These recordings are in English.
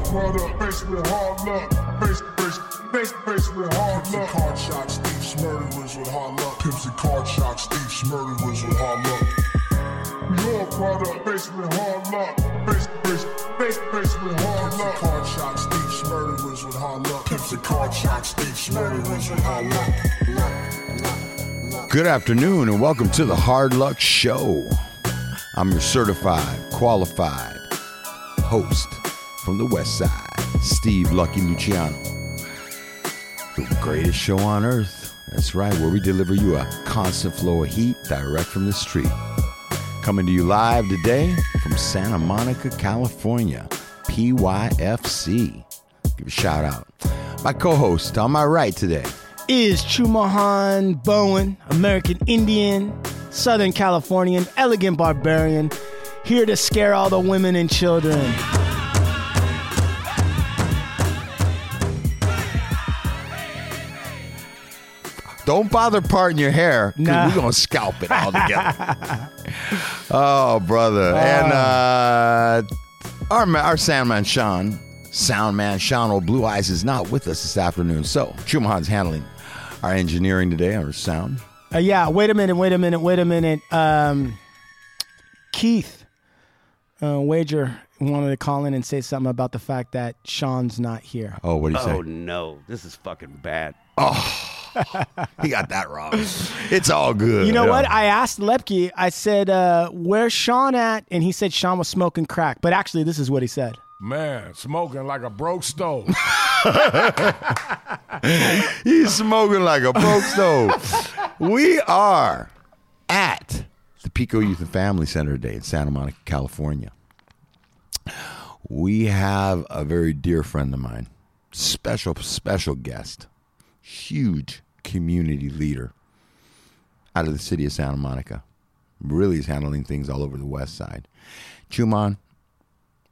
York product, faced with hard luck. Face, face, face, face with hard Pimps and card shots, thieves, murderers with hard luck. Pimps and card shots, thieves, murderers with hard luck. New York product, faced with hard luck. Face, face, face, face with hard Pimps and luck. card shots, thieves, murderers with hard luck. Pimps and card shots, thieves, murderers with hard luck. Good afternoon and welcome to the Hard Luck Show. I'm your certified, qualified host from the West Side, Steve Lucky Luciano. The greatest show on earth. That's right, where we deliver you a constant flow of heat direct from the street. Coming to you live today from Santa Monica, California, PYFC. Give a shout out. My co host on my right today, is Chumahan Bowen, American Indian, Southern Californian, elegant barbarian, here to scare all the women and children. Don't bother parting your hair because we're gonna scalp it all together. oh, brother, and uh, our ma- our soundman Sean, soundman Sean old Blue Eyes is not with us this afternoon. So Chumahan's handling our engineering today, our sound. Uh, yeah, wait a minute, wait a minute, wait a minute. Um, Keith uh, Wager wanted to call in and say something about the fact that Sean's not here. Oh, what do you Oh say? Oh, no, this is fucking bad. He got that wrong. it's all good. You know what? I asked Lepke, I said, uh, where's Sean at? And he said Sean was smoking crack. But actually, this is what he said. Man, smoking like a broke stove. He's smoking like a broke stove. We are at the Pico Youth and Family Center today in Santa Monica, California. We have a very dear friend of mine, special, special guest, huge community leader out of the city of Santa Monica. Really is handling things all over the west side. Chuman,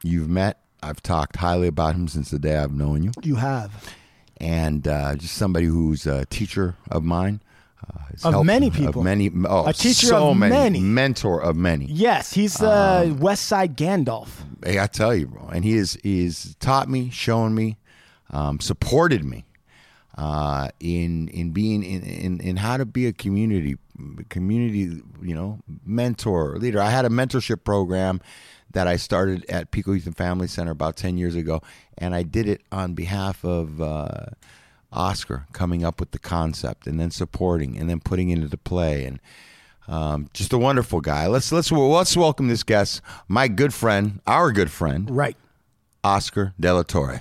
you've met. I've talked highly about him since the day I've known you You have. and uh, just somebody who's a teacher of mine. Uh, Of helped- many people. Of many, oh, A teacher so of many, many. mentor of many. Yes, he's uh, West Side Gandalf. Hey, I tell you, bro, and he is he's taught me, shown me, um, supported me uh, in in being in, in in how to be a community community you know mentor leader. I had a mentorship program that I started at Pico Youth and Family Center about ten years ago, and I did it on behalf of. Uh, Oscar coming up with the concept and then supporting and then putting it into play and um, just a wonderful guy. Let's let's let's welcome this guest, my good friend, our good friend, Right. Oscar De La Torre.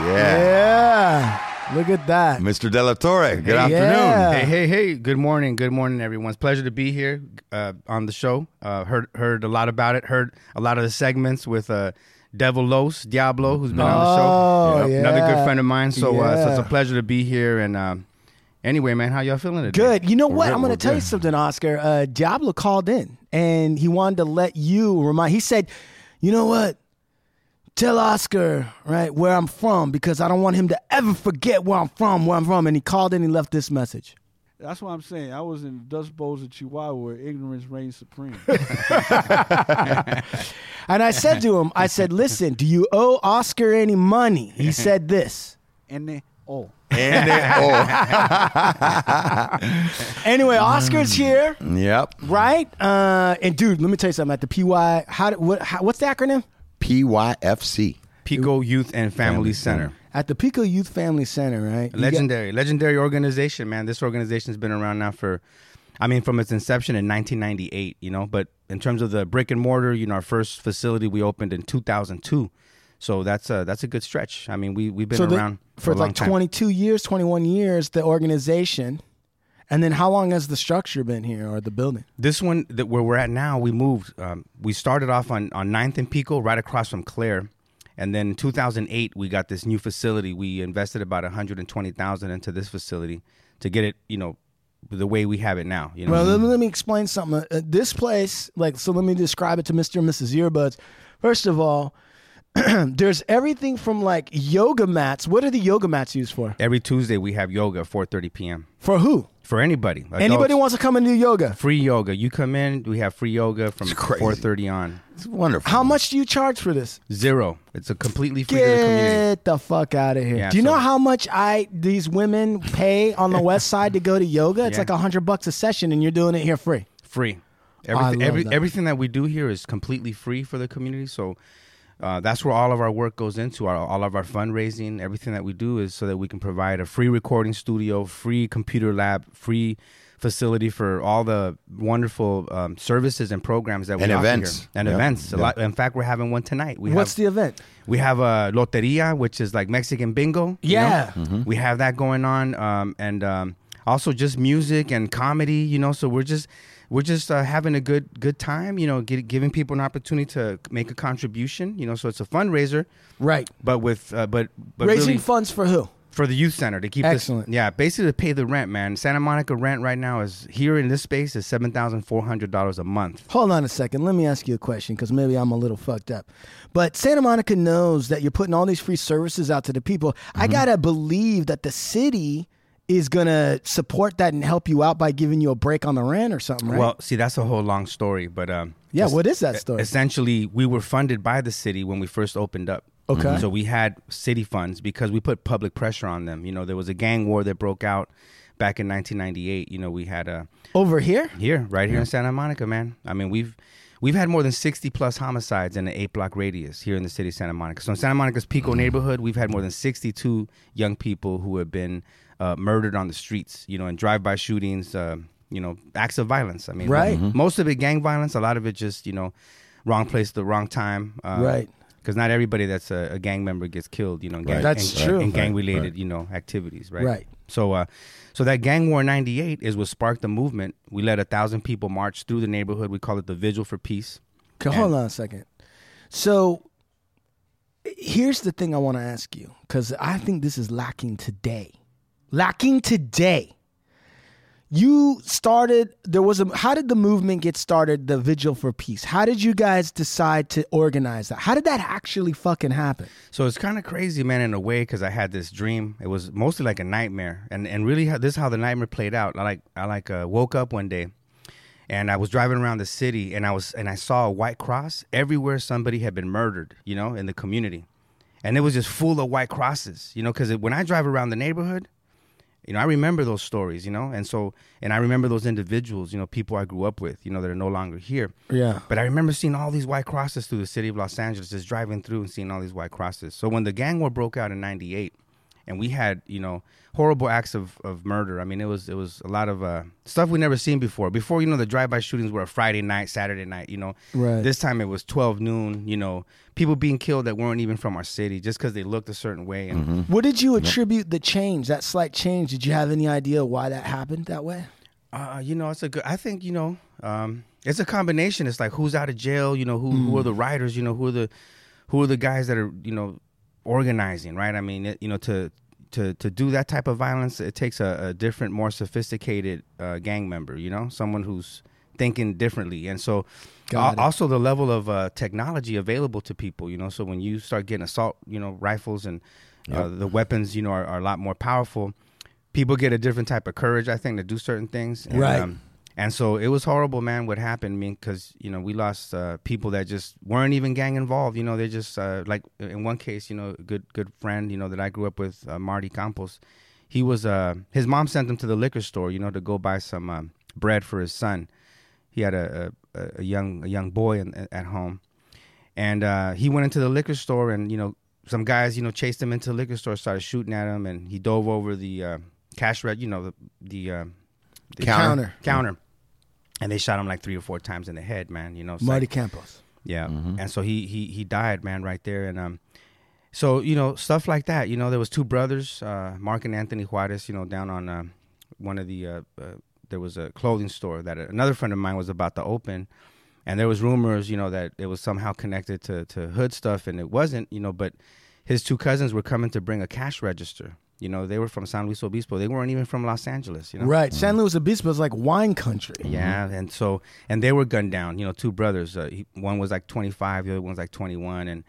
Yeah. Yeah. Look at that. Mr. De La Torre, good Yeah. afternoon. Hey, hey, hey! Good morning, good morning, everyone. It's a pleasure to be here uh, on the show. Uh, heard heard a lot about it. Heard a lot of the segments with uh, Devil Los Diablo, who's been on the Oh, show. yeah. Another good friend of mine. So, uh, so it's a pleasure to be here. And um, anyway, man, how y'all feeling today? Good. You know what? good, I'm going we're to tell you good. something, Oscar. Uh, Diablo called in and he wanted to let you remind. He said, "You know what? Tell Oscar right where I'm from because I don't want him to ever forget where I'm from, where I'm from." And he called and he left this message. That's what I'm saying. I was in Dust Bowls of Chihuahua where ignorance reigns supreme. And I said to him, "I said, listen, do you owe Oscar any money?" He said this. and they, oh, And they- Anyway, Oscar's here, oh, yep. right? Uh, and dude, let me tell you something. At the PY, how, did- what, how what's the acronym? PYFC. Pico Youth and Family, Family Center. Center. At the Pico Youth Family Center, right? You got- Legendary, legendary organization, man. This organization's been around now for, I mean, from its inception in 1998, you know. But in terms of the brick and mortar, you know, our first facility we opened in 2002, so that's a that's a good stretch. I mean, we we've been so the- around for a long like time. 22 years, 21 years, the organization. And then how long has the structure been here or the building? This one that where we're at now, we moved. Um, we started off on on 9th and Pico, right across from CLARE, and then in 2008 we got this new facility. We invested about 120,000 into this facility to get it, you know, the way we have it now. You know, Well, let me, let me explain something. Uh, this place, like, so let me describe it to Mr. and Mrs. Earbuds. First of all, there's everything from like yoga mats. What are the yoga mats used for? Every Tuesday we have yoga at 4:30 p.m. For who? for anybody. Anybody wants to come and do yoga? free yoga. You come in, we have free yoga from 4:30 on. It's wonderful. How much do you charge for this? Zero. It's a completely free to the community. Get the fuck out of here. Yeah, do you so- know how much I these women pay on the west side to go to yoga? It's Yeah. like a hundred bucks a session, and you're doing it here free. Free. I Everything, love every, that. everything that we do here is completely free for the community. So uh, that's where all of our work goes into. Our, all of our fundraising, everything that we do is so that we can provide a free recording studio, free computer lab, free facility for all the wonderful um, services and programs that we And offer events. here. and Yeah. events. A Yeah. lot, in fact, we're having one tonight. We What's have, the event? We have a loteria, which is like Mexican bingo. you know? Yeah. we have that going on, um, and um, also just music and comedy. You know, so we're just we're just uh, having a good good time. You know, get, giving people an opportunity to make a contribution. You know, so it's a fundraiser, Right. but with uh, but but Raising really funds for who? for the youth center to keep Excellent. This, yeah, basically to pay the rent. Man, Santa Monica rent right now is here in this space is seven thousand four hundred dollars a month. Hold on a second. Let me ask you a question because maybe I'm a little fucked up. But Santa Monica knows that you're putting all these free services out to the people. I Mm-hmm. gotta believe that the city is gonna support that and help you out by giving you a break on the rent or something, right? Well, see, that's a whole long story, but um, yeah. What is that story? Essentially, we were funded by the city when we first opened up. Okay. So we had city funds because we put public pressure on them. You know, there was a gang war that broke out back in 1998. You know, we had a Over here? here, right here in Santa Monica, man. I mean, we've we've had more than 60 plus homicides in an eight block radius here in the city of Santa Monica. So in Santa Monica's Pico neighborhood, we've had more than 62 young people who have been uh, murdered on the streets. You know, and drive-by shootings. Uh, you know, acts of violence. I mean, Right. Most of it gang violence. A lot of it just you know, wrong place at the wrong time. Uh, Right. Because not everybody that's a, a gang member gets killed. You know, in gang, That's in, true. In Right, gang-related, you know, activities. Right. Right. So, uh, so that gang war '98 is what sparked the movement. We let a thousand people march through the neighborhood. We call it the Vigil for Peace. Okay, hold on a second. So here's the thing I want to ask you because I think this is lacking today. Lacking today. You started, there was a, how did the movement get started, the Vigil for Peace? How did you guys decide to organize that? How did that actually fucking happen? So it's kind of crazy, man, in a way, because I had this dream. It was mostly like a nightmare, and and really, this is how the nightmare played out. I like I like uh, woke up one day, and I was driving around the city, and I was and I saw a white cross everywhere. Somebody had been murdered, you know, in the community, and it was just full of white crosses, you know, because when I drive around the neighborhood, you know, I remember those stories, you know, and so and I remember those individuals, you know, people I grew up with, you know, that are no longer here. Yeah. But I remember seeing all these white crosses through the city of Los Angeles, just driving through and seeing all these white crosses. So when the gang war broke out in '98, and we had, you know, horrible acts of, of murder. I mean, it was it was a lot of uh, stuff we never seen before. Before, you know, the drive-by shootings were a Friday night, Saturday night. You know, Right. This time it was 12 noon. You know, people being killed that weren't even from our city just because they looked a certain way. And What did you attribute the change, that slight change? Did you have any idea why that happened that way? Uh, you know, it's a good. I think you know, um, it's a combination. It's like who's out of jail. You know, who who are the riders? You know, who are the who are the guys that are you know organizing, right? I mean, it, you know, to to to do that type of violence, it takes a, a different, more sophisticated uh, gang member. You know, someone who's thinking differently, and so also the level of uh, technology available to people. You know, so when you start getting assault, you know, rifles and uh, the weapons, you know, are, are a lot more powerful. People get a different type of courage, I think, to do certain things. And, Right. Um, and so it was horrible, man. What happened? I mean, because you know we lost uh, people that just weren't even gang involved. You know, they just uh, like in one case, you know, a good good friend, you know, that I grew up with, uh, Marty Campos. He was uh, his mom sent him to the liquor store, you know, to go buy some um, bread for his son. He had a a, a young a young boy in, at home, and uh, he went into the liquor store, and you know, some guys, you know, chased him into the liquor store, started shooting at him, and he dove over the uh, cash red, you know, the the, uh, the Counter. counter, and they shot him like three or four times in the head, man. You know, it's Marty like- Campos. yeah, and so he he he died, man, right there, and um, so you know stuff like that. You know, there was two brothers, uh, Mark and Anthony Juarez. You know, down on uh, one of the uh, uh, there was a clothing store that another friend of mine was about to open, and there was rumors, you know, that it was somehow connected to to hood stuff, and it wasn't, you know, but his two cousins were coming to bring a cash register. You know, they were from San Luis Obispo. They weren't even from Los Angeles. You know, Right. San Luis Obispo is like wine country. yeah, and so and they were gunned down. You know, two brothers. Uh, he, one was like 25, the other one was like 21, and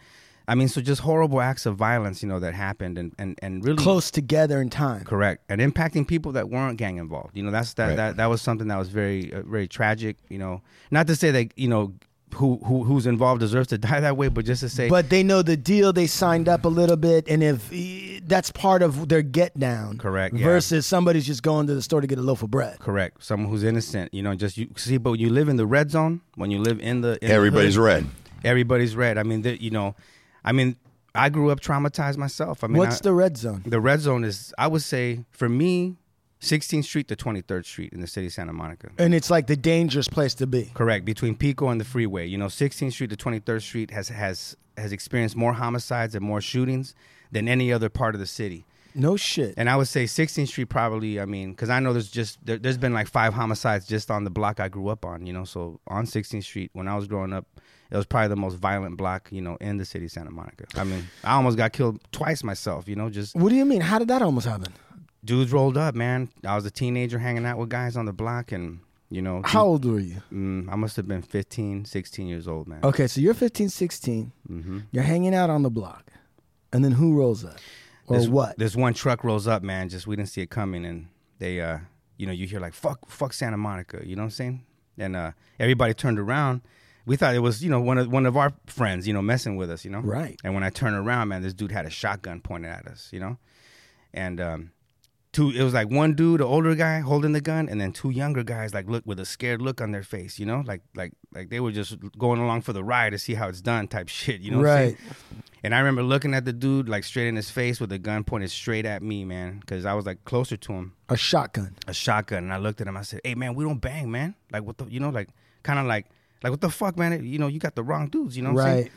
I mean, so just horrible acts of violence, you know, that happened and and and really Close together in time. correct and impacting people that weren't gang involved. You know, that's that Right. that that was something that was very uh, very tragic. You know, not to say that you know who who who's involved deserves to die that way, but just to say, But they know the deal. They signed up a little bit, and if eh, that's part of their get down, Correct, yeah. Versus somebody's just going to the store to get a loaf of bread. correct, someone who's innocent. You know, just you see, but when you live in the red zone, when you live in the in the Everybody's hood, red. everybody's red. I mean, the, you know, I mean, I grew up traumatized myself. I mean, What's I- the red zone? The red zone is, I would say, for me, 16th Street to 23rd Street in the city of Santa Monica. And it's like the dangerous place to be. Correct, between Pico and the freeway. You know, 16th Street to 23rd Street has has has experienced more homicides and more shootings than any other part of the city. No shit. And I would say 16th Street probably. I mean, because I know there's just there, there's been like five homicides just on the block I grew up on. You know, so on 16th Street when I was growing up, it was probably the most violent block you know in the city of Santa Monica. I mean, I almost got killed twice myself. You know, just What do you mean? How did that almost happen? Dudes rolled up, man. I was a teenager hanging out with guys on the block, and you know, How old were you? Mm, I must have been 15, 16 years old, man. Okay, so you're 15, 16. hmm You're hanging out on the block, and then who rolls up, or this, what? This one truck rolls up, man. Just we didn't see it coming, and they, uh, you know, you hear like "fuck, fuck Santa Monica," you know what I'm saying? And uh, everybody turned around. We thought it was, you know, one of one of our friends, you know, messing with us, you know. Right. And when I turned around, man, this dude had a shotgun pointed at us, you know, and um, two. It was like one dude, an older guy, holding the gun, and then two younger guys, like look with a scared look on their face, you know, like like like they were just going along for the ride to see how it's done, type shit, you know. what I'm saying? right. And I remember looking at the dude like straight in his face with a gun pointed straight at me, man, because I was like closer to him, A shotgun. a shotgun. And I looked at him. I said, "Hey, man, we don't bang, man. Like what the, you know, like kind of like, like what the fuck, man? You know, you got the wrong dudes. You know, what I'm saying?" Right.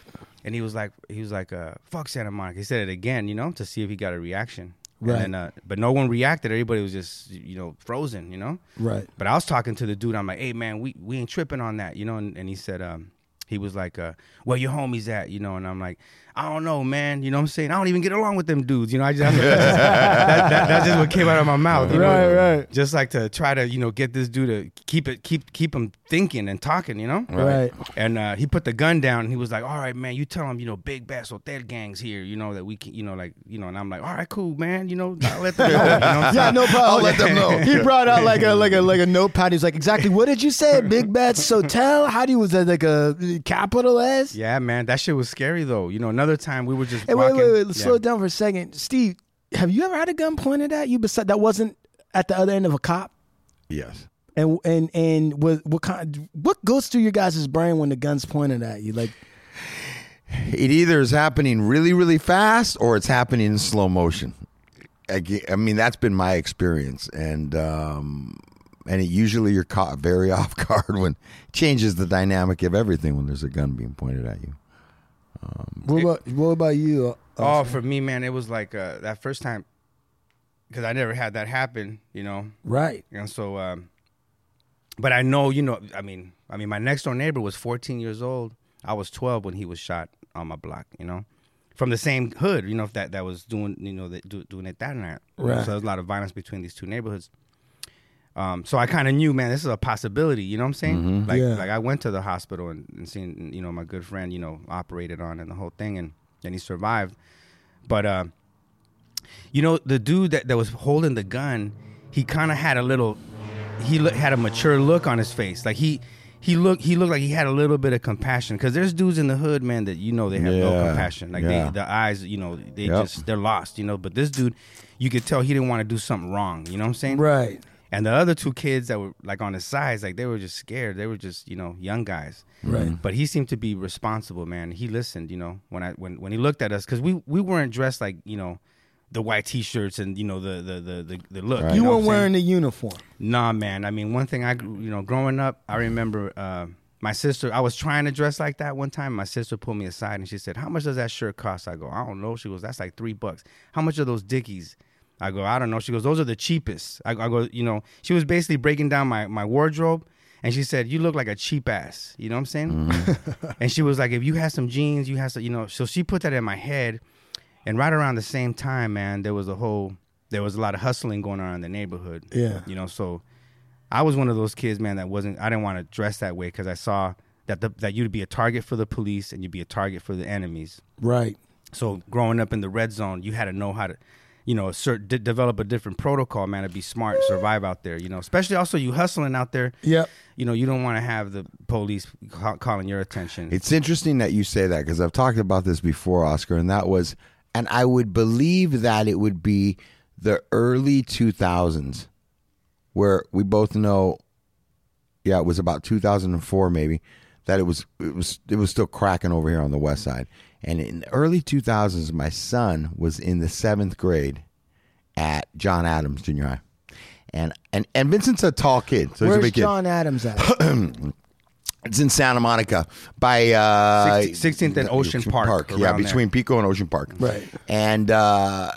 And he was like, he was like, uh, "Fuck Santa Monica." He said it again, you know, to see if he got a reaction. Right. And then, uh, but no one reacted. Everybody was just, you know, frozen. You know. Right. But I was talking to the dude. I'm like, hey man, we we ain't tripping on that, you know. And, and he said, um, he was like, uh, where your homies at, you know. And I'm like, I don't know, man. You know what I'm saying? I don't even get along with them dudes. You know, I just that's, that, that, that's just what came out of my mouth. You Right, know? right. Just like to try to, you know, get this dude to keep it, keep keep him thinking and talking. You know. Right. And uh, he put the gun down and he was like, "All right, man, you tell him, you know, big bad Sotel gangs here, you know that we can, you know, like, you know." And I'm like, "All right, cool, man, you know, I'll let them know." You know Yeah, no problem. I'll let them know. He brought out like a like a like a notepad. He's like, exactly. What did you say? Big Bad Sotel. How do you was that like a capital S? Yeah, man, that shit was scary though. You know, another time we were just Hey, wait, walking. wait, wait. Yeah. Slow it down for a second, Steve. Have you ever had a gun pointed at you? Besides, that wasn't at the other end of a cop. Yes. And and and what what kind? What goes through your guys' brain when the gun's pointed at you? Like, It either is happening really, really fast or it's happening in slow motion. I I mean, that's been my experience, and um, and it, usually you're caught very off guard when it changes the dynamic of everything when there's a gun being pointed at you. What about what about you? Uh, Oh, for me, man, it was like uh, that first time because I never had that happen. You know, right. and so, um, but I know, you know, I mean, I mean, my next door neighbor was 14 years old. I was 12 when he was shot on my block. You know, from the same hood. You know, if that that was doing, you know, that do, doing it that night. Right. So there's a lot of violence between these two neighborhoods. Um, so I kind of knew, man, this is a possibility. You know what I'm saying? Like, Yeah. like I went to the hospital and, and seen, you know, my good friend, you know, operated on and the whole thing, and and he survived. But uh, you know, the dude that, that was holding the gun, he kind of had a little, he look, had a mature look on his face. Like he, he looked, he looked like he had a little bit of compassion. Because there's dudes in the hood, man, that you know they have no compassion. Like yeah. they, the eyes, you know, they Yep. just they're lost. You know, but this dude, you could tell he didn't want to do something wrong. You know what I'm saying? Right. And the other two kids that were like on his sides, like they were just scared. They were just, you know, young guys. Right. But he seemed to be responsible, man. He listened, you know, when I when when he looked at us, because we we weren't dressed like you know, the white t-shirts and you know the the the the, the look. Right. You know weren't wearing the uniform. Nah, man. I mean, one thing I, you know, growing up, I remember uh, my sister. I was trying to dress like that one time. My sister pulled me aside and she said, "How much does that shirt cost?" I go, "I don't know." She goes, "That's like three bucks." How much are those Dickies? I go, "I don't know." She goes, "Those are the cheapest." I, I go, you know, she was basically breaking down my my wardrobe. And she said, "You look like a cheap ass." You know what I'm saying? Mm-hmm. and she was like, "If you had some jeans, you had some, you know." So she put that in my head, and right around the same time, man, there was a whole, there was a lot of hustling going on in the neighborhood. Yeah. You know, so I was one of those kids, man, that wasn't. I didn't want to dress that way because I saw that the, that you'd be a target for the police and you'd be a target for the enemies. Right. So growing up in the red zone, you had to know how to, you know, cert, de- develop a different protocol, man, to be smart, survive out there. You know, especially also you hustling out there. Yep. You know, you don't want to have the police ca- calling your attention. It's interesting that you say that because I've talked about this before, Oscar, and that was, and I would believe that it would be the early 2000s where we both know, yeah, it was about 2004 maybe, that it was it was it was still cracking over here on the west side. And in the early 2000s, my son was in the seventh grade at John Adams Junior High. And, and and Vincent's a tall kid, so he's a Where's big kid. John Adams at? It's in Santa Monica by uh, 16th and Ocean Park, Yeah, around between Pico and Ocean Park. Right. And uh,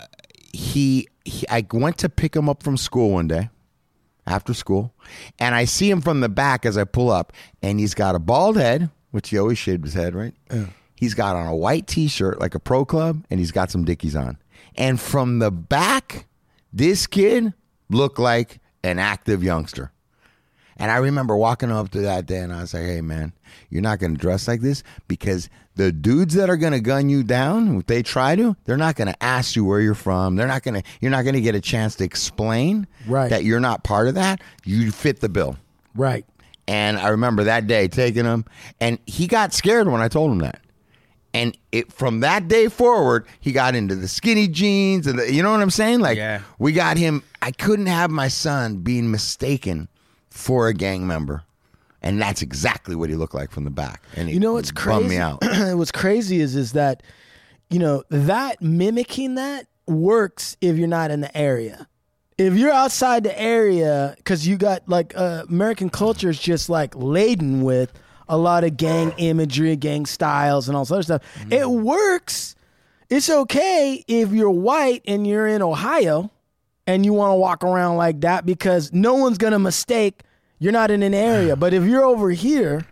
he, he, I went to pick him up from school one day after school, and I see him from the back as I pull up, and he's got a bald head, which he always shaved his head, right? He's got on a white T-shirt like a pro club, and he's got some Dickies on. And from the back, this kid looked like an active youngster. And I remember walking up to that day and I was like, hey, man, you're not going to dress like this because the dudes that are going to gun you down, if they try to, they're not going to ask you where you're from. They're not going to, you're not going to get a chance to explain Right. that you're not part of that. You fit the bill. right. And I remember that day taking him, and he got scared when I told him that. And it from that day forward, he got into the skinny jeans, and the, you know what I'm saying? Like, Yeah. we got him. I couldn't have my son being mistaken for a gang member, and that's exactly what he looked like from the back. And You know what's crazy? me out. what's crazy is is that you know that mimicking that works if you're not in the area. If you're outside the area, because you got like uh, American culture is just like laden with a lot of gang imagery, gang styles, and all this other stuff. It works. It's okay if you're white and you're in Ohio and you want to walk around like that because no one's gonna mistake you're not in an area. But if you're over here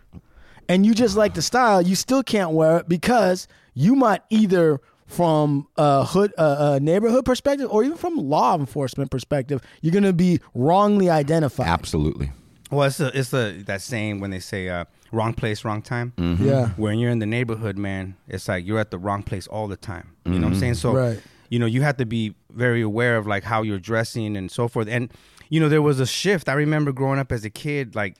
and you just like the style, you still can't wear it because you might either from a hood, a, a neighborhood perspective, or even from law enforcement perspective, you're gonna be wrongly identified. Absolutely. well, it's the it's the that saying when they say uh, wrong place, wrong time. Mm-hmm. Yeah. When you're in the neighborhood, man, it's like you're at the wrong place all the time. You know what I'm saying? So, Right. you know, you have to be very aware of like how you're dressing and so forth. And you know, there was a shift. I remember growing up as a kid, like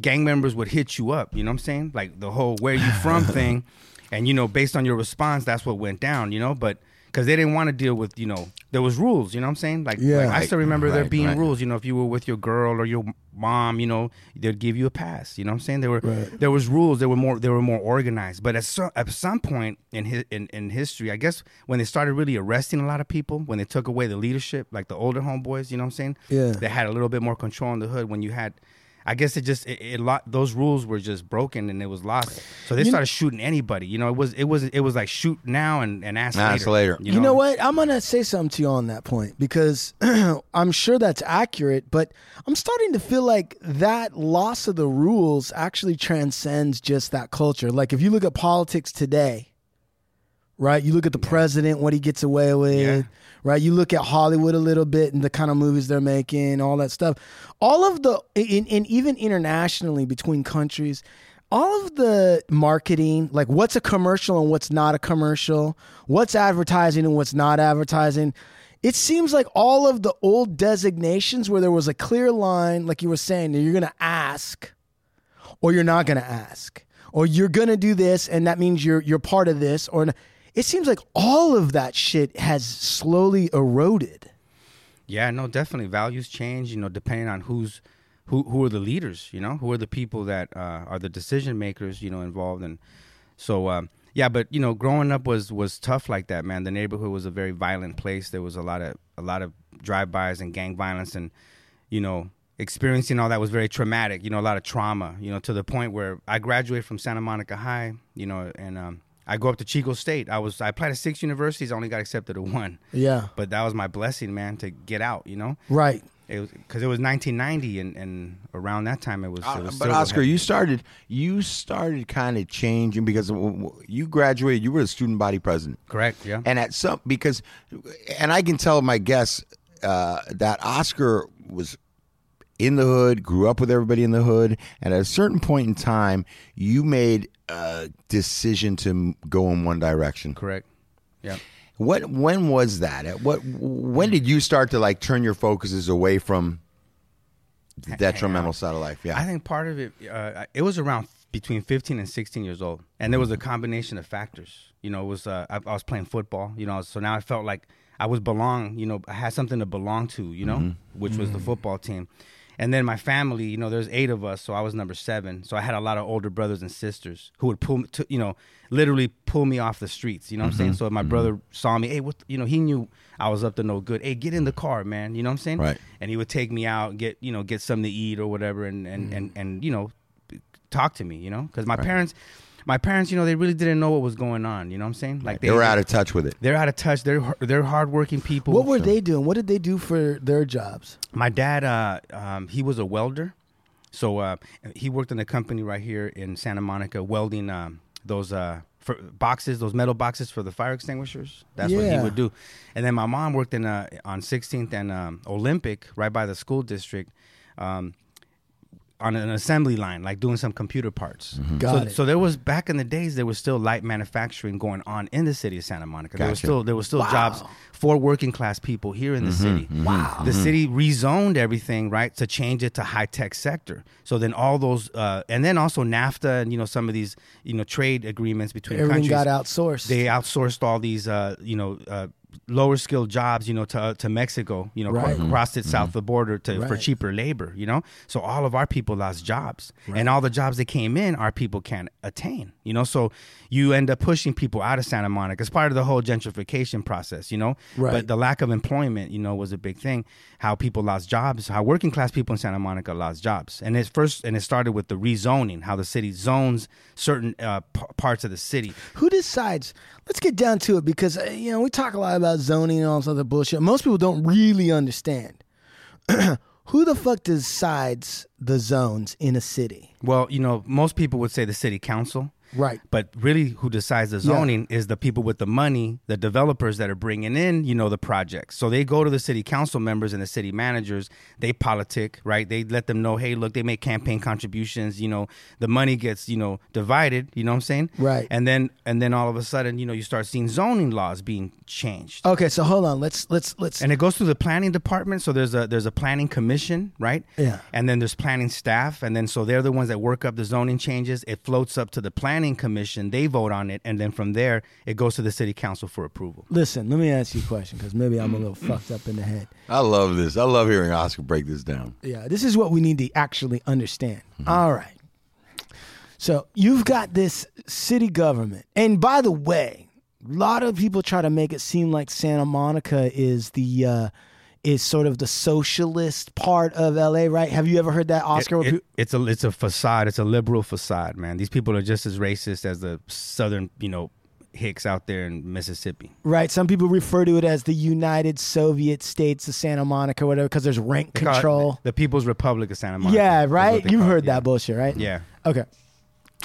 gang members would hit you up. You know what I'm saying? Like the whole "where you from" thing, and you know, based on your response, that's what went down. You know, but because they didn't want to deal with, you know, there was rules. You know what I'm saying? Like, Yeah. like, I still remember there being right. rules. You know, if you were with your girl or your mom, you know, they'd give you a pass. You know what I'm saying? There were Right. there was rules. They were more they were more organized. But at some at some point in his, in in history, I guess when they started really arresting a lot of people, when they took away the leadership, like the older homeboys, you know what I'm saying? Yeah. They had a little bit more control in the hood. When you had, I guess it just it, it lot those rules were just broken and it was lost. So they started shooting anybody. You know, it was it was it was like shoot now and and ask Ask later. later. You know what? I'm gonna say something to you on that point because I'm sure that's accurate, but I'm starting to feel like that loss of the rules actually transcends just that culture. Like if you look at politics today, right? You look at the president, what he gets away with, Yeah. Right? You look at Hollywood a little bit and the kind of movies they're making, all that stuff. All of the, and, in even internationally between countries, all of the marketing, like what's a commercial and what's not a commercial, what's advertising and what's not advertising. It seems like all of the old designations where there was a clear line, like you were saying, you're going to ask or you're not going to ask or you're going to do this and that means you're you're part of this or it seems like all of that shit has slowly eroded Yeah, no, definitely values change. You know, depending on who's who who are the leaders. You know, who are the people that uh, are the decision makers. You know, involved and so um, yeah. But you know, growing up was was tough like that, man. The neighborhood was a very violent place. There was a lot of a lot of drive-bys and gang violence, and you know, experiencing all that was very traumatic. You know, a lot of trauma. You know, to the point where I graduated from Santa Monica High. You know, and um, I go up to Chico State. I was I applied to six universities. I only got accepted to one. yeah But that was my blessing, man, to get out. You know, right it was because it was 1990, and, and around that time it was. Uh, it was but Oscar, heavy. you started you started kind of changing because w- w- you graduated. You were a student body president. correct, yeah, and at some because and i can tell my guests uh, that oscar was in the hood, grew up with everybody in the hood, and at a certain point in time, you made a decision to go in one direction. Correct. Yeah. What when was that? At what when did you start to like turn your focuses away from the detrimental side of life? Yeah. I think part of it, uh, it was around between 15 and 16 years old, and there was a combination of factors. You know, it was uh, I, I was playing football. You know, so now I felt like I was belong. You know, I had something to belong to. You know, which was the football team. And then my family, you know, there's eight of us, so I was number seven. So I had a lot of older brothers and sisters who would pull, me to, you know, literally pull me off the streets. You know what I'm saying? Mm-hmm. So if my mm-hmm. brother saw me, hey, what, you know, he knew I was up to no good. Hey, get in the car, man. You know what I'm saying? Right. And he would take me out, get, you know, get something to eat or whatever, and and and, mm. and you know, talk to me. You know, because my parents, my parents, you know, they really didn't know what was going on. You know what I'm saying? Like they were out of touch with it. They're out of touch. They're they're hardworking people. What were they doing? What did they do for their jobs? My dad, uh, um, he was a welder, so uh, he worked in a company right here in Santa Monica, welding um, those uh, for boxes, those metal boxes for the fire extinguishers. That's what he would do. And then my mom worked in uh, on 16th and um, Olympic, right by the school district. Um, on an assembly line, like doing some computer parts. Got so, it. so there was back in the days, there was still light manufacturing going on in the city of Santa Monica. There was still there was still jobs for working class people here in the city. Wow, the city rezoned everything right to change it to high tech sector. So then all those, uh, and then also NAFTA and you know some of these you know trade agreements between Everything countries. got outsourced. They outsourced all these, uh, you know, uh, lower skilled jobs, you know, to to Mexico, you know, Right. cro- crossed it south of the border to for cheaper labor, you know. So all of our people lost jobs, and all the jobs that came in, our people can't attain, you know. So you end up pushing people out of Santa Monica. It's part of the whole gentrification process, you know. Right. But the lack of employment, you know, was a big thing. How people lost jobs, how working class people in Santa Monica lost jobs, and it first and it started with the rezoning, how the city zones certain uh, p- parts of the city. Who decides? Let's get down to it because uh, you know we talk a lot about zoning and all this other bullshit. Most people don't really understand. Who the fuck decides the zones in a city? Well, you know, most people would say the city council. Right. But really, who decides the zoning is the people with the money, the developers that are bringing in, you know, the projects. So they go to the city council members and the city managers. They politic, right? They let them know, hey, look, they make campaign contributions. You know, the money gets, you know, divided. You know what I'm saying? Right. And then, and then all of a sudden, you know, you start seeing zoning laws being changed. Okay, so hold on. Let's let's let's. And it goes through the planning department. So there's a there's a planning commission, right? Yeah. And then there's planning staff, and then so they're the ones that work up the zoning changes. It floats up to the planning commission. They vote on it, and then from there it goes to the city council for approval. listen, let me ask you a question because maybe I'm a little fucked up in the head. I love this. I love hearing Oscar break this down. Yeah, this is what we need to actually understand. All right. So you've got this city government. And by the way, a lot of people try to make it seem like Santa Monica is the uh is sort of the socialist part of LA, right? Have you ever heard that Oscar? It- it- it's a it's a facade. It's a liberal facade, man. These people are just as racist as the southern, you know, hicks out there in Mississippi. right. Some people refer to it as the United Soviet States of Santa Monica, whatever, because there's rank They call it control. the People's Republic of Santa Monica. Yeah, right. You've call it, heard yeah. that bullshit, right? Yeah. Okay.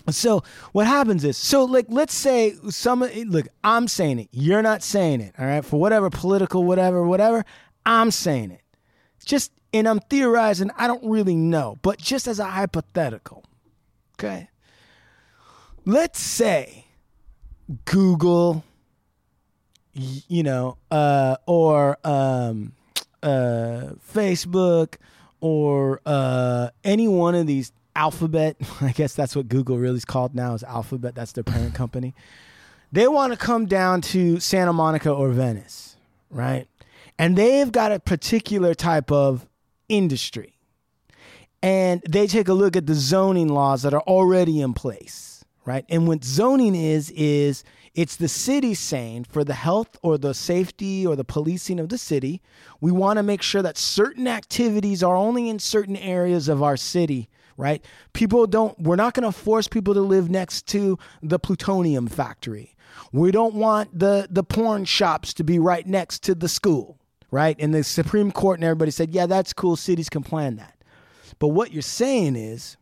So what happens is, so like, let's say some look, I'm saying it, you're not saying it, all right? For whatever political, whatever, whatever, I'm saying it. Just and I'm theorizing. I don't really know, but just as a hypothetical, okay. Let's say Google, you know, uh, or um, uh, Facebook, or uh, any one of these Alphabet. I guess that's what Google really is called now. Is Alphabet? That's their parent company. They want to come down to Santa Monica or Venice, right? And they've got a particular type of industry and they take a look at the zoning laws that are already in place, right? And what zoning is is it's the city saying for the health or the safety or the policing of the city, we want to make sure that certain activities are only in certain areas of our city, right? People don't we're not going to force people to live next to the plutonium factory. We don't want the the porn shops to be right next to the school, right? And the Supreme Court and everybody said, "Yeah, that's cool. Cities can plan that." But what you're saying is,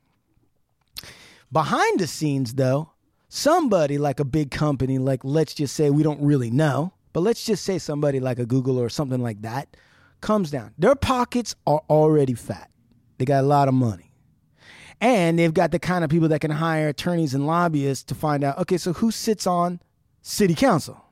behind the scenes, though, somebody like a big company, like let's just say we don't really know, but let's just say somebody like a Google or something like that comes down. Their pockets are already fat. They got a lot of money. And they've got the kind of people that can hire attorneys and lobbyists to find out, okay, so who sits on city council?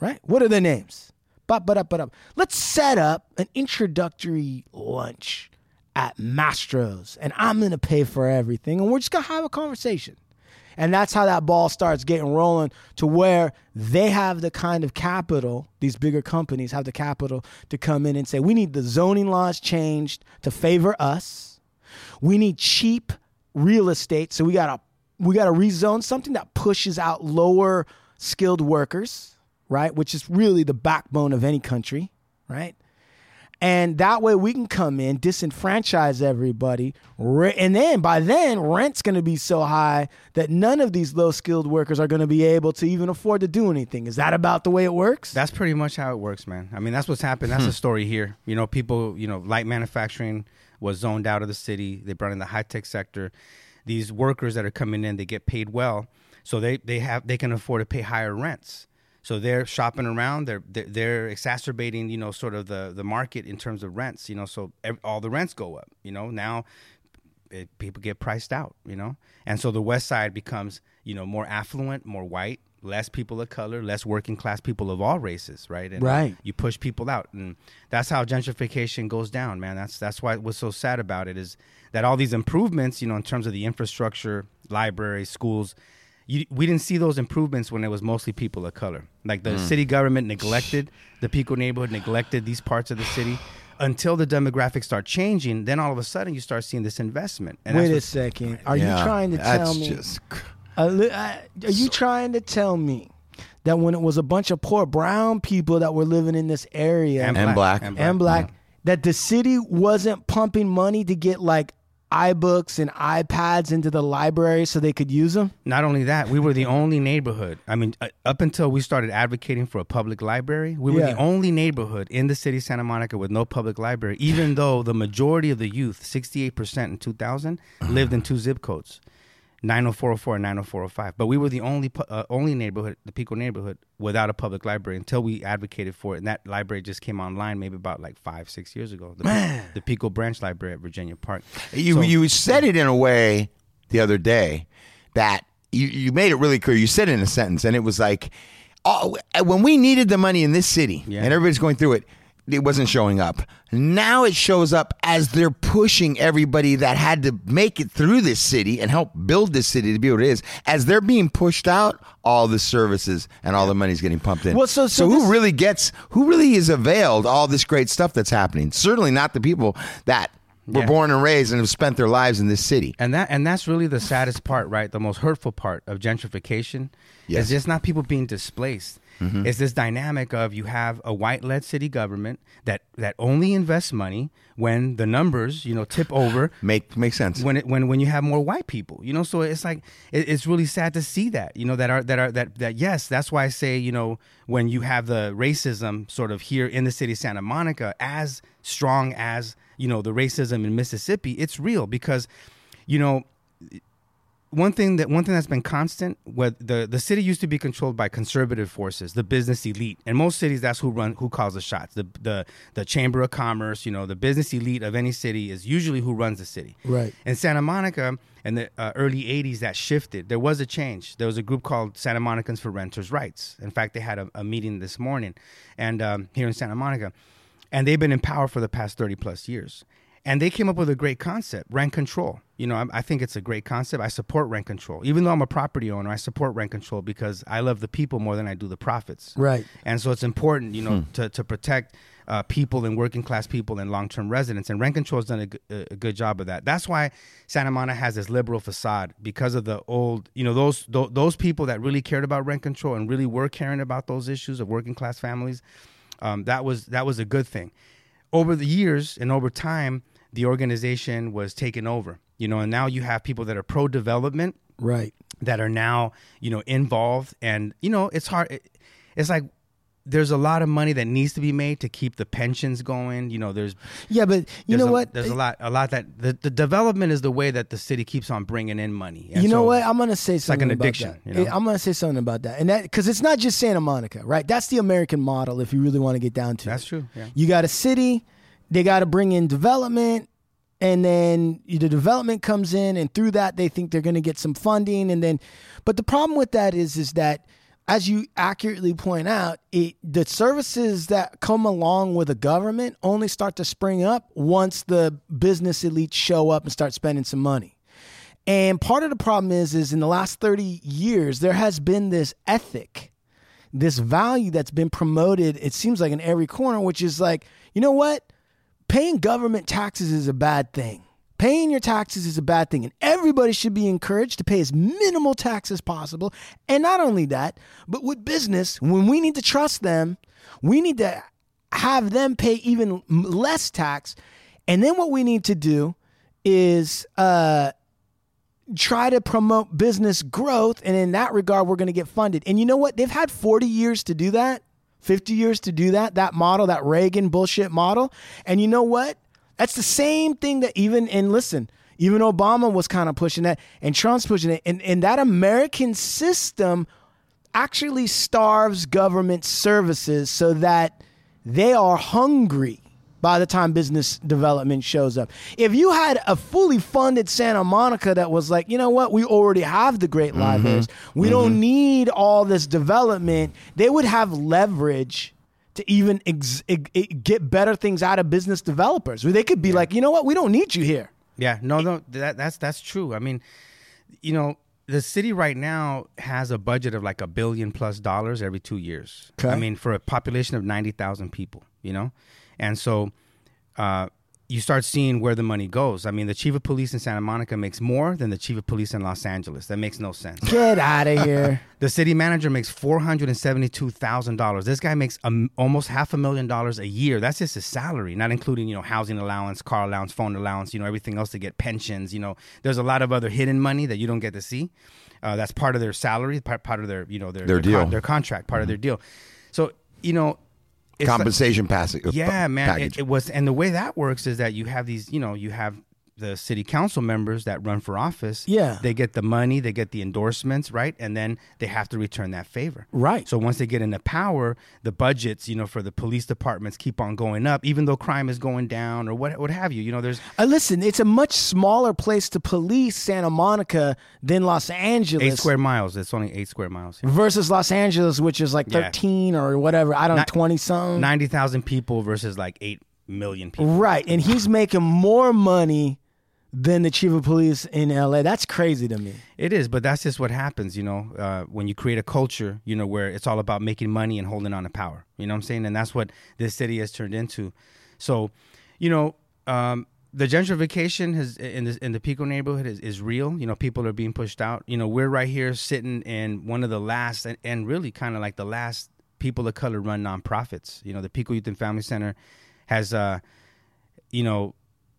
Right? What are their names? But but up but up. Let's set up an introductory lunch at Mastro's and I'm gonna pay for everything and we're just gonna have a conversation. And that's how that ball starts getting rolling to where they have the kind of capital, these bigger companies have the capital to come in and say, we need the zoning laws changed to favor us. We need cheap real estate. So we gotta we gotta rezone something that pushes out lower skilled workers, right? Which is really the backbone of any country, right? And that way we can come in, disenfranchise everybody. And then by then, rent's going to be so high that none of these low skilled workers are going to be able to even afford to do anything. Is that about the way it works? That's pretty much how it works, man. I mean, that's what's happened. That's the hmm. story here. You know, people, you know, light manufacturing was zoned out of the city. They brought in the high tech sector. These workers that are coming in, they get paid well, so they they have they can afford to pay higher rents. So they're shopping around. They're they're, they're exacerbating, you know, sort of the the market in terms of rents. You know, so all the rents go up. You know, now it, people get priced out, you know? And so the West Side becomes, you know, more affluent, more white, less people of color, less working class people of all races, right? And uh, Right. You push people out. And that's how gentrification goes down, man. That's that's why what's so sad about it is that all these improvements, you know, in terms of the infrastructure, libraries, schools, you, we didn't see those improvements when it was mostly people of color. Like the city government neglected the Pico neighborhood, neglected these parts of the city until the demographics start changing. Then all of a sudden, you start seeing this investment. And Wait a second. Are Yeah, you trying to that's tell me? just li- uh, are you trying to tell me that when it was a bunch of poor brown people that were living in this area And And black. and black, that the city wasn't pumping money to get like iBooks and iPads into the library so they could use them? Not only that, we were the only neighborhood. I mean, uh, up until we started advocating for a public library, we were Yeah. the only neighborhood in the city of Santa Monica with no public library, even though the majority of the youth, 68% in 2000, lived in two zip codes. 90404 and 90405. But we were the only uh, only neighborhood, the Pico neighborhood, without a public library until we advocated for it. And that library just came online maybe about like five, six years ago. The, the Pico Branch Library at Virginia Park. You So- you said it in a way the other day that you, you made it really clear. You said it in a sentence, and it was like, oh, when we needed the money in this city, Yeah. and everybody's going through it, it wasn't showing up. Now it shows up as they're pushing everybody that had to make it through this city and help build this city to be what it is. As they're being pushed out, all the services and all the money's getting pumped in. Well, so- so who this- really gets? Who really is availed all this great stuff that's happening? Certainly not the people that were Yeah. born and raised and have spent their lives in this city. And that and that's really the saddest part, right? The most hurtful part of gentrification Yes. is just not people being displaced. Mm-hmm. It's this dynamic of you have a white-led city government that that only invests money when the numbers, you know, tip over. Make makes sense. When it when when you have more white people, you know, so it's like it, it's really sad to see that, you know, that are that are that that yes, that's why I say, you know, when you have the racism sort of here in the city of Santa Monica as strong as you know the racism in Mississippi, it's real because, you know, one thing that one thing that's been constant what the the city used to be controlled by conservative forces the business elite. And most cities that's who run who calls the shots. The the the chamber of commerce you know the business elite of any city is usually who runs the city. Right. in santa monica in the uh, early 80s that shifted. There was a change. There was a group called santa monicans for renters rights. In fact they had a, a meeting this morning and um, here in santa monica and they've been in power for the past 30 plus years and they came up with a great concept rent control. You know I, I think it's a great concept. I support rent control. Even though i'm a property owner i support rent control because i love the people more than i do the profits. Right. and so it's important you know to, to protect uh, people and working class people and long-term residents. And rent control has done a, g- a- a good job of that. That's why santa monica has this liberal facade because of the old you know those those, those people that really cared about rent control and really were caring about those issues of working class families um, that was that was a good thing. Over the years and over time the organization was taken over you know and now you have people that are pro development Right. that are now you know involved and you know it's hard it- it's like there's a lot of money that needs to be made to keep the pensions going you know there's Yeah, but you know a, what? there's a lot a lot that the, the development is the way that the city keeps on bringing in money And you know so- what? I'm gonna say like something an about addiction, that. you know? I'm gonna say something about that, and that because it's not just Santa Monica, right? That's the American model. If you really want to get down to That's it. true, yeah. You got a city, they got to bring in development, and then the development comes in and through that they think they're going to get some funding and then but the problem with that is is that as you accurately point out it, the services that come along with a government only start to spring up once the business elites show up and start spending some money. And part of the problem is is in the last 30 years there has been this ethic this value that's been promoted it seems like in every corner which is like you know what paying government taxes is a bad thing. Paying your taxes is a bad thing, and everybody should be encouraged to pay as minimal tax as possible. And not only that, but with business, when we need to trust them, we need to have them pay even less tax. And then what we need to do is uh, try to promote business growth. And in that regard, we're going to get funded. And you know what? They've had 40 years to do that. 50 years to do that, that model, that Reagan bullshit model. And you know what? That's the same thing that even, and listen, even Obama was kind of pushing that and Trump's pushing it. And, and that American system actually starves government services so that they are hungry by the time business development shows up. If you had a fully funded Santa Monica that was like, you know what, we already have the great mm-hmm. libraries, we don't mm-hmm. need all this development, they would have leverage to even ex- ex- get better things out of business developers. They could be like, you know what, we don't need you here. Yeah, no, no, that that's that's true. I mean, you know, the city right now has a budget of like a billion plus dollars every two years. Okay. I mean, for a population of ninety thousand people, you know, and so uh, you start seeing where the money goes. I mean, the chief of police in Santa Monica makes more than the chief of police in Los Angeles. That makes no sense. Get out of here. The city manager makes four hundred and seventy-two thousand dollars. This guy makes um, almost half a million dollars a year. That's just his salary, not including you know housing allowance, car allowance, phone allowance, you know everything else to get pensions. You know, there's a lot of other hidden money that you don't get to see. Uh, that's part of their salary, part, part of their you know their Their deal. their contract, part of their deal. So you know, it's like- Compensation pass- uh, yeah, man. It, it was, and the way that works is that you have these, you know, you have the city council members that run for office. Yeah. they get the money, they get the endorsements, right, and then they have to return that favor. Right. So once they get into power, the budgets, you know, for the police departments keep on going up, even though crime is going down or what, what have you. You know, there's Uh, listen, it's a much smaller place to police Santa Monica than Los Angeles. eight square miles. It's only eight square miles. versus Los Angeles, which is like Yeah. 13 or whatever. I don't know, 20 something. Ninety thousand people versus like eight million people. Right. And he's making more money than the chief of police in LA. That's crazy to me. It is, but that's just what happens, you know, uh, when you create a culture, you know, where it's all about making money and holding on to power. You know what I'm saying? And that's what this city has turned into. So, you know, um, the gentrification has in the in the Pico neighborhood is, is real. You know, people are being pushed out. You know, we're right here sitting in one of the last and, and really kind of like the last people of color run nonprofits. You know, the Pico Youth and Family Center has uh, you know,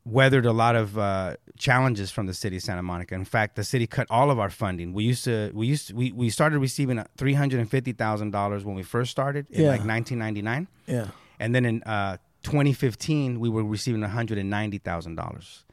weathered a lot of uh, challenges from the city of Santa Monica. In fact, the city cut all of our funding. We used to, we used, to, we, we started receiving three hundred and fifty thousand dollars when we first started in Yeah. like nineteen ninety nine, Yeah. and then in uh, twenty fifteen we were receiving one hundred and ninety thousand dollars.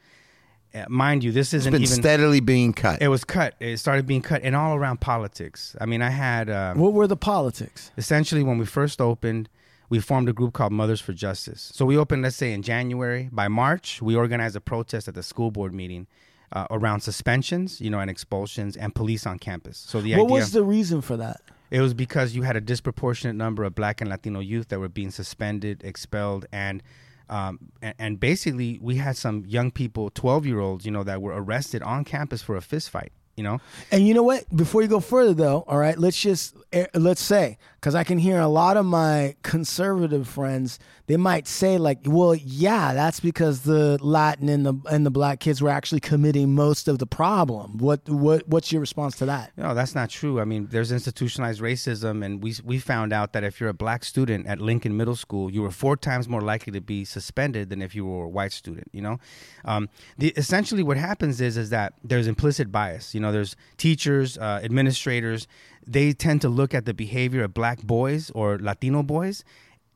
Uh, mind you, this isn't been even. steadily being cut. it was cut. It started being cut, and all around politics. I mean, I had. Uh, What were the politics? essentially when we first opened we formed a group called mothers for justice so we opened let's say in january by march we organized a protest at the school board meeting uh, around suspensions you know and expulsions and police on campus so the what idea was the reason for that? it was because you had a disproportionate number of black and latino youth that were being suspended expelled and um, and, and basically we had some young people 12 year olds you know that were arrested on campus for a fist fight you know And you know what? Before you go further, though, all right, let's just let's say because I can hear a lot of my conservative friends. They might say like, "Well, yeah, that's because the Latin and the and the black kids were actually committing most of the problem." What what what's your response to that? No, that's not true. I mean, there's institutionalized racism, and we we found out that if you're a black student at Lincoln Middle School, you were four times more likely to be suspended than if you were a white student. You know, um, the, essentially what happens is is that there's implicit bias. You know, there's teachers, uh, administrators. They tend to look at the behavior of black boys or Latino boys.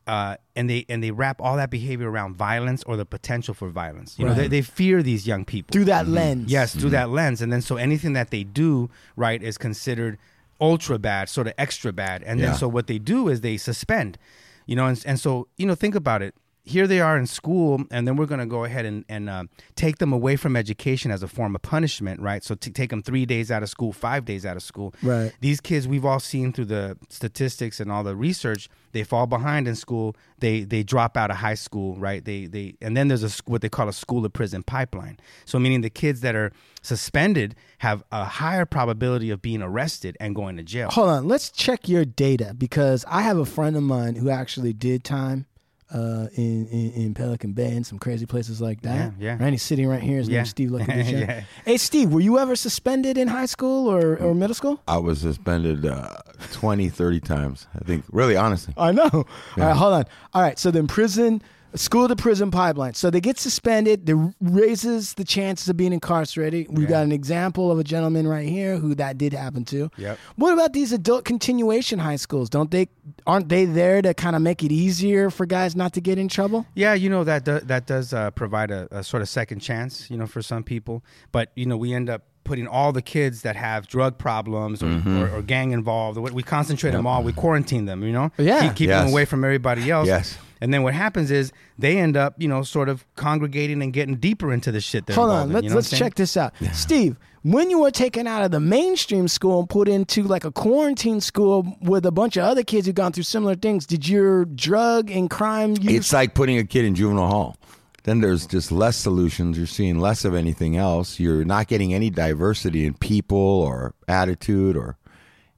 Uh, and they and they wrap all that behavior around violence or the potential for violence. You know, they, they fear these young people. Through that lens, Yes, through that lens, and then so anything that they do right is considered ultra bad, sort of extra bad, and then so what they do is they suspend, you know, and, and so you know think about it. Here they are in school, and then we're going to go ahead and, and uh, take them away from education as a form of punishment, right? So to take them three days out of school, five days out of school. Right. These kids, we've all seen through the statistics and all the research, they fall behind in school. They they drop out of high school, right? They they and then there's a what they call a school to prison pipeline. So meaning the kids that are suspended have a higher probability of being arrested and going to jail. Hold on, let's check your data because I have a friend of mine who actually did time uh, in, in in Pelican Bay and some crazy places like that. Yeah, yeah. Right, he's sitting right here. His Yeah. name's Steve Lucky. Yeah. Hey, Steve, were you ever suspended in high school or, or middle school? I was suspended uh, 20, 30 times. I think, really, honestly. I know. All right, hold on. All right, so then prison, school to prison pipeline. So they get suspended. It raises the chances of being incarcerated. We've got an example of a gentleman right here who that did happen to. Yep. What about these adult continuation high schools? Don't they? Aren't they there to kind of make it easier for guys not to get in trouble? Yeah, you know that do, that does uh, provide a, a sort of second chance, you know, for some people. But you know, we end up putting all the kids that have drug problems or, Mm-hmm. or, or gang involved. We we concentrate them all. We quarantine them. You know, Yeah. keep, keep them away from everybody else. Yes. And then what happens is they end up, you know, sort of congregating and getting deeper into the shit. They're Hold on, in, let's you know let's what I'm saying? check this out. Steve, when you were taken out of the mainstream school and put into like a quarantine school with a bunch of other kids who've gone through similar things, did your drug and crime use It's like putting a kid in juvenile hall. Then there's just less solutions. You're seeing less of anything else. You're not getting any diversity in people or attitude or,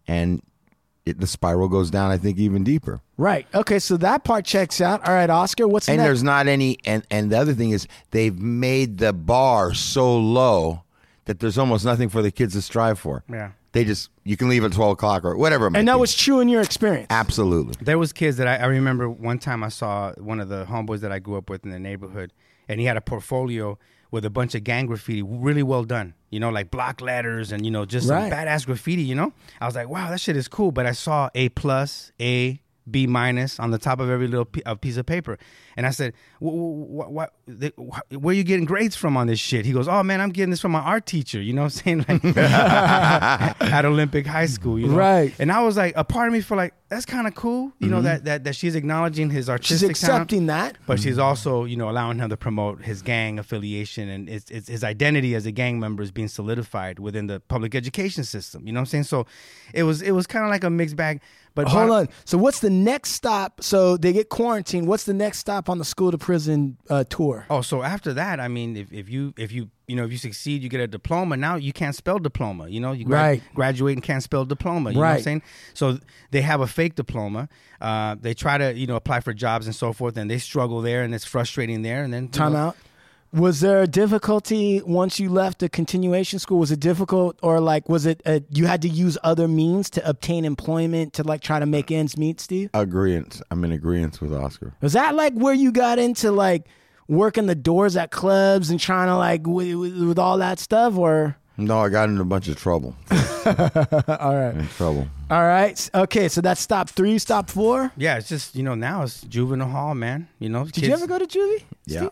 and it, the spiral goes down. I think even deeper. Right. Okay, so that part checks out. All right, Oscar, what's And next? there's not any. And and the other thing is they've made the bar so low that there's almost nothing for the kids to strive for. Yeah. They just you can leave at twelve o'clock or whatever. it might and that be. was true in your experience. absolutely. There was kids that I, I remember one time I saw one of the homeboys that I grew up with in the neighborhood, and he had a portfolio with a bunch of gang graffiti, really well done. You know, like block letters and you know just Right. some badass graffiti. You know, I was like, wow, that shit is cool. But I saw A plus, A, B minus on the top of every little uh, piece of paper, and I said, "Wh- wh- wh- the- "Where are you getting grades from on this shit?" He goes, "Oh man, I'm getting this from my art teacher." You know what I'm saying? Like at Olympic High School, you know? Right. And I was like, a part of me felt like that's kind of cool, you know, that, that that she's acknowledging his Mm-hmm. She's artistic talent, accepting that. but she's also, you know, allowing him to promote his gang affiliation and it's, it's his identity as a gang member is being solidified within the public education system. You know what I'm saying? So it was it was kind of like a mixed bag. But Hold on. So what's the next stop? So they get quarantined. What's the next stop on the school to prison uh, tour? Oh, so after that, I mean, if, if you if you you know if you succeed, you get a diploma. Now you can't spell diploma. You know, you gra- Right. graduate and can't spell diploma. You know what Right. I'm saying? So they have a fake diploma. Uh, they try to you know apply for jobs and so forth, and they struggle there, and it's frustrating there. And then you Time know, out. Was there a difficulty once you left the continuation school? Was it difficult, or like was it uh you had to use other means to obtain employment to like try to make ends meet? Steve, Agreement. I'm in agreement with Oscar. was that like where you got into like working the doors at clubs and trying to like with, with, with all that stuff, or No, I got into a bunch of trouble. all right, In trouble. all right, okay. So that's stop three, stop four. Yeah, it's just you know now it's juvenile hall, man. You know, Did you ever go to juvie? Yeah. Steve?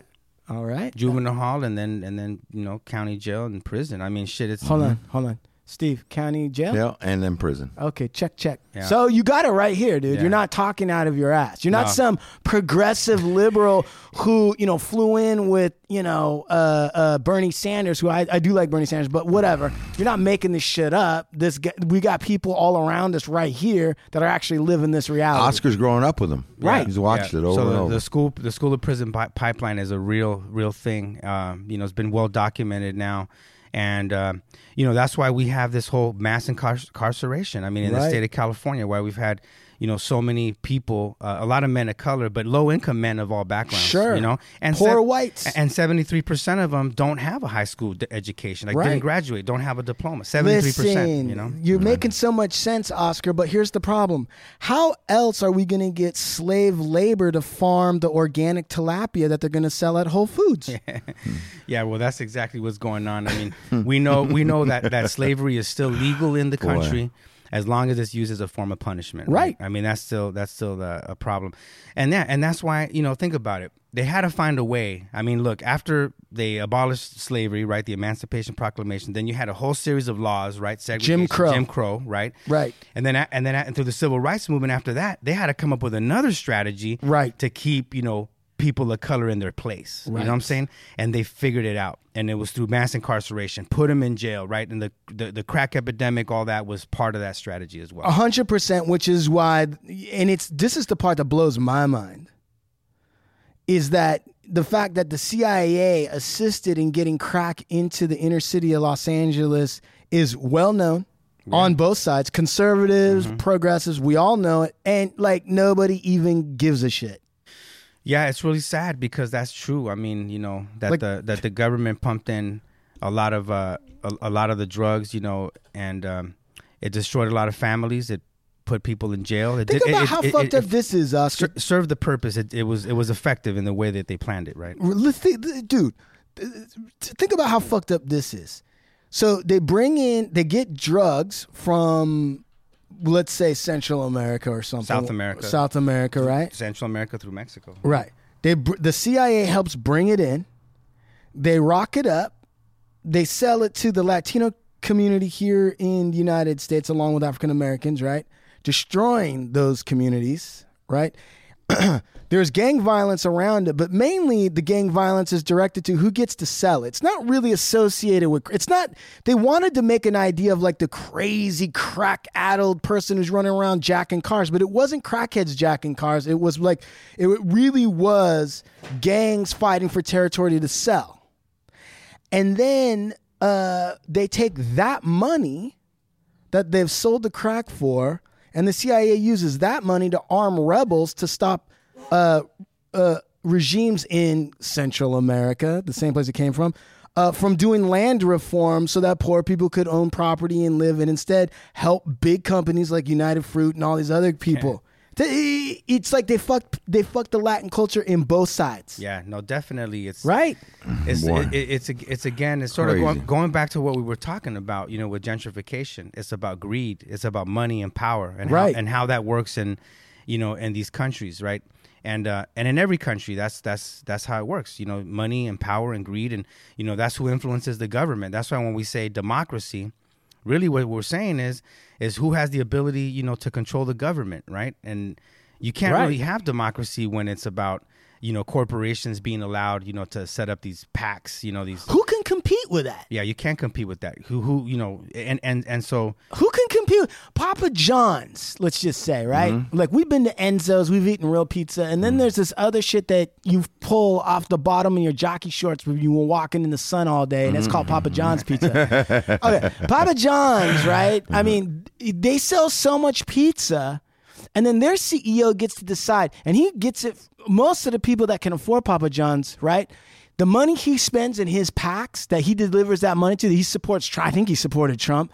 All right. juvenile hall and then and then you know county jail and prison? I mean, shit. It's Hold on, hold on. Steve, county jail. Yeah, and then prison. Okay, check, check. Yeah. So you got it right here, dude. Yeah. You're not talking out of your ass. You're not No. some progressive liberal who, you know, flew in with, you know, uh, uh, Bernie Sanders, who I, I do like Bernie Sanders, but whatever. You're not making this shit up. This g- we got people all around us right here that are actually living this reality. Oscar's growing up with him. Right. He's watched Yeah. it over so and the, over. the school, the school of prison pi- pipeline is a real, real thing. Um, you know, it's been well documented now, and um, you know that's why we have this whole mass incarceration. I mean, in the state of California, why we've had you know so many people, uh, a lot of men of color, but low income men of all backgrounds. Sure. you know, and Poor whites. and seventy three percent of them don't have a high school d- education. Like Right. didn't graduate, don't have a diploma. Seventy three percent. Listen, You know, you're making so much sense, Oscar, but here's the problem. How else are we going to get slave labor to farm the organic tilapia that they're going to sell at Whole Foods? Yeah, well, that's exactly what's going on. I mean, we know we know that that slavery is still legal in the country as long as it's used as a form of punishment. Right. I mean, that's still that's still the, a problem, and that and that's why you know think about it. They had to find a way. I mean, look, after they abolished slavery, right, the Emancipation Proclamation, then you had a whole series of laws, right, segregation, Crow. Jim Crow, right, Right. and then and then and through the civil rights movement after that, they had to come up with another strategy, Right. to keep you know people of color in their place. You know what I'm saying? And they figured it out, and it was through mass incarceration, put them in jail, right? And the the, the crack epidemic, all that was part of that strategy as well. A hundred percent, which is why, and it's this is the part that blows my mind, is that the fact that the CIA assisted in getting crack into the inner city of Los Angeles is well known on both sides, conservatives, Mm-hmm. progressives, we all know it, and like nobody even gives a shit. Yeah, it's really sad because that's true. I mean, you know that Like- the that the government pumped in a lot of uh, a, a lot of the drugs, you know, and um, it destroyed a lot of families. It put people in jail. It Think did- about it- how it- fucked up this is, Oscar. served the purpose. It, it was it was effective in the way that they planned it. Right. Let's think, dude, think about how fucked up this is. So they bring in, they get drugs from, let's say Central America or something. South America. South America, right? Central America through Mexico. Right. They br- the CIA helps bring it in. They rock it up. They sell it to the Latino community here in the United States, along with African Americans, right? Destroying those communities, right? There's gang violence around it, but mainly the gang violence is directed to who gets to sell it. It's not really associated with. It's not. They wanted to make an idea of like the crazy crack addled person who's running around jacking cars, but it wasn't crackheads jacking cars. It was like it really was gangs fighting for territory to sell, and then uh, they take that money that they've sold the crack for, and the CIA uses that money to arm rebels to stop uh, uh, regimes in Central America, the same place it came from, uh, from doing land reform so that poor people could own property and live, and instead help big companies like United Fruit and all these other people. They- It's like they fucked they fucked the Latin culture in both sides, Yeah. No, definitely. It's right? It's Boy. it, it- it's it's again. It's sort of going, going back to what we were talking about. You know, with gentrification, it's about greed. It's about money and power, and Right. how, and how that works in, you know, in these countries, right? And uh, and in every country, that's that's that's how it works. You know, money and power and greed, and you know that's who influences the government. That's why when we say democracy, really what we're saying is is who has the ability, you know, to control the government, right? And you can't Right. really have democracy when it's about you know corporations being allowed, you know, to set up these PACs, you know, these Who can compete with that? yeah, you can't compete with that. Who who you know, and and and so Who can compete? Papa John's, let's just say, right? Mm-hmm. Like we've been to Enzo's, we've eaten real pizza, and then there's this other shit that you pull off the bottom of your jockey shorts when you were walking in the sun all day, and it's called Mm-hmm. Papa John's pizza. okay, Papa John's, right? I mean, they sell so much pizza. And then their CEO gets to decide, and he gets it. Most of the people that can afford Papa John's, right? The money he spends in his PACs that he delivers that money to, that he supports. I think he supported Trump.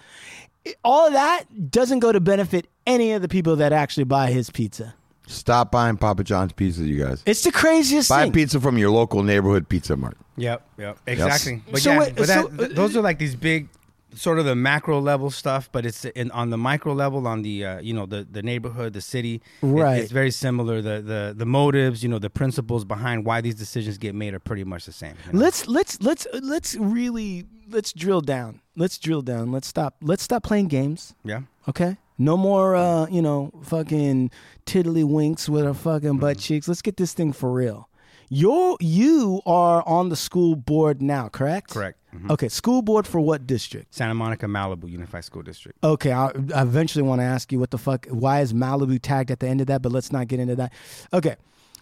All of that doesn't go to benefit any of the people that actually buy his pizza. Stop buying Papa John's pizza, you guys. It's the craziest Buy thing. pizza from your local neighborhood pizza mart. Yep, yep, exactly. But So yeah, wait, but so- that, th- those are like these big, sort of the macro level stuff. But it's in, on the micro level, on the uh, you know the the neighborhood, the city. it- Right. it's very similar. The the the motives, you know, the principles behind why these decisions get made are pretty much the same. you know? Let's let's let's let's really let's drill down. Let's drill down. Let's stop. Let's stop playing games. yeah. Okay. No more, uh, you know, fucking tiddlywinks with our fucking butt cheeks. Let's get this thing for real. You're you are on the school board now, correct? Correct. Mhm. Okay, school board for what district? Santa Monica Malibu Unified School District. Okay, I, I eventually want to ask you what the fuck. Why is Malibu tagged at the end of that? But let's not get into that. Okay,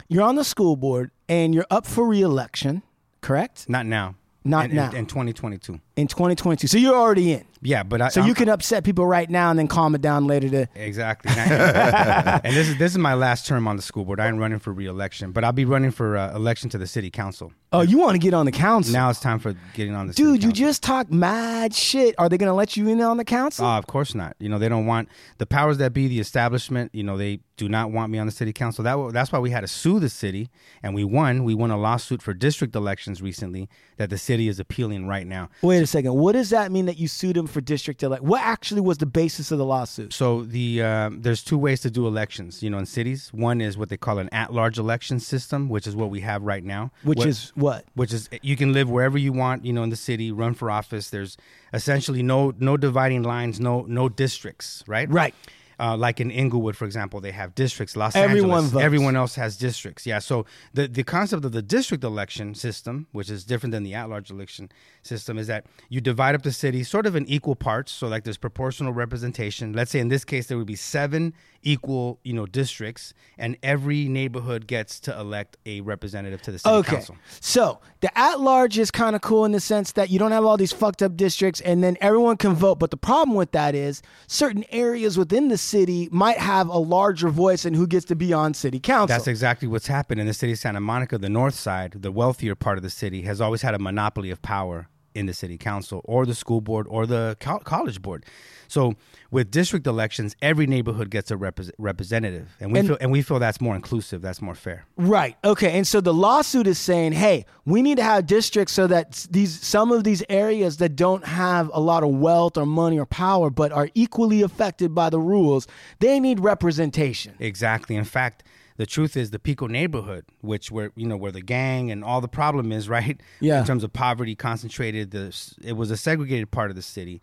you're on the school board and you're up for reelection, correct? Not now. Not in, in- now. In, 2022. In 2022. So you're already in. Yeah, but I, So I'm- you can upset people right now and then calm it down later. To Exactly. and this is this is my last term on the school board. I ain't running for reelection, but I'll be running for uh, election to the city council. Oh, you want to get on the council? Now it's time for getting on the city Dude, you council. just talked mad shit. Are they going to let you in on the council? Oh, of course not. You know, they don't want the powers that be, the establishment. You know, they do not want me on the city council. That that's why we had to sue the city, and we won. We won a lawsuit for district elections recently that the city is appealing right now. Wait a second. What does that mean that you sued them for district elect? What actually was the basis of the lawsuit? So the um, there's two ways to do elections. You know, in cities, one is what they call an at-large election system, which is what we have right now. Which What- is what? which is you can live wherever you want, you know, in the city, run for office. There's essentially no no dividing lines, no no districts, right? Right. Uh, like in Inglewood, for example, they have districts. Los Everyone Angeles, votes. everyone else has districts. Yeah. So the the concept of the district election system, which is different than the at-large election system, is that you divide up the city sort of in equal parts. So like there's proportional representation. Let's say in this case there would be seven equal, you know, districts, and every neighborhood gets to elect a representative to the city Okay. council. So the at large is kind of cool in the sense that you don't have all these fucked up districts and then everyone can vote. But the problem with that is certain areas within the city might have a larger voice in who gets to be on city council. That's exactly what's happened in the city of Santa Monica. The north side, the wealthier part of the city, has always had a monopoly of power in the city council or the school board or the co- college board. So with district elections, every neighborhood gets a repres representative, and we And- feel and we feel that's more inclusive. That's more fair. Right. Okay. And so the lawsuit is saying, hey, we need to have districts so that these some of these areas that don't have a lot of wealth or money or power, but are equally affected by the rules, they need representation. Exactly. In fact, the truth is the Pico neighborhood, which where you know where the gang and all the problem is, right? Yeah. In terms of poverty concentrated, the it was a segregated part of the city.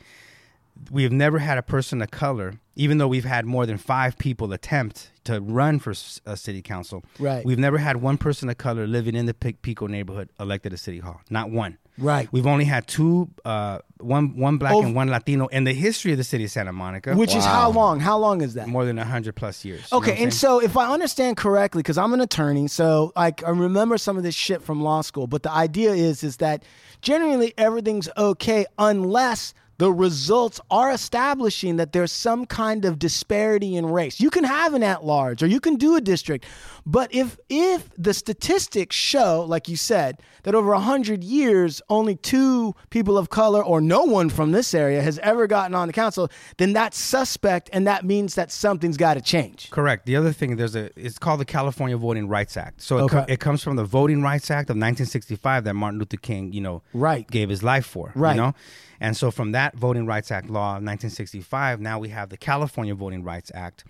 We have never had a person of color, even though we've had more than five people attempt to run for a city council. Right. We've never had one person of color living in the Pico neighborhood elected to city hall. Not one. Right. We've only had two, uh, one one black Oh. and one Latino in the history of the city of Santa Monica. Which is how long? How long is that? more than hundred plus years. You know Okay, I'm and saying? so if I understand correctly, because I'm an attorney, so like I remember some of this shit from law school. But the idea is is that generally everything's okay unless the results are establishing that there's some kind of disparity in race. You can have an at large or you can do a district, but if if the statistics show, like you said, that over hundred years only two people of color or no one from this area has ever gotten on the council, then that's suspect, and that means that something's got to change. Correct. The other thing, there's a, it's called the California Voting Rights Act. So it, Okay. it comes from the Voting Rights Act of 1965 that Martin Luther King, you know, Right. gave his life for. Right. You know, and so from that Voting Rights Act law of 1965, now we have the California Voting Rights Act,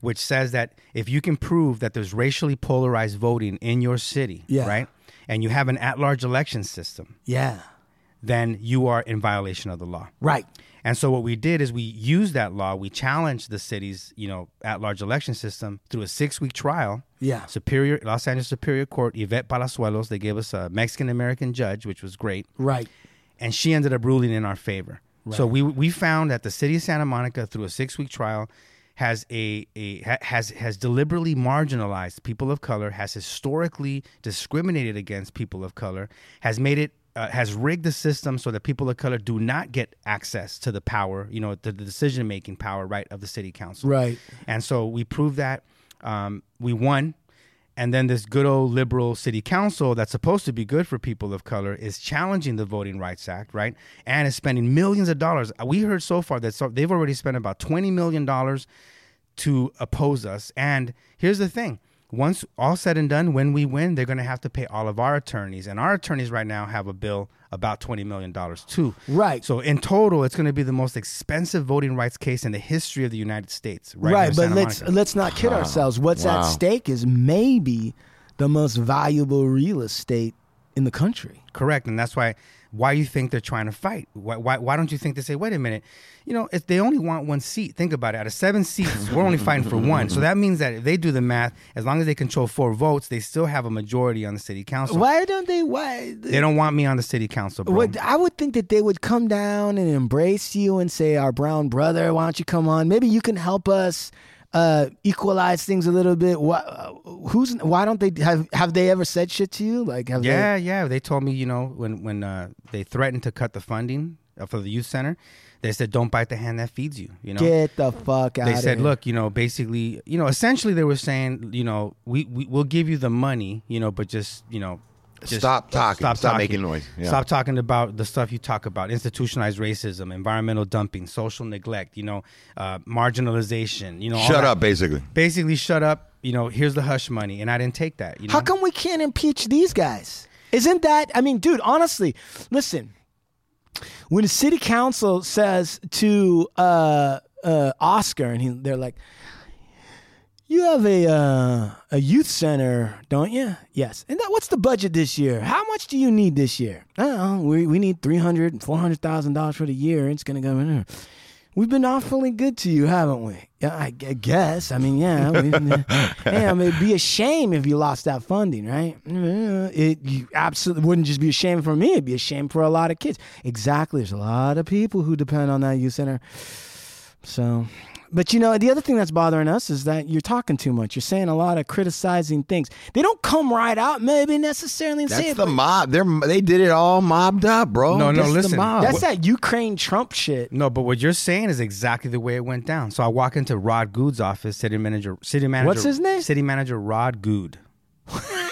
which says that if you can prove that there's racially polarized voting in your city, Yeah. right, and you have an at-large election system, Yeah. then you are in violation of the law. Right. And so what we did is we used that law. We challenged the city's, you know, at-large election system through a six-week trial. Yeah. Superior Los Angeles Superior Court, Yvette Palazuelos, they gave us a Mexican American judge, which was great, Right. And she ended up ruling in our favor. So we we found that the city of Santa Monica, through a six-week trial, has a, a has has deliberately marginalized people of color, has historically discriminated against people of color, has made it uh, has rigged the system so that people of color do not get access to the power, you know, the, the decision making power, right, of the city council. Right. And so we proved that um, we won. And then this good old liberal city council that's supposed to be good for people of color is challenging the Voting Rights Act, right? And is spending millions of dollars. Uh, we heard so far that so they've already spent about $20 million to oppose us. And here's the thing once all said and done, when we win, they're going to have to pay all of our attorneys. And our attorneys right now have a bill about $20 million too. Right. So in total, it's going to be the most expensive voting rights case in the history of the United States. Right, Right. but let's Monica. let's not kid ourselves. What's Wow. at stake is maybe the most valuable real estate in the country. Correct, and that's why why you think they're trying to fight. Why, why, why don't you think they say, wait a minute, you know, if they only want one seat, think about it. Out of seven seats, we're only fighting for one. So that means that if they do the math, as long as they control four votes, they still have a majority on the city council. Why don't they? Why? They don't want me on the city council, bro. What, I would think that they would come down and embrace you and say, "Our brown brother, why don't you come on? Maybe you can help us uh, equalize things a little bit." Why, uh, who's? Why don't they have? Have they ever said shit to you? Like, have Yeah, yeah. They told me, you know, when when uh, they threatened to cut the funding for the youth center, they said, "Don't bite the hand that feeds you." You know, they get the fuck out? they said, here. "Look, you know, basically, you know, essentially, they were saying, you know, we, we we'll give you the money, you know, but just, you know." Just Stop talking. Stop talking. making noise. Yeah. Stop talking about the stuff you talk about: institutionalized racism, environmental dumping, social neglect. You know, uh, marginalization. You know, all Shut that. up, basically. Basically, shut up. You know, here's the hush money, and I didn't take that. You know, How come we can't impeach these guys? Isn't that? I mean, dude, honestly, listen. When the city council says to uh, uh, Oscar, and he, they're like, "You have a uh, a youth center, don't you?" Yes. And that, what's the budget this year? How much do you need this year? Know. We we need three hundred, four hundred thousand dollars for the year. It's gonna go in there. We've been awfully good to you, haven't we? Yeah, I, I guess. I mean, yeah. We, mean, it'd be a shame if you lost that funding, right? It you absolutely wouldn't just be a shame for me. It'd be a shame for a lot of kids. Exactly. There's a lot of people who depend on that youth center. So, but you know, the other thing that's bothering us is that you're talking too much. You're saying a lot of criticizing things. They don't come right out, maybe necessarily, and say That's it, the but mob. They're they did it all mobbed up, bro. No, no, That's the listen. mob. that's that Ukraine Trump shit. No, but what you're saying is exactly the way it went down. So I walk into Rod Good's office, city manager, city manager. What's his name? City manager Rod Good.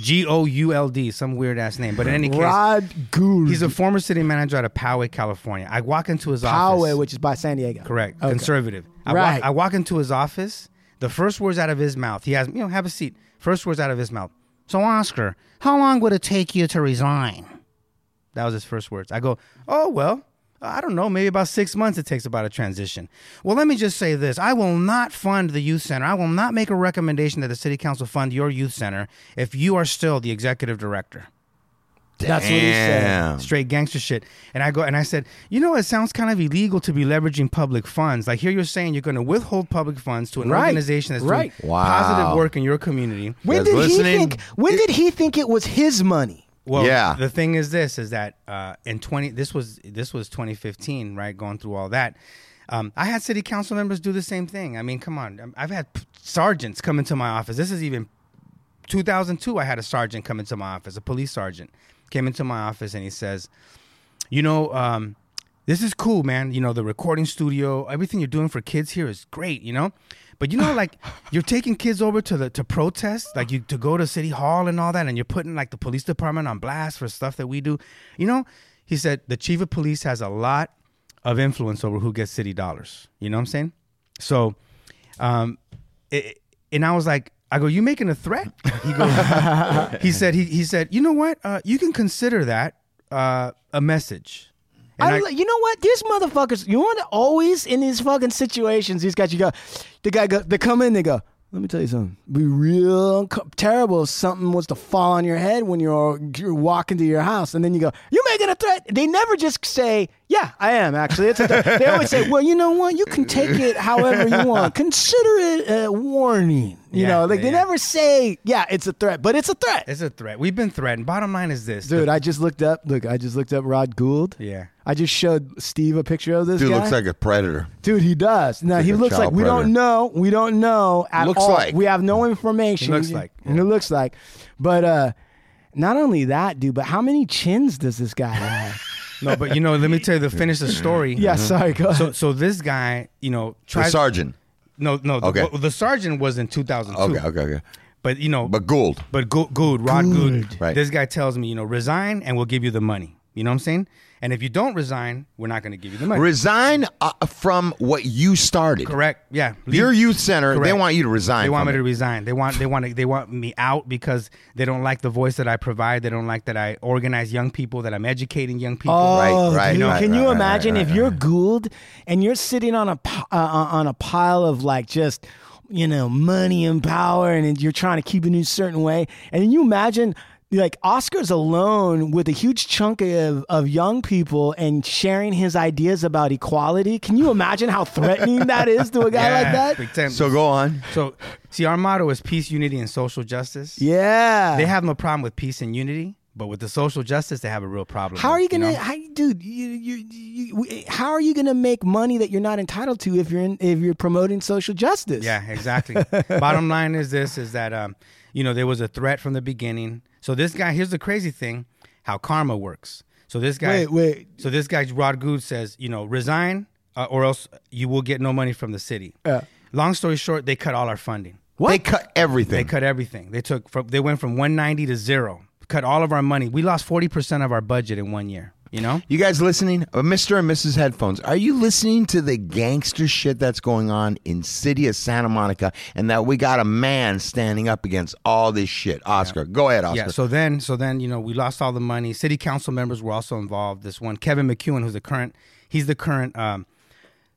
G O U L D, some weird ass name. But in any case, Rod Gould. he's a former city manager out of Poway, California. I walk into his Poway, office. which is by San Diego. Correct. Okay. Conservative. I Right. Walk, I walk into his office. The first words out of his mouth, he has, you know, have a seat. First words out of his mouth. So, Oscar, how long would it take you to resign? That was his first words. I go, oh, well, I don't know, maybe about six months it takes about a transition. Well, let me just say this I will not fund the youth center. I will not make a recommendation that the city council fund your youth center if you are still the executive director That's what he said. Straight gangster shit. And I go and I said, you know, it sounds kind of illegal to be leveraging public funds. Like here, you're saying you're going to withhold public funds to an Right. organization that's Right. doing Wow. positive work in your community. When guys did listening? he think? When did he think it was his money? Well, Yeah. The thing is, this is that uh, in twenty this was this was 2015, right? Going through all that. Um, I had city council members do the same thing. I mean, come on. Um, I've had p- sergeants come into my office. This is even 2002. I had a sergeant come into my office, a police sergeant came into my office, and he says, "You know, um, this is cool, man. You know, the recording studio, everything you're doing for kids here is great. You know." But you know, like you're taking kids over to the to protest, like you to go to city hall and all that, and you're putting like the police department on blast for stuff that we do. You know, he said the chief of police has a lot of influence over who gets city dollars. You know what I'm saying? So, um, it, and I was like, I go, you making a threat? He goes, he said, he, he said, you know what? Uh, you can consider that uh, a message. I, I- you know what? These motherfuckers, you want to always in these fucking situations, these guys, you go, the guy go, they come in, they go, let me tell you something. Be real co- terrible if something was to fall on your head when you're, you're walking to your house, and then you go, "You making a threat?" They never just say, "Yeah, I am actually." It's a they always say, "Well, you know what? You can take it however you want. Consider it a warning." You Yeah, know, like they never say, "Yeah, it's a threat," but it's a threat. it's a threat. We've been threatened. Bottom line is this, Dude, The- I just looked up. Look, I just looked up Rod Gould. yeah. I just showed Steve a picture of this Dude guy. looks like a predator. Dude, he does. Now Like he looks like child we predator. don't know. We don't know at Looks all. like. we have no information. He looks like, And it looks like. But uh not only that, dude, but how many chins does this guy have? No, but you know, let me tell you the finish the story. yeah, uh-huh. sorry, go ahead. So, so this guy, you know, The sergeant. no, no. The, Okay. well, the sergeant was in 2002. Okay, okay, okay. But you know, But Gould. But good, good, Rod Good. Right. This guy tells me, you know, resign and we'll give you the money. You know what I'm saying? And if you don't resign, we're not going to give you the money. Resign uh, from what you started. Correct. Yeah. Leave- Your youth center, they want you to resign. They want from me to resign. They want they want to, they want me out because they don't like the voice that I provide. They don't like that I organize young people, that I'm educating young people. Right, Oh, right, dude, right, Can right, you right, imagine right, if you're right. Gould and you're sitting on a uh, on a pile of like just you know money and power, and you're trying to keep it in a certain way, and you imagine. Like Oscar's alone with a huge chunk of, of young people and sharing his ideas about equality. Can you imagine how threatening that is to a guy like that? big. So go on. So see, our motto is peace, unity, and social justice. Yeah. They have no problem with peace and unity, but with the social justice, they have a real problem. How are you gonna, know? how, dude? You, you, you, how are you gonna make money that you're not entitled to if you're in, if you're promoting social justice? Yeah, exactly. Bottom line is this: is that um, you know there was a threat from the beginning. So this guy, here's the crazy thing: how karma works. So this guy, Wait, wait. So this guy, Rod Good, says, you know, resign uh, or else you will get no money from the city. Yeah. Long story short, they cut all our funding. What? They cut everything. They cut everything. They took from they went from 190 to zero. Cut all of our money. We lost 40 percent of our budget in one year. You know. You guys listening? Uh, Mr. and Mrs. Headphones, are you listening to the gangster shit that's going on in city of Santa Monica and that we got a man standing up against all this shit? Oscar, go ahead, Oscar. Yeah. So then, so then, you know, we lost all the money. City council members were also involved. This one, Kevin McKeown, who's the current, he's the current um,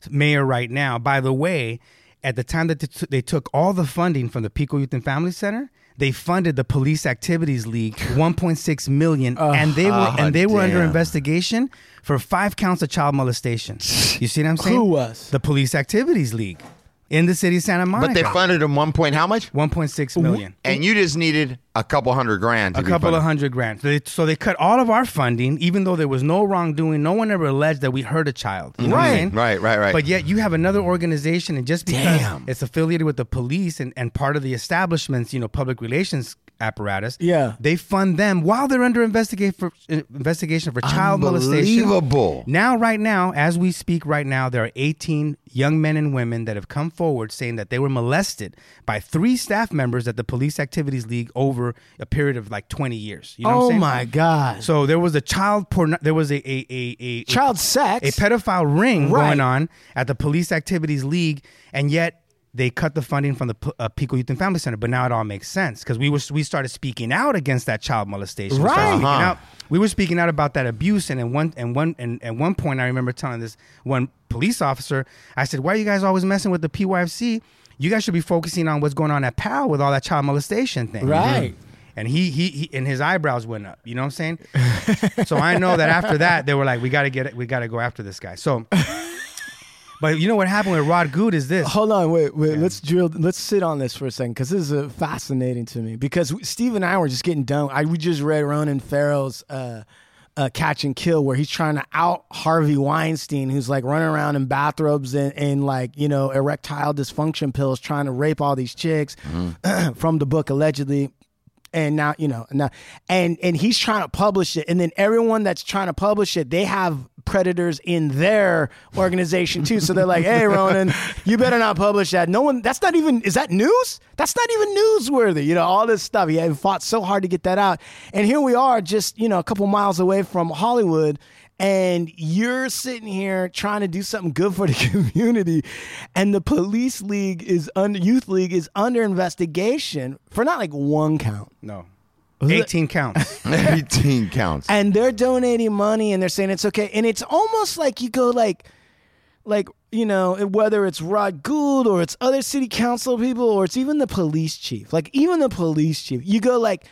mayor right now. By the way, at the time that they, t- they took all the funding from the Pico Youth and Family Center, they funded the Police Activities League 1.6 million, oh, and they were and they were under investigation for five counts of child molestation. You see what I'm saying? Who was? the Police Activities League in the city of Santa Monica? But they funded him one point. How much? 1.6 million. And you just needed a couple hundred grand. To a be couple funded. of hundred grand. So they, so they cut all of our funding, even though there was no wrongdoing. No one ever alleged that we hurt a child. You know Right, right, right, right. But yet you have another organization, and just because Damn. it's affiliated with the police and, and part of the establishment's, you know, public relations apparatus, Yeah. they fund them while they're under investigate for, investigation for child molestation. Unbelievable. Now, right now, as we speak right now, there are 18 young men and women that have come forward saying that they were molested by three staff members at the Police Activities League over a period of like 20 years. You know what I'm Oh saying? my God. So there was a child porn. There was a a a, a Child a, sex. a pedophile ring Right. going on at the Police Activities League, and yet they cut the funding from the uh, Pico Youth and Family Center. But now it all makes sense because we were we started speaking out against that child molestation. We Right. speaking Uh-huh. out. We were speaking out about that abuse, and at one and one and at one point, I remember telling this one police officer, I said, "Why are you guys always messing with the PYFC? You guys should be focusing on what's going on at PAL with all that child molestation thing." Right. And he, he he and his eyebrows went up. You know what I'm saying? so I know that after that they were like, we got to get it. We got to go after this guy. So, but you know what happened with Rod Good is this. Hold on, wait, wait. Let's drill. Let's sit on this for a second because this is uh, fascinating to me. Because Steve and I were just getting done. I we just read Ronan Farrow's uh, uh, Catch and Kill, where he's trying to out Harvey Weinstein, who's like running around in bathrobes and, and like you know erectile dysfunction pills, trying to rape all these chicks from the book allegedly and now you know now and and he's trying to publish it. And then everyone that's trying to publish it they have predators in their organization too. So they're like hey ronan you better not publish that. No one that's not even is that news? That's not even newsworthy you know all this stuff. He had fought so hard to get that out. And here we are just you know a couple miles away from hollywood and you're sitting here trying to do something good for the community and the police league is under youth league is under investigation for not like one count No, 18 counts. 18 counts. and they're donating money and they're saying it's okay and it's almost like you go like like you know whether it's rod gould or it's other city council people or it's even the police chief like even the police chief you go like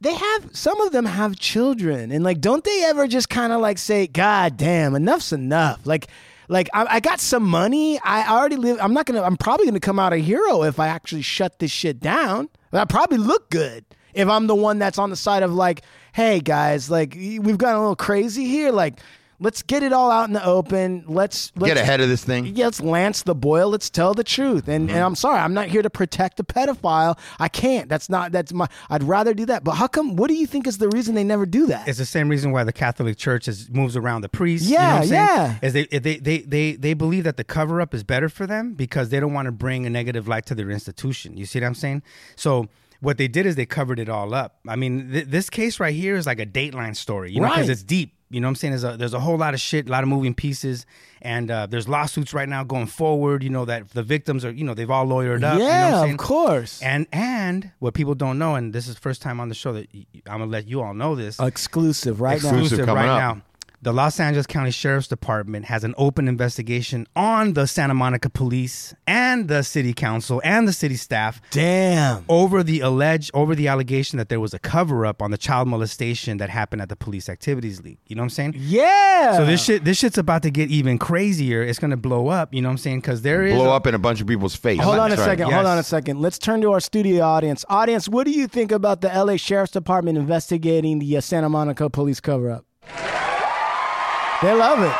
they have some of them have children. And like don't they ever just kind of like say god damn enough's enough. Like like I, I got some money. I already live i'm not gonna i'm probably gonna come out a hero if i actually shut this shit down. I probably look good if i'm the one that's on the side of like hey guys like we've gotten a little crazy here. Like let's get it all out in the open let's, let's Get ahead of this thing. yeah, let's lance the boil. Let's tell the truth. And, and mm-hmm. I'm sorry, I'm not here to protect the pedophile. I can't. That's not. That's my. I'd rather do that. But how come? What do you think is the reason they never do that? It's the same reason why the Catholic Church is, moves around the priests. you know Yeah, what I'm saying? yeah. Is they, they, they, they, they believe that the cover up is better for them because they don't want to bring a negative light to their institution. You see what I'm saying? So what they did is they covered it all up. I mean, th- this case right here is like a Dateline story, you know, because Right. it's deep. You know what I'm saying? There's a there's a whole lot of shit, a lot of moving pieces, and uh, there's lawsuits right now going forward. You know that the victims are, you know, they've all lawyered up. you know yeah, of course. And and what people don't know, and this is first time on the show that y- I'm gonna let you all know this. Exclusive right now. Exclusive. right up. now. The Los Angeles County Sheriff's Department has an open investigation on the Santa Monica Police and the City Council and the city staff Damn. over the alleged over the allegation that there was a cover up on the child molestation that happened at the Police Activities League. You know what I'm saying? Yeah. So this shit this shit's about to get even crazier. It's gonna blow up. You know what I'm saying? Because there is Blow a- up in a bunch of people's face. Hold on a That's right. second. Hold Yes. on a second. Let's turn to our studio audience. Audience, what do you think about the LA Sheriff's Department investigating the uh, Santa Monica police cover up? They love it.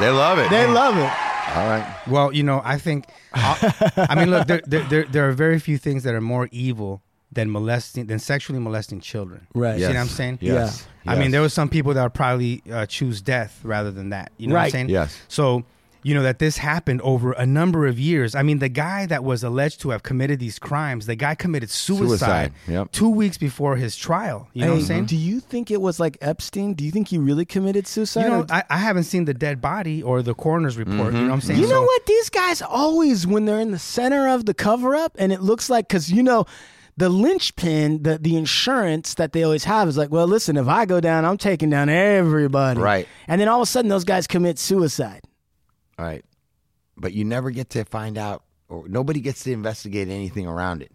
They love it. They love it. All right. Well, you know, I think, I, I mean, look, there, there, there, there are very few things that are more evil than molesting, than sexually molesting children. Right. You see what I'm saying? Yes. I mean, there were some people that would probably uh, choose death rather than that. You know what I'm Right. saying? Yes. So, you know, that this happened over a number of years. I mean, the guy that was alleged to have committed these crimes, the guy committed suicide, Suicide, yep. two weeks before his trial. You know what I'm saying? Do you think it was like Epstein? Do you think he really committed suicide? You know, I, I haven't seen the dead body or the coroner's report. You know what I'm mm-hmm. saying? You know So- what? These guys always, when they're in the center of the cover up, and it looks like, because you know, the linchpin, the the insurance that they always have is like, well, listen, if I go down, I'm taking down everybody. Right. And then all of a sudden, those guys commit suicide. All right. But you never get to find out, or nobody gets to investigate anything around it.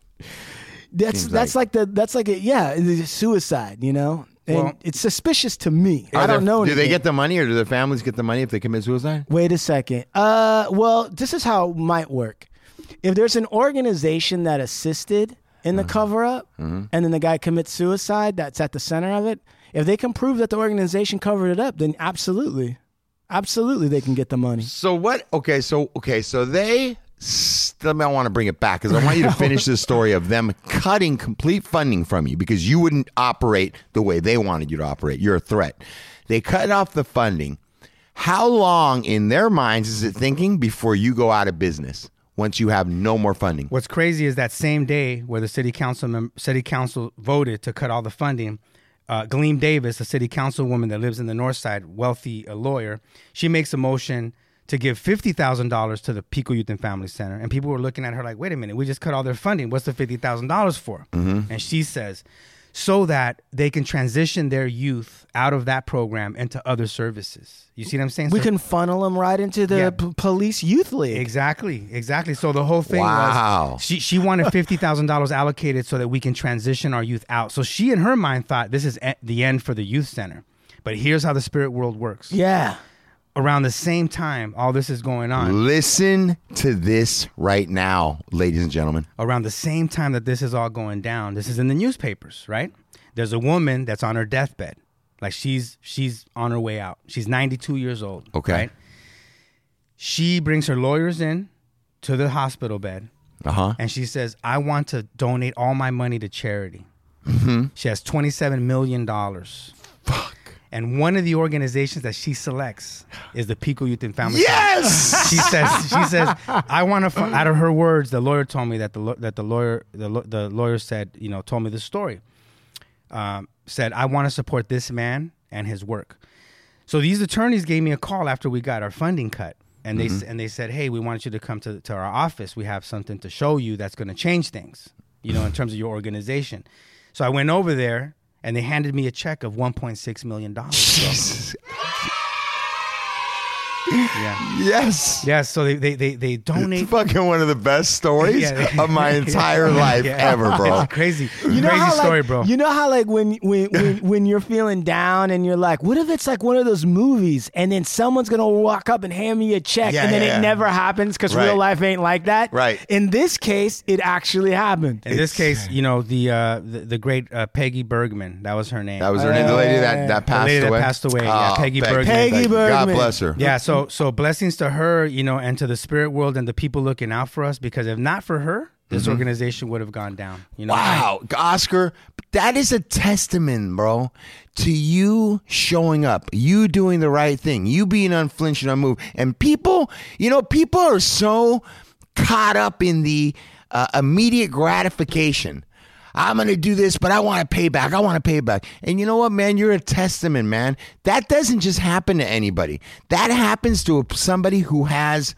That's Seems that's like, the that's like a yeah, it's suicide. You know, and Well- it's suspicious to me. I don't know. Do they anything. get the money, or do their families get the money if they commit suicide? Wait a second. Uh, well, this is how it might work. If there's an organization that assisted in Uh-huh. the cover up, Mm-hmm. and then the guy commits suicide, that's at the center of it. If they can prove that the organization covered it up, then absolutely, absolutely, they can get the money. So what? Okay, so okay, so they. s- Let me. I want to bring it back because I want you to finish the story of them cutting complete funding from you because you wouldn't operate the way they wanted you to operate. You're a threat. They cut off the funding. How long in their minds is it thinking before you go out of business once you have no more funding? What's crazy is that same day where the city council mem- city council voted to cut all the funding, uh, Gleam Davis, a city councilwoman that lives in the North Side, wealthy a lawyer, she makes a motion to give fifty thousand dollars to the Pico Youth and Family Center, and people were looking at her like, "Wait a minute, we just cut all their funding. What's the fifty thousand dollars for?" And she says, "So that they can transition their youth out of that program into other services." You see what I'm saying? We So- can funnel them right into the Yeah. p- police youth league. Exactly, exactly. So the whole thing Wow. was she she wanted fifty thousand dollars allocated so that we can transition our youth out. So she in her mind thought this is e- the end for the youth center. But here's how the spirit world works. Yeah. Around the same time all this is going on, Listen to this right now, ladies and gentlemen. around the same time that this is all going down, this is in the newspapers, right? There's a woman that's on her deathbed. Like she's she's on her way out. She's 92 years old. Okay. Right? She brings her lawyers in to the hospital bed. Uh huh. and she says, "I want to donate all my money to charity." Mm-hmm. She has twenty-seven million dollars. Fuck. And one of the organizations that she selects is the Pico Youth and Family. Yes. She says, "She says, I want to." Fu-, out of her words, the lawyer told me that the that the lawyer the, the lawyer said, you know, told me the story. Um, said, "I want to support this man and his work." So these attorneys gave me a call after we got our funding cut, and they s and they said, "Hey, we want you to come to to our office. We have something to show you that's going to change things, you know, in terms of your organization." So I went over there, and they handed me a check of 1.6 million dollars. Yeah. Yes. Yeah. So they they they, they donate. It's fucking one of the best stories Yeah. of my entire life Yeah. ever, bro. It's crazy. You know crazy how, story, like, bro. You know how like when when when when you're feeling down and you're like, what if it's like one of those movies and then someone's gonna walk up and hand me a check Yeah, and then yeah, it yeah. never happens because Right. real life ain't like that. Right. In this case, it actually happened. In this case, you know the uh, the, the great uh, Peggy Bergman. That was her name. That was her name, the lady that, that passed lady that away. passed away, yeah, Peggy Bergman. Peggy. God Bergman. bless her. Yeah, so so blessings to her, you know, and to the spirit world and the people looking out for us. Because if not for her, this organization would have gone down. You know, Wow, Oscar, that is a testament, bro, to you showing up, you doing the right thing, you being unflinching, unmoved. And people, you know, people are so caught up in the uh, immediate gratification. I'm going to do this, but I want to pay back. I want to pay back. And you know what, man? You're a testament, man. That doesn't just happen to anybody. That happens to somebody who has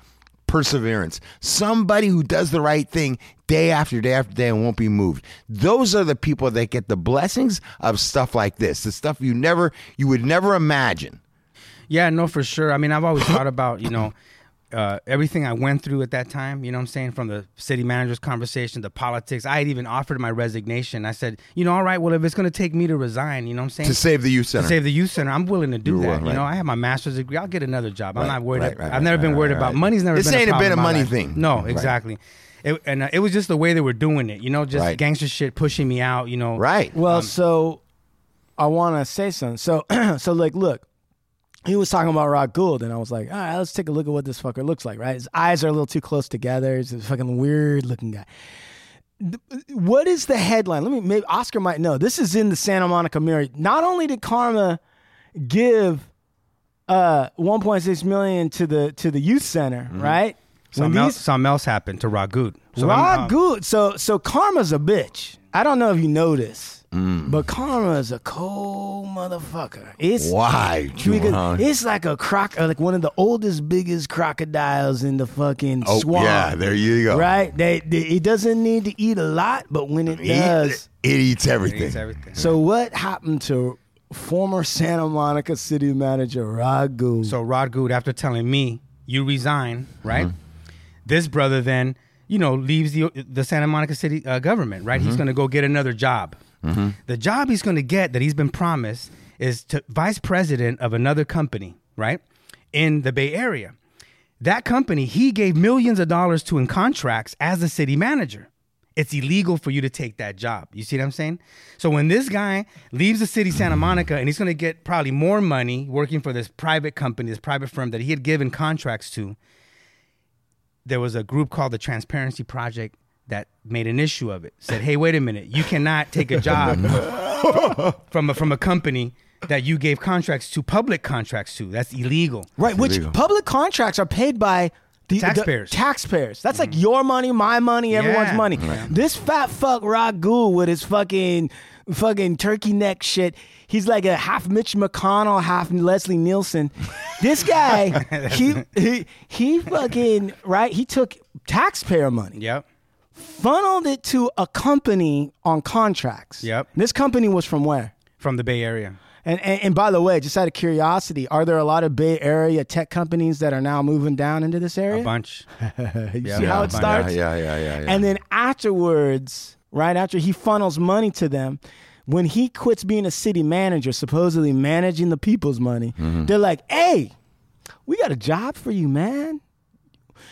perseverance. Somebody who does the right thing day after day after day and won't be moved. Those are the people that get the blessings of stuff like this. The stuff you never you would never imagine. Yeah, no, for sure. I mean, I've always thought about, you know, uh, everything I went through at that time, you know what I'm saying? From the city manager's conversation, the politics. I had even offered my resignation. I said, you know, all right, well, if it's going to take me to resign, you know what I'm saying? To save the youth center. To save the youth center, I'm willing to do You're that. willing, You know, right. I have my master's degree. I'll get another job. I'm not worried. right, right, I've never right, been worried right, about right. money's never This been ain't a problem bit of in my money life. thing. No, Right. exactly. It, and uh, it was just the way they were doing it. You know, just Right. gangster shit pushing me out. You know, Right. Well, so I want to say something. So, so like, look, he was talking about Rod Gould, and I was like, all right, let's take a look at what this fucker looks like. Right, his eyes are a little too close together. He's a fucking weird looking guy. What is the headline? Let me. Maybe Oscar might know. This is in the Santa Monica Mirror. Not only did Karma give uh 1.6 million to the to the youth center, right? When Something else, something else happened to Rod Gould. So Rod I'm, uh, So so Karma's a bitch. I don't know if you know this, Mm. but is a cold motherfucker. It's Why? because Juhan? it's like a croc, uh, like one of the oldest, biggest crocodiles in the fucking Oh, swamp. yeah, there you go. Right? They, they it doesn't need to eat a lot, but when it He- does, it eats everything. It's everything. so what happened to former Santa Monica city manager Rod Gould? So Rod Gould, after telling me you resign, right? Mm-hmm. This brother then you know, leaves the the Santa Monica City uh, government, right? Mm-hmm. He's going to go get another job. Mm-hmm. The job he's going to get that he's been promised is to vice president of another company, right, in the Bay Area. That company he gave millions of dollars to in contracts as a city manager. It's illegal for you to take that job. You see what I'm saying? So when this guy leaves the city Santa Monica and he's going to get probably more money working for this private company, this private firm that he had given contracts to, there was a group called the Transparency Project that made an issue of it. Said, "Hey, wait a minute. You cannot take a job from a, from a company that you gave contracts to, public contracts to. That's illegal." Right, which illegal. public contracts are paid by the the Taxpayers. taxpayers. That's like mm-hmm. your money, my money, everyone's Yeah. money. This fat fuck Rod Gould with his fucking fucking turkey neck shit. He's like a half Mitch McConnell, half Leslie Nielsen. This guy, he, he he fucking right. He took taxpayer money, Yep. Funneled it to a company on contracts. Yep. This company was from where? From the Bay Area. And, and and by the way, just out of curiosity, are there a lot of Bay Area tech companies that are now moving down into this area? A bunch. You Yeah. see how it starts? Yeah, yeah, yeah, yeah. And then afterwards, right after he funnels money to them, when he quits being a city manager, supposedly managing the people's money, Mm-hmm. they're like, "Hey, we got a job for you, man.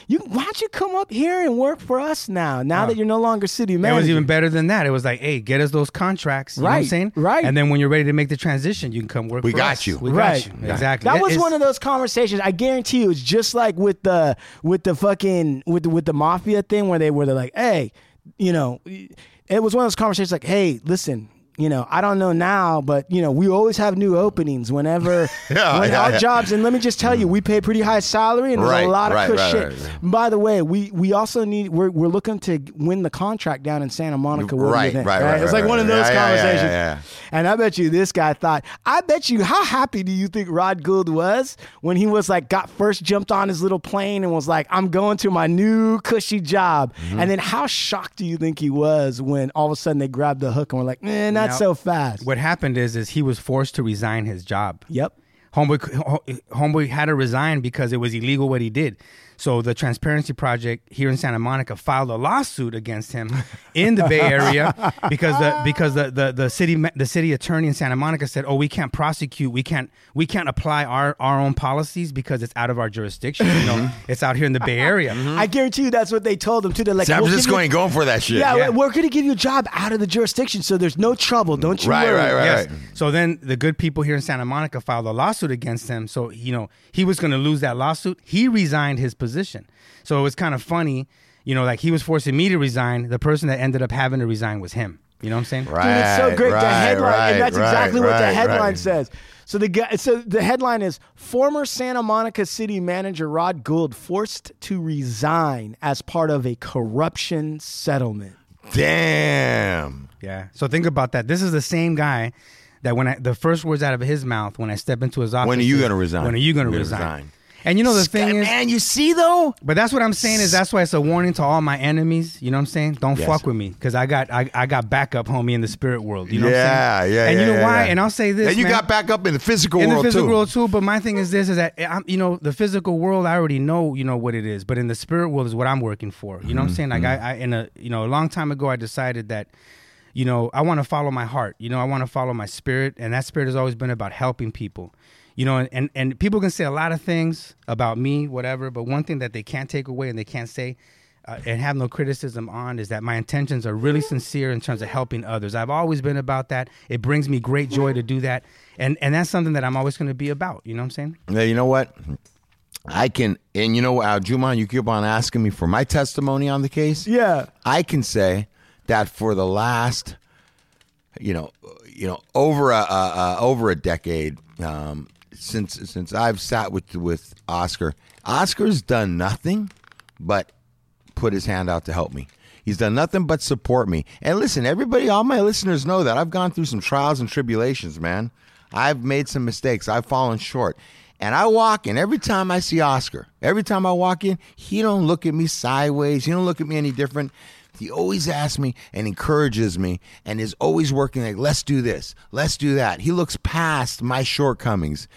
You why don't you come up here and work for us now? Now that you're no longer city man It was even better than that. It was like, hey, get us those contracts. You know what I'm saying? right. And then when you're ready to make the transition, you can come work We for got us. you. We Right. got you. Exactly. That It- was it's- one of those conversations. I guarantee you, it's just like with the with the fucking with the, with the mafia thing where they were they're like, hey, you know, it was one of those conversations like, hey, listen. You know, I don't know now, but you know, we always have new openings whenever Yeah, when yeah, our yeah. jobs. And let me just tell you, we pay pretty high salary, and there's Right, a lot of right, right, shit. By the way, we we also need we're we're looking to win the contract down in Santa Monica. Right, right, right, It's like one of those conversations. And I bet you this guy thought, I bet you, how happy do you think Rod Gould was when he was like, got first jumped on his little plane and was like, I'm going to my new cushy job. Mm-hmm. And then how shocked do you think he was when all of a sudden they grabbed the hook and were like, eh, not Now, so fast? What happened is, is he was forced to resign his job. Yep. Homeboy, homeboy had to resign because it was illegal what he did. So the Transparency Project here in Santa Monica filed a lawsuit against him in the Bay Area because the because the, the, the city the city attorney in Santa Monica said, "Oh, we can't prosecute, we can't we can't apply our, our own policies because it's out of our jurisdiction. You know, mm-hmm. it's out here in the Bay Area." Mm-hmm. I guarantee you that's what they told him too. They're like, San "We'll give Francisco ain't going for that shit. Yeah, Yeah. we're going to give you a job out of the jurisdiction, so there's no trouble. Don't you Right, worry. right, right. Yes. So then the good people here in Santa Monica filed a lawsuit against him. So, you know, he was going to lose that lawsuit. He resigned his position. So it was kind of funny, you know, like he was forcing me to resign. The person that ended up having to resign was him. You know what I'm saying? Right. Dude, it's so great. the right, headline, right, and that's right, exactly what the right, headline right. says. So the guy, so the headline is former Santa Monica city manager Rod Gould forced to resign as part of a corruption settlement. Damn. Yeah. So think about that. This is the same guy that when I, the first words out of his mouth when I step into his office. When are you is, going to resign? When are you going to You're resign? resign. And you know the thing is, man, you see though. But that's what I'm saying is that's why it's a warning to all my enemies. You know what I'm saying? Don't Yes. fuck with me because I got I, I got backup, homie, in the spirit world. You know yeah, what I'm saying? yeah, And yeah, And you know yeah, why? yeah. And I'll say this. And you man, got back up in the physical world. in the physical too. world too. But my thing is this: is that I'm, you know, the physical world. I already know, you know, what it is. But in the spirit world is what I'm working for. You know what I'm saying? Like Mm-hmm. I, I, in a, you know, a long time ago, I decided that, you know, I want to follow my heart. You know, I want to follow my spirit, and that spirit has always been about helping people. You know, and and people can say a lot of things about me, whatever. But one thing that they can't take away and they can't say. Uh, and have no criticism on is that my intentions are really sincere in terms of helping others. I've always been about that. It brings me great joy to do that, and and that's something that I'm always going to be about. You know what I'm saying? Yeah, you know what? I can, and you know, uh, Juman, you keep on asking me for my testimony on the case. Yeah. I can say that for the last, you know, you know, over a uh, uh, over a decade um, since since I've sat with with Oscar, Oscar's done nothing but put his hand out to help me. He's done nothing but support me. And listen, everybody, all my listeners know that I've gone through some trials and tribulations, man. I've made some mistakes. I've fallen short. And I walk in every time I see Oscar. Every time I walk in, he don't look at me sideways. He don't look at me any different. He always asks me and encourages me and is always working like, let's do this, let's do that. He looks past my shortcomings,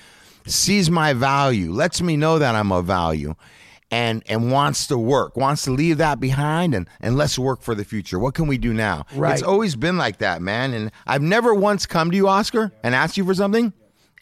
sees my value, lets me know that I'm of value. and and wants to work, wants to leave that behind and and let's work for the future. What can we do now? Right. It's always been like that, man. And I've never once come to you, Oscar, and asked you for something.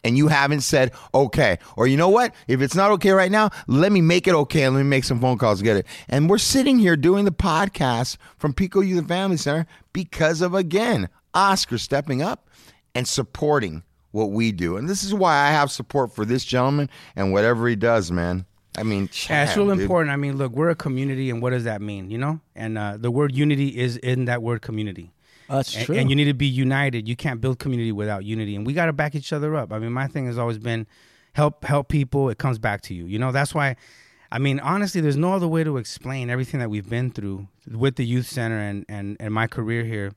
And you haven't said okay, or you know what? If it's not okay right now, let me make it okay and let me make some phone calls, get it. And we're sitting here doing the podcast from Pico Youth and Family Center because of again Oscar stepping up and supporting what we do. And this is why I have support for this gentleman and whatever he does, man. I mean, Yeah, it's real dude. important. I mean, look, we're a community, and what does that mean? You know, and uh, the word unity is in that word community. That's And- true. And you need to be united. You can't build community without unity, and we got to back each other up. I mean, my thing has always been help help people. It comes back to you. You know, that's why. I mean, honestly, there's no other way to explain everything that we've been through with the youth center and and and my career here.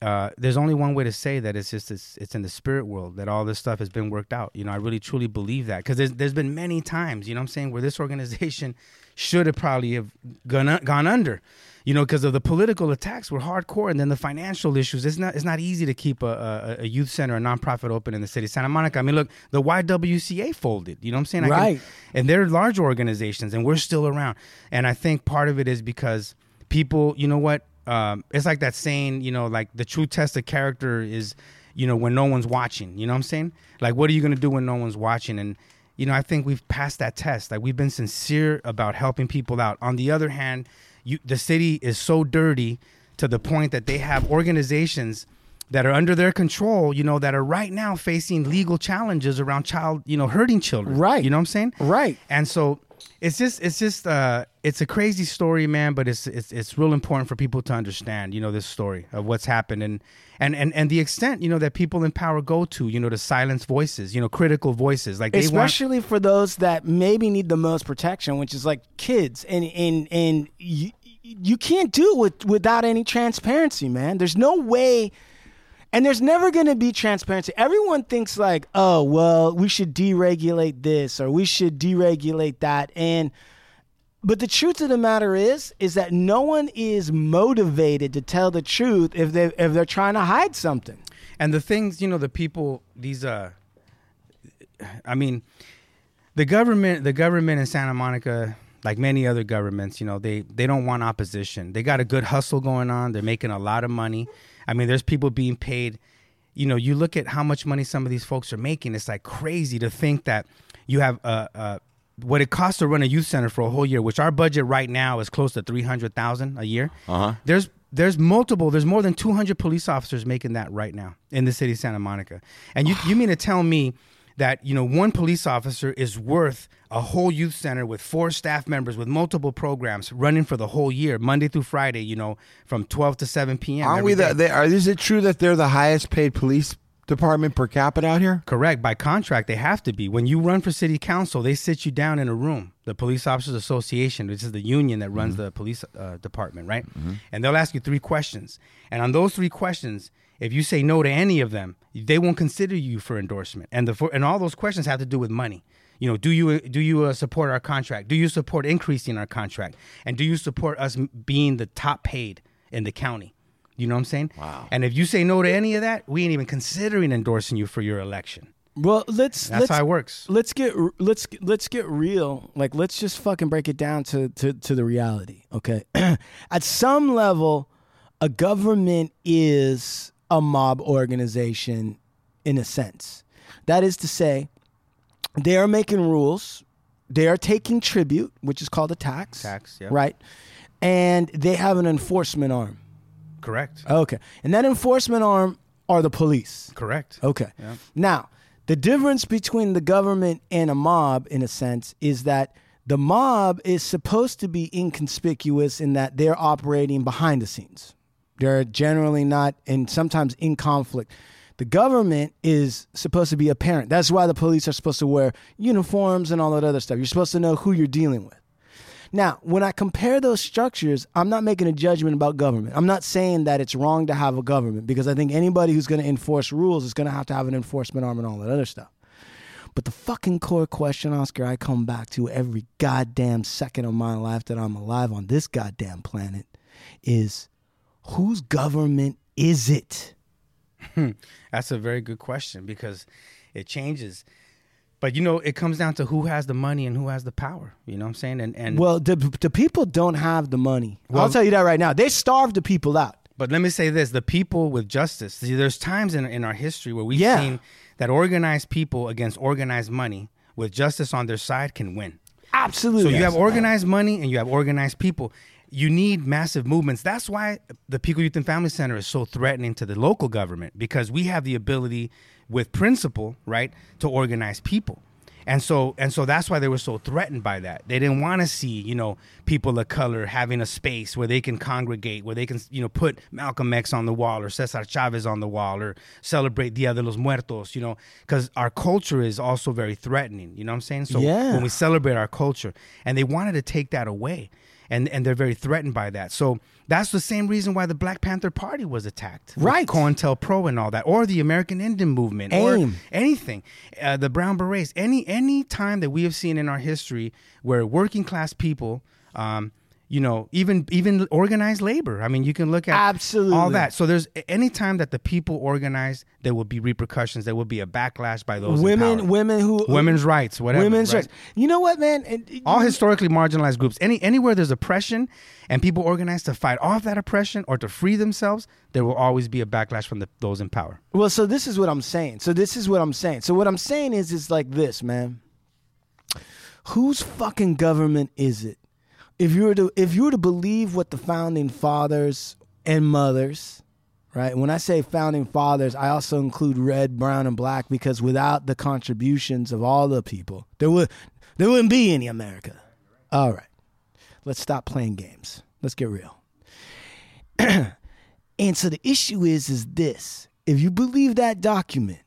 Uh, there's only one way to say that it's just it's, it's in the spirit world that all this stuff has been worked out. You know, I really truly believe that because there's there's been many times, you know, what I'm saying where this organization should have probably have gone gone under, you know, because of the political attacks were hardcore, and then the financial issues. It's not it's not easy to keep a, a, a youth center, a nonprofit open in the city of Santa Monica. I mean, look, the YWCA folded. You know what I'm saying? I can- Right. and they're large organizations, and we're still around. And I think part of it is because people, you know what? Um, it's like that saying, you know, like the true test of character is, you know, when no one's watching. You know what I'm saying? Like, what are you going to do when no one's watching? And, you know, I think we've passed that test. Like, we've been sincere about helping people out. On the other hand, you, the city is so dirty to the point that they have organizations that are under their control, you know, that are right now facing legal challenges around child, you know, hurting children. Right. You know what I'm saying? Right. And so it's just it's just uh it's a crazy story, man, but it's it's it's real important for people to understand, you know, this story of what's happened and and and, and the extent, you know, that people in power go to, you know, to silence voices, you know, critical voices. Like they want especially for those that maybe need the most protection, which is like kids, and and and you, can't do it with, without any transparency, man. There's no way, and there's never going to be transparency. Everyone thinks like, oh well, we should deregulate this or we should deregulate that, and but the truth of the matter is, is that no one is motivated to tell the truth if they if they're trying to hide something. and the things, you know, the people these uh I mean, the government the government in Santa Monica like many other governments, you know, they they don't want opposition. They got a good hustle going on. They're making a lot of money. I mean, there's people being paid. You know, you look at how much money some of these folks are making. It's like crazy to think that you have uh, uh, what it costs to run a youth center for a whole year, which our budget right now is close to three hundred thousand a year. Uh-huh. There's there's multiple. There's more than two hundred police officers making that right now in the city of Santa Monica. And you you mean to tell me that you know one police officer is worth a whole youth center with four staff members with multiple programs running for the whole year, Monday through Friday, you know, from 12 to 7 p.m. Aren't we the? They, are, is it true that they're the highest paid police department per capita out here? Correct. By contract, they have to be. When you run for city council, they sit you down in a room. The Police Officers Association, which is the union that runs the police uh, department, right? And they'll ask you three questions. And on those three questions, if you say no to any of them, they won't consider you for endorsement. And the for, and all those questions have to do with money. You know, do you do you uh, support our contract? Do you support increasing our contract? And do you support us being the top paid in the county? You know what I'm saying? Wow. And if you say no to any of that, we ain't even considering endorsing you for your election. Well, let's That's let's, how it works. Let's get let's let's get real. Like let's just fucking break it down to to, to the reality. Okay, at some level, a government is a mob organization in a sense. That is to say, they are making rules. They are taking tribute, which is called a tax. Tax, yeah. Right, and they have an enforcement arm. Correct. Okay, and that enforcement arm are the police. Correct. Okay. Now, the difference between the government and a mob, in a sense, is that the mob is supposed to be inconspicuous in that they're operating behind the scenes. They're generally not, and sometimes in conflict. The government is supposed to be apparent. That's why the police are supposed to wear uniforms and all that other stuff. You're supposed to know who you're dealing with. Now, when I compare those structures, I'm not making a judgment about government. I'm not saying that it's wrong to have a government because I think anybody who's going to enforce rules is going to have to have an enforcement arm and all that other stuff. But the fucking core question, Oscar, I come back to every goddamn second of my life that I'm alive on this goddamn planet is whose government is it? Hmm, that's a very good question because it changes. But you know, it comes down to who has the money and who has the power. You know what I'm saying? And and Well, the the people don't have the money. I'll tell you that right now. They starve the people out. But let me say this: the people with justice. See, there's times in in our history where we've Yeah. seen that organized people against organized money with justice on their side can win. Absolutely. So you have organized money and you have organized people. You need massive movements. That's why the Pico Youth and Family Center is so threatening to the local government because we have the ability, with principle, right, to organize people. And so and so that's why they were so threatened by that. They didn't want to see, you know, people of color having a space where they can congregate, where they can, you know, put Malcolm X on the wall or Cesar Chavez on the wall or celebrate Dia de los Muertos, you know, because our culture is also very threatening. You know what I'm saying? So Yeah. when we celebrate our culture, and they wanted to take that away, and and they're very threatened by that. So that's the same reason why the Black Panther Party was attacked, Right. COINTELPRO and all that, or the American Indian Movement, or anything, uh, the Brown Berets, any any time that we have seen in our history where working class people. Um, you know, even even organized labor. I mean, you can look at Absolutely. all that. So there's any time that the people organize, there will be repercussions. There will be a backlash by those women, women who women's rights, whatever. women's right? rights. You know what, man? And- all historically marginalized groups any anywhere there's oppression and people organize to fight off that oppression or to free themselves there will always be a backlash from the, those in power Well, so this is what I'm saying. So this is what I'm saying. So what I'm saying is, is like this, man. Whose fucking government is it? If you were to, if you were to believe what the founding fathers and mothers, right? When I say founding fathers, I also include red, brown, and black because without the contributions of all the people, there would, there wouldn't be any America. All right, let's stop playing games. Let's get real. And so the issue is is this. If you believe that document,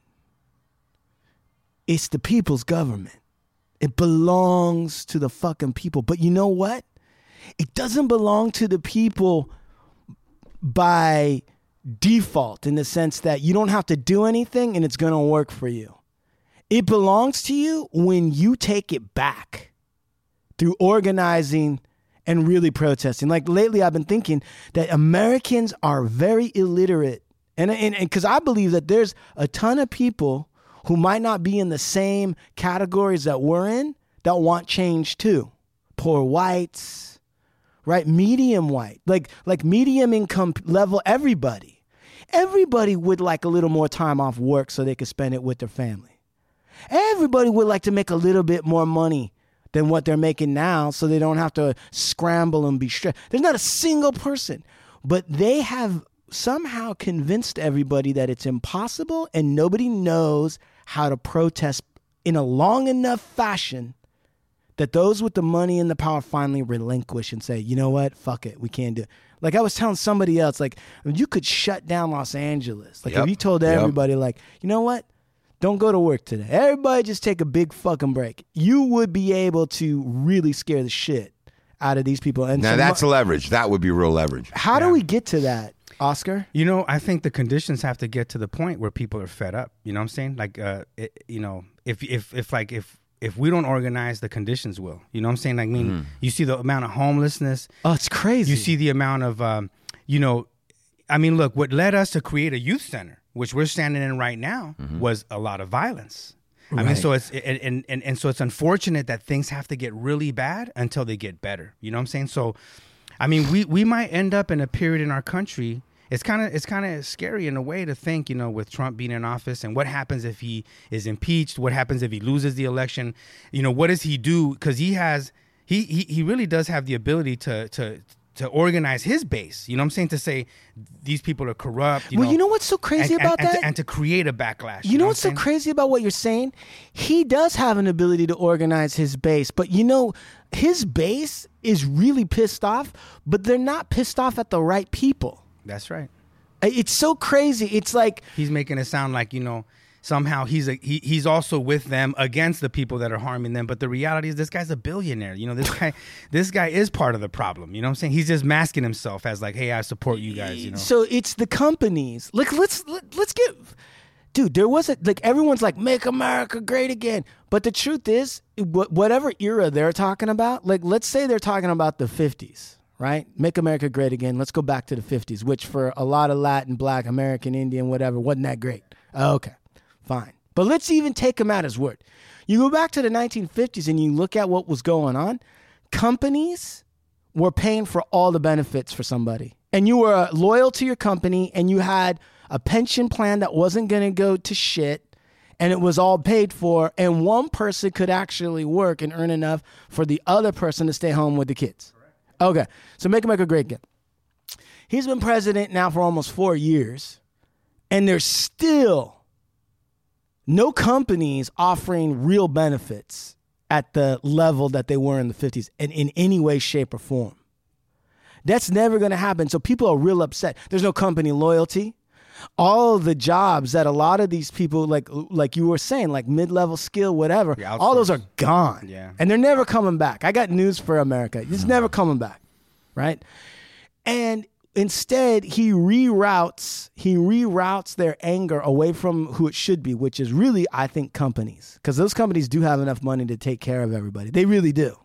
it's the people's government. It belongs to the fucking people. But you know what? It doesn't belong to the people by default in the sense that you don't have to do anything and it's going to work for you. It belongs to you when you take it back through organizing and really protesting. Like lately, I've been thinking that Americans are very illiterate, and and because I believe that there's a ton of people who might not be in the same categories that we're in that want change too. Poor whites, right? Medium white, like like medium income level. Everybody, everybody would like a little more time off work so they could spend it with their family. Everybody would like to make a little bit more money than what they're making now so they don't have to scramble and be stressed. There's not a single person, but they have somehow convinced everybody that it's impossible and nobody knows how to protest in a long enough fashion that those with the money and the power finally relinquish and say, you know what, fuck it, we can't do it. Like I was telling somebody else, like you could shut down Los Angeles. Like Yep. if you told Yep. everybody, like, you know what, don't go to work today. Everybody just take a big fucking break. You would be able to really scare the shit out of these people. And Now so that's mo- leverage. That would be real leverage. how do we get to that, Oscar? you know i think the conditions have to get to the point where people are fed up you know what i'm saying like uh it, you know if if if like if if we don't organize the conditions will you know what i'm saying? Like, i mean you see the amount of homelessness. Oh, it's crazy. you see the amount of um, you know i mean look what led us to create a youth center which we're standing in right now was a lot of violence. I mean so it's and, and, and, and so it's unfortunate that things have to get really bad until they get better. You know what i'm saying? So i mean we we might end up in a period in our country it's kind of it's kind of scary in a way to think, you know, with Trump being in office and what happens if he is impeached? What happens if he loses the election? You know, what does he do? Because he has he, he he really does have the ability to to to organize his base. You know what I'm saying? To say these people are corrupt. You well, know, you know what's so crazy and, about and, and that? to, and to create a backlash. You know what what's so crazy about what you're saying? He does have an ability to organize his base, but you know, his base is really pissed off, but they're not pissed off at the right people. That's right. It's so crazy. It's like He's making it sound like you know somehow he's a, he, he's also with them against the people that are harming them. But the reality is this guy's a billionaire. You know this guy this guy is part of the problem. You know what I'm saying? He's just masking himself as like, hey, I support you guys. You know. so it's the companies. Like let's let, let's get Dude, there wasn't like everyone's like make America great again. But the truth is, wh- whatever era they're talking about, like let's say they're talking about the 50s, right? Make America great again. Let's go back to the 50s, which for a lot of Latin, black, American, Indian, whatever, wasn't that great. Okay. Fine. But let's even take him at his word. You go back to the 1950s and you look at what was going on. Companies were paying for all the benefits for somebody. And you were loyal to your company and you had a pension plan that wasn't going to go to shit and it was all paid for and one person could actually work and earn enough for the other person to stay home with the kids. Okay. So make America great again. He's been president now for almost 4 years and there's still no companies offering real benefits at the level that they were in the 50s and in any way shape or form. That's never going to happen. So people are real upset. There's no company loyalty. All the jobs that a lot of these people, like like you were saying, like mid level skill, whatever, all those are gone. Yeah. and they're never coming back. I got news for America. It's never coming back, right? And instead, he reroutes he reroutes their anger away from who it should be, which is really, I think, companies, because those companies do have enough money to take care of everybody. They really do.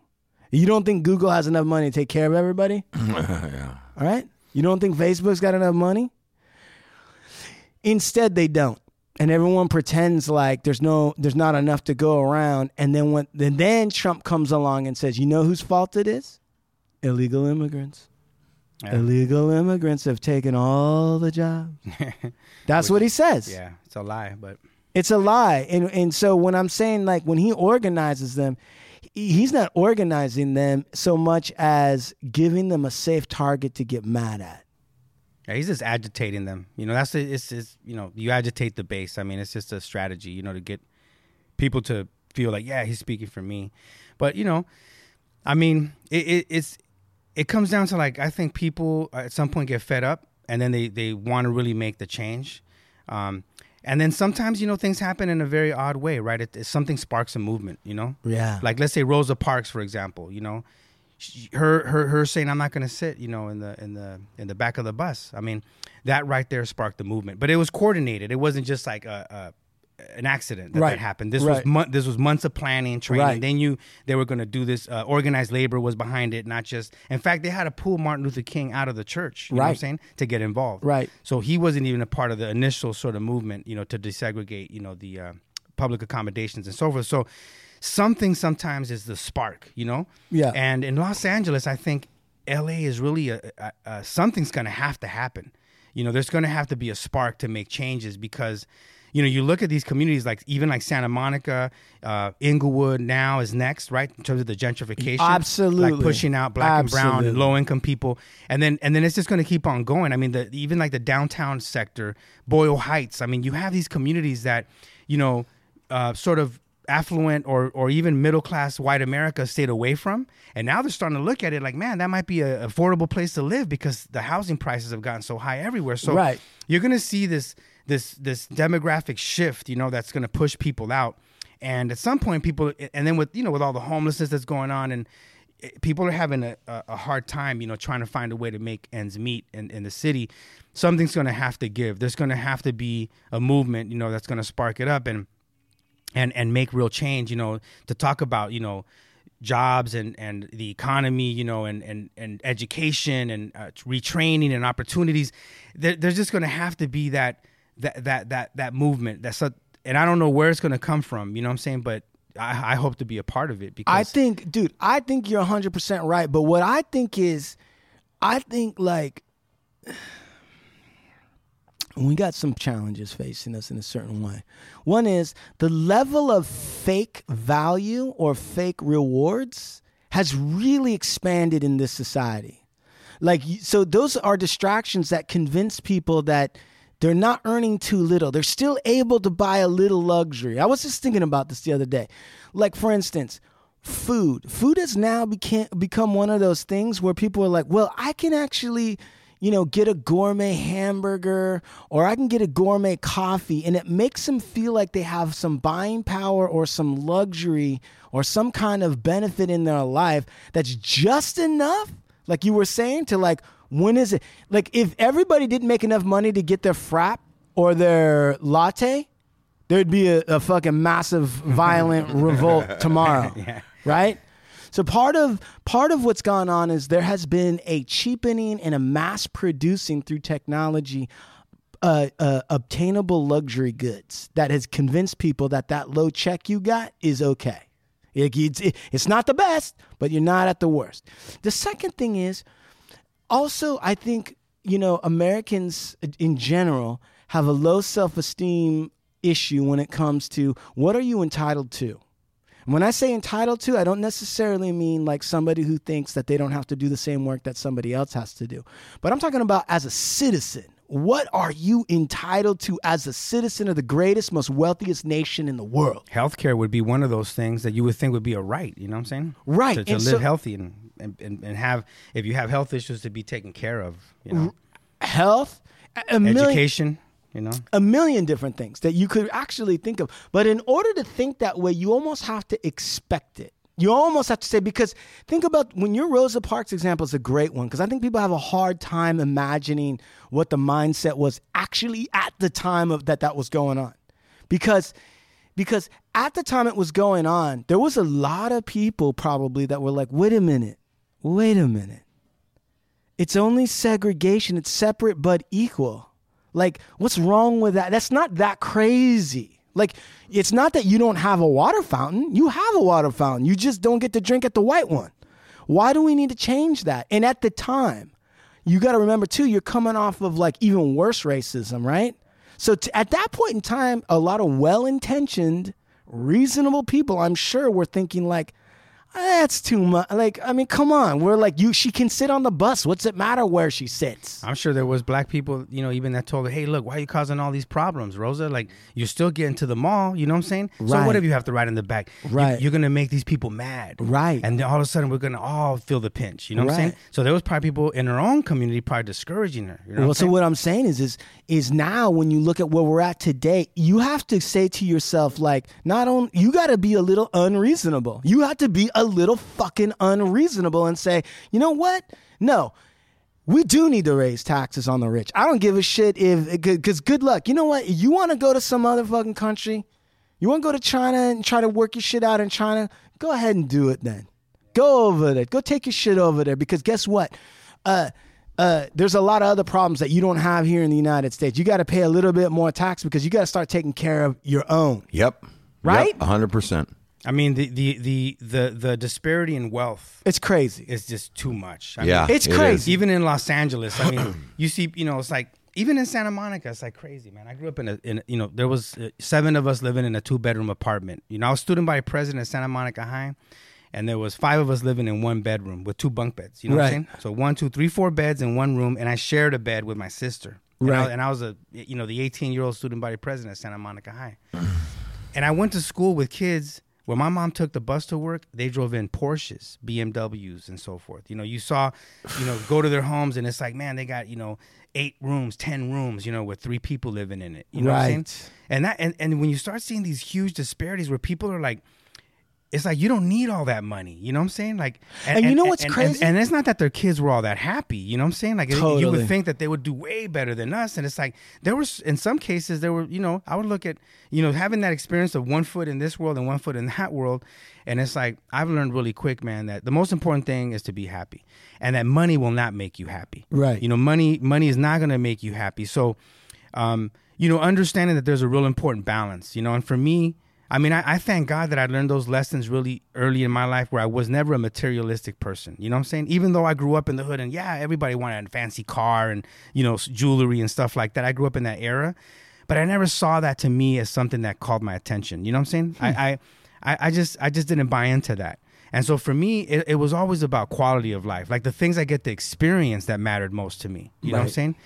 You don't think Google has enough money to take care of everybody? yeah. All right. You don't think Facebook's got enough money? Instead, they don't. And everyone pretends like there's no there's not enough to go around. And then when and then Trump comes along and says, you know whose fault it is? Illegal immigrants. Illegal immigrants have taken all the jobs. That's what he says. Yeah, it's a lie, but It's a lie. And and so when I'm saying like when he organizes them, he's not organizing them so much as giving them a safe target to get mad at. Yeah, he's just agitating them. You know, that's the, it's, it's you know you agitate the base. I mean, it's just a strategy. You know, to get people to feel like yeah, he's speaking for me. But you know, I mean, it, it it's it comes down to like I think people at some point get fed up and then they they want to really make the change. Um, and then sometimes you know things happen in a very odd way, right? It, it- something sparks a movement, you know. Yeah. Like let's say Rosa Parks, for example. You know, she, her her her saying I'm not going to sit, you know, in the in the in the back of the bus. I mean, that right there sparked the movement. But it was coordinated. It wasn't just like a. a an accident that, Right. that happened. This was Right. mon- this was months of planning, training. Right. They knew they were going to do this. Uh, organized labor was behind it, not just. In fact, they had to pull Martin Luther King out of the church. You know what I'm saying to get involved. Right. So he wasn't even a part of the initial sort of movement, you know, to desegregate, you know, the uh, public accommodations and so forth. So something sometimes is the spark, you know. Yeah. And in Los Angeles, I think L.A. is really a, a, a something's going to have to happen. You know, there's going to have to be a spark to make changes because. You know, you look at these communities like even like Santa Monica, uh, Inglewood now is next, right? In terms of the gentrification, Absolutely. like pushing out black and brown and low income people, and then and then it's just going to keep on going. I mean, the even like the downtown sector, Boyle Heights. I mean, you have these communities that, you know, uh, sort of affluent or or even middle class white America stayed away from, and now they're starting to look at it like, man, that might be an affordable place to live because the housing prices have gotten so high everywhere. So Right. you're going to see this this this demographic shift, you know, that's going to push people out. And at some point, people, and then with you know, with all the homelessness that's going on, and eh, people are having a, a a hard time, you know, trying to find a way to make ends meet in, in the city. Something's going to have to give. There's going to have to be a movement, you know, that's going to spark it up and and and make real change. You know, to talk about you know jobs and and the economy, you know, and and and education and uh, retraining and opportunities. There, there's just going to have to be that that that that that movement. That's a, and I don't know where it's going to come from. You know what I'm saying? But I, I hope to be a part of it because I think, dude, I think you're 100% right. But what I think is, I think like we got some challenges facing us in a certain way. One is the level of fake value or fake rewards has really expanded in this society. Like, so those are distractions that convince people that they're not earning too little. They're still able to buy a little luxury. I was just thinking about this the other day. Like, for instance, food. Food has now became, become one of those things where people are like, well, I can actually, you know, get a gourmet hamburger or I can get a gourmet coffee. And it makes them feel like they have some buying power or some luxury or some kind of benefit in their life that's just enough, like you were saying, to like, when is it? Like, if everybody didn't make enough money to get their frap or their latte, there'd be a, a fucking massive violent revolt tomorrow right so part of part of what's gone on is there has been a cheapening and a mass producing through technology uh, uh, obtainable luxury goods that has convinced people that that low check you got is okay. Like, It's, it's not the best, but you're not at the worst. The second thing is also, I think, you know, Americans in general have a low self esteem issue when it comes to what are you entitled to? And when I say entitled to, I don't necessarily mean like somebody who thinks that they don't have to do the same work that somebody else has to do. But I'm talking about as a citizen. What are you entitled to as a citizen of the greatest, most wealthiest nation in the world? Healthcare would be one of those things that you would think would be a right. You know what I'm saying? Right, To, to live so- healthy and, and, and, have, if you have health issues, to be taken care of. You know, Health, a million, education. You know, a million different things that you could actually think of. But in order to think that way, you almost have to expect it. You almost have to say, because think about when your Rosa Parks example is a great one, because I think people have a hard time imagining what the mindset was actually at the time of that that was going on. Because because at the time it was going on, there was a lot of people probably that were like, wait a minute, wait a minute. It's only segregation, it's separate but equal. Like, what's wrong with that? That's not that crazy. Like, it's not that you don't have a water fountain. You have a water fountain. You just don't get to drink at the white one. Why do we need to change that? And at the time, you got to remember too, you're coming off of like even worse racism, right? So t- at that point in time, a lot of well intentioned, reasonable people, I'm sure, were thinking like, that's too much. Like, I mean, come on. We're like, you. She can sit on the bus. What's it matter where she sits? I'm sure there was black people, you know, even that told her, "Hey, look, why are you causing all these problems, Rosa? Like, you're still getting to the mall. You know what I'm saying? So Right. what if you have to ride in the back? Right. You're gonna make these people mad, Right. And then all of a sudden, we're gonna all feel the pinch. You know what I'm saying? So there was probably people in her own community probably discouraging her. You know well, what so what I'm saying is, is, is now when you look at where we're at today, you have to say to yourself, like, not only you got to be a little unreasonable. You have to be a little fucking unreasonable and say, you know what? No, we do need to raise taxes on the rich. I don't give a shit if, because good luck. You know what? You want to go to some other fucking country? You want to go to China and try to work your shit out in China? Go ahead and do it then. Go over there. Go take your shit over there because guess what? Uh, uh, there's a lot of other problems that you don't have here in the United States. You got to pay a little bit more tax because you got to start taking care of your own. Yep. Right? hundred percent. I mean, the, the the the the disparity in wealth It's crazy. is just too much. I Yeah, mean, It's it crazy. is. even in Los Angeles, I mean, you see, you know, it's like even in Santa Monica, it's like crazy, man. I grew up in a, in a- you know, there was uh, seven of us living in a two bedroom apartment. You know, I was student body president at Santa Monica High, and there was five of us living in one bedroom with two bunk beds. You know what I'm Right. saying? So one, two, three, four beds in one room, and I shared a bed with my sister. And I- Right. and I was a, you know, the 18 year old student body president at Santa Monica High. And I went to school with kids where my mom took the bus to work. They drove in Porsches, BMWs, and so forth. You know, you saw, you know, go to their homes and it's like, man, they got you know eight rooms, ten rooms, you know, with three people living in it. You know what I'm Right. saying? And that and, and when you start seeing these huge disparities where people are like. It's like you don't need all that money, you know what I'm saying? Like, And you know what's and- crazy? And, it's not that their kids were all that happy, you know what I'm saying? Like, you would think that they would do way better than us, and it's like there was in some cases there were, you know, I would look at, you know, having that experience of one foot in this world and one foot in that world, and it's like I've learned really quick, man, that the most important thing is to be happy, and that money will not make you happy, Right. You know, money money is not going to make you happy, so, um, you know, understanding that there's a real important balance, you know, and for me. I mean, I, I thank God that I learned those lessons really early in my life where I was never a materialistic person. You know what I'm saying? Even though I grew up in the hood and yeah, everybody wanted a fancy car and, you know, jewelry and stuff like that. I grew up in that era, but I never saw that to me as something that called my attention. You know what I'm saying? Hmm. I, I, I, I just, I just didn't buy into that. And so for me, it, it was always about quality of life, like the things I get to experience that mattered most to me. You know what I'm saying?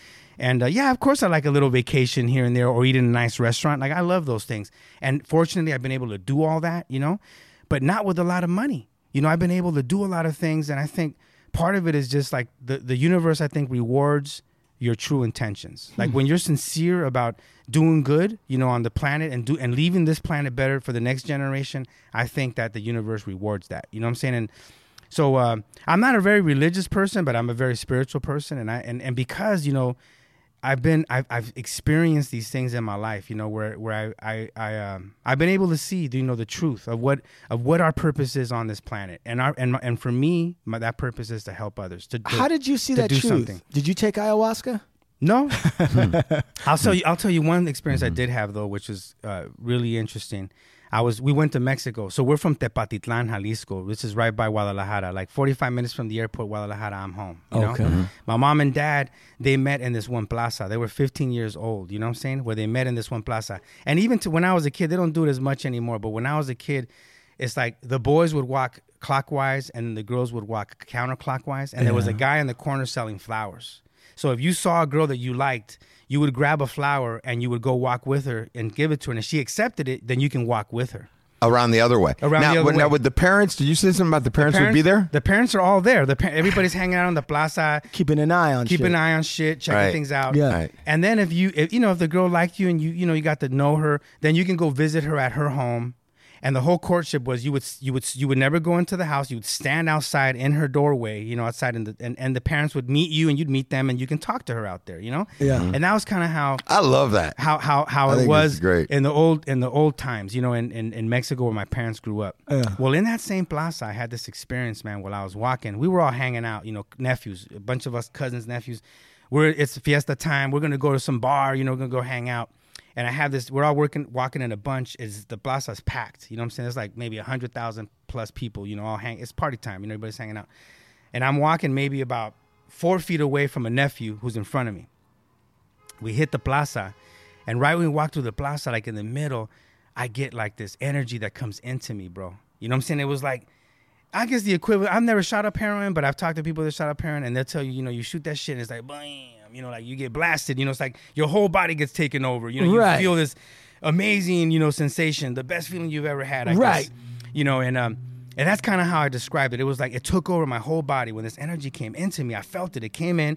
And uh, yeah, of course, I like a little vacation here and there, or eat in a nice restaurant. Like I love those things. And fortunately, I've been able to do all that, you know, but not with a lot of money. You know, I've been able to do a lot of things, and I think part of it is just like the the universe. I think rewards your true intentions. Like when you're sincere about doing good, you know, on the planet and do and leaving this planet better for the next generation. I think that the universe rewards that. You know what I'm saying? And so uh, I'm not a very religious person, but I'm a very spiritual person, and I and, and because you know I've been I've, I've experienced these things in my life, you know, where where I I, I um I've been able to see you know the truth of what of what our purpose is on this planet, and our and and for me, my, that purpose is to help others. To, to How did you see that do truth? something. Did you take ayahuasca? No, I'll tell you. I'll tell you one experience I did have though, which was uh, really interesting. I was we went to Mexico, so we're from Tepatitlan, Jalisco, which is right by Guadalajara, like 45 minutes from the airport. Guadalajara, I'm home. You Okay. know? My mom and dad they met in this one plaza. They were 15 years old. You know what I'm saying? Where they met in this one plaza, and even to when I was a kid, they don't do it as much anymore. But when I was a kid, it's like the boys would walk clockwise and the girls would walk counterclockwise, and there was a guy in the corner selling flowers. So if you saw a girl that you liked, you would grab a flower and you would go walk with her and give it to her. And if she accepted it, then you can walk with her. Around the other way. Around now, the other when- Now, way. with the parents, did you say something about the parents, would be there? The parents are all there. The par- everybody's hanging out on the plaza, Keeping an eye on keeping shit. an eye on shit, checking Right. things out. Yeah. Right. And then if you if, you know if the girl liked you and you you know you got to know her, then you can go visit her at her home. And the whole courtship was you would you would you would never go into the house. You would stand outside in her doorway, you know, outside in the and, and the parents would meet you and you'd meet them and you can talk to her out there, you know. Yeah. Mm-hmm. And that was kind of how I love that. how how how I it was great. in the old in the old times, you know, in, in, in Mexico where my parents grew up. Yeah. Well, in that same plaza, I had this experience, man. While I was walking, we were all hanging out, you know, nephews, a bunch of us cousins, nephews. We're it's fiesta time. We're gonna go to some bar, you know, we're gonna go hang out. And I have this. We're all working, walking in a bunch. Is the plaza's packed? You know what I'm saying? There's like maybe hundred thousand plus people. You know, all hang. It's party time. You know, everybody's hanging out. And I'm walking maybe about four feet away from a nephew who's in front of me we hit the plaza and right when we walk through the plaza like in the middle i get like this energy that comes into me bro you know what i'm saying it was like i guess the equivalent i've never shot up heroin but i've talked to people that shot up heroin and they'll tell you you know you shoot that shit and it's like bam you know like you get blasted you know it's like your whole body gets taken over you know you Right. feel this amazing you know sensation the best feeling you've ever had I Right. guess. you know and um and that's kind of how i described it it was like it took over my whole body when this energy came into me i felt it it came in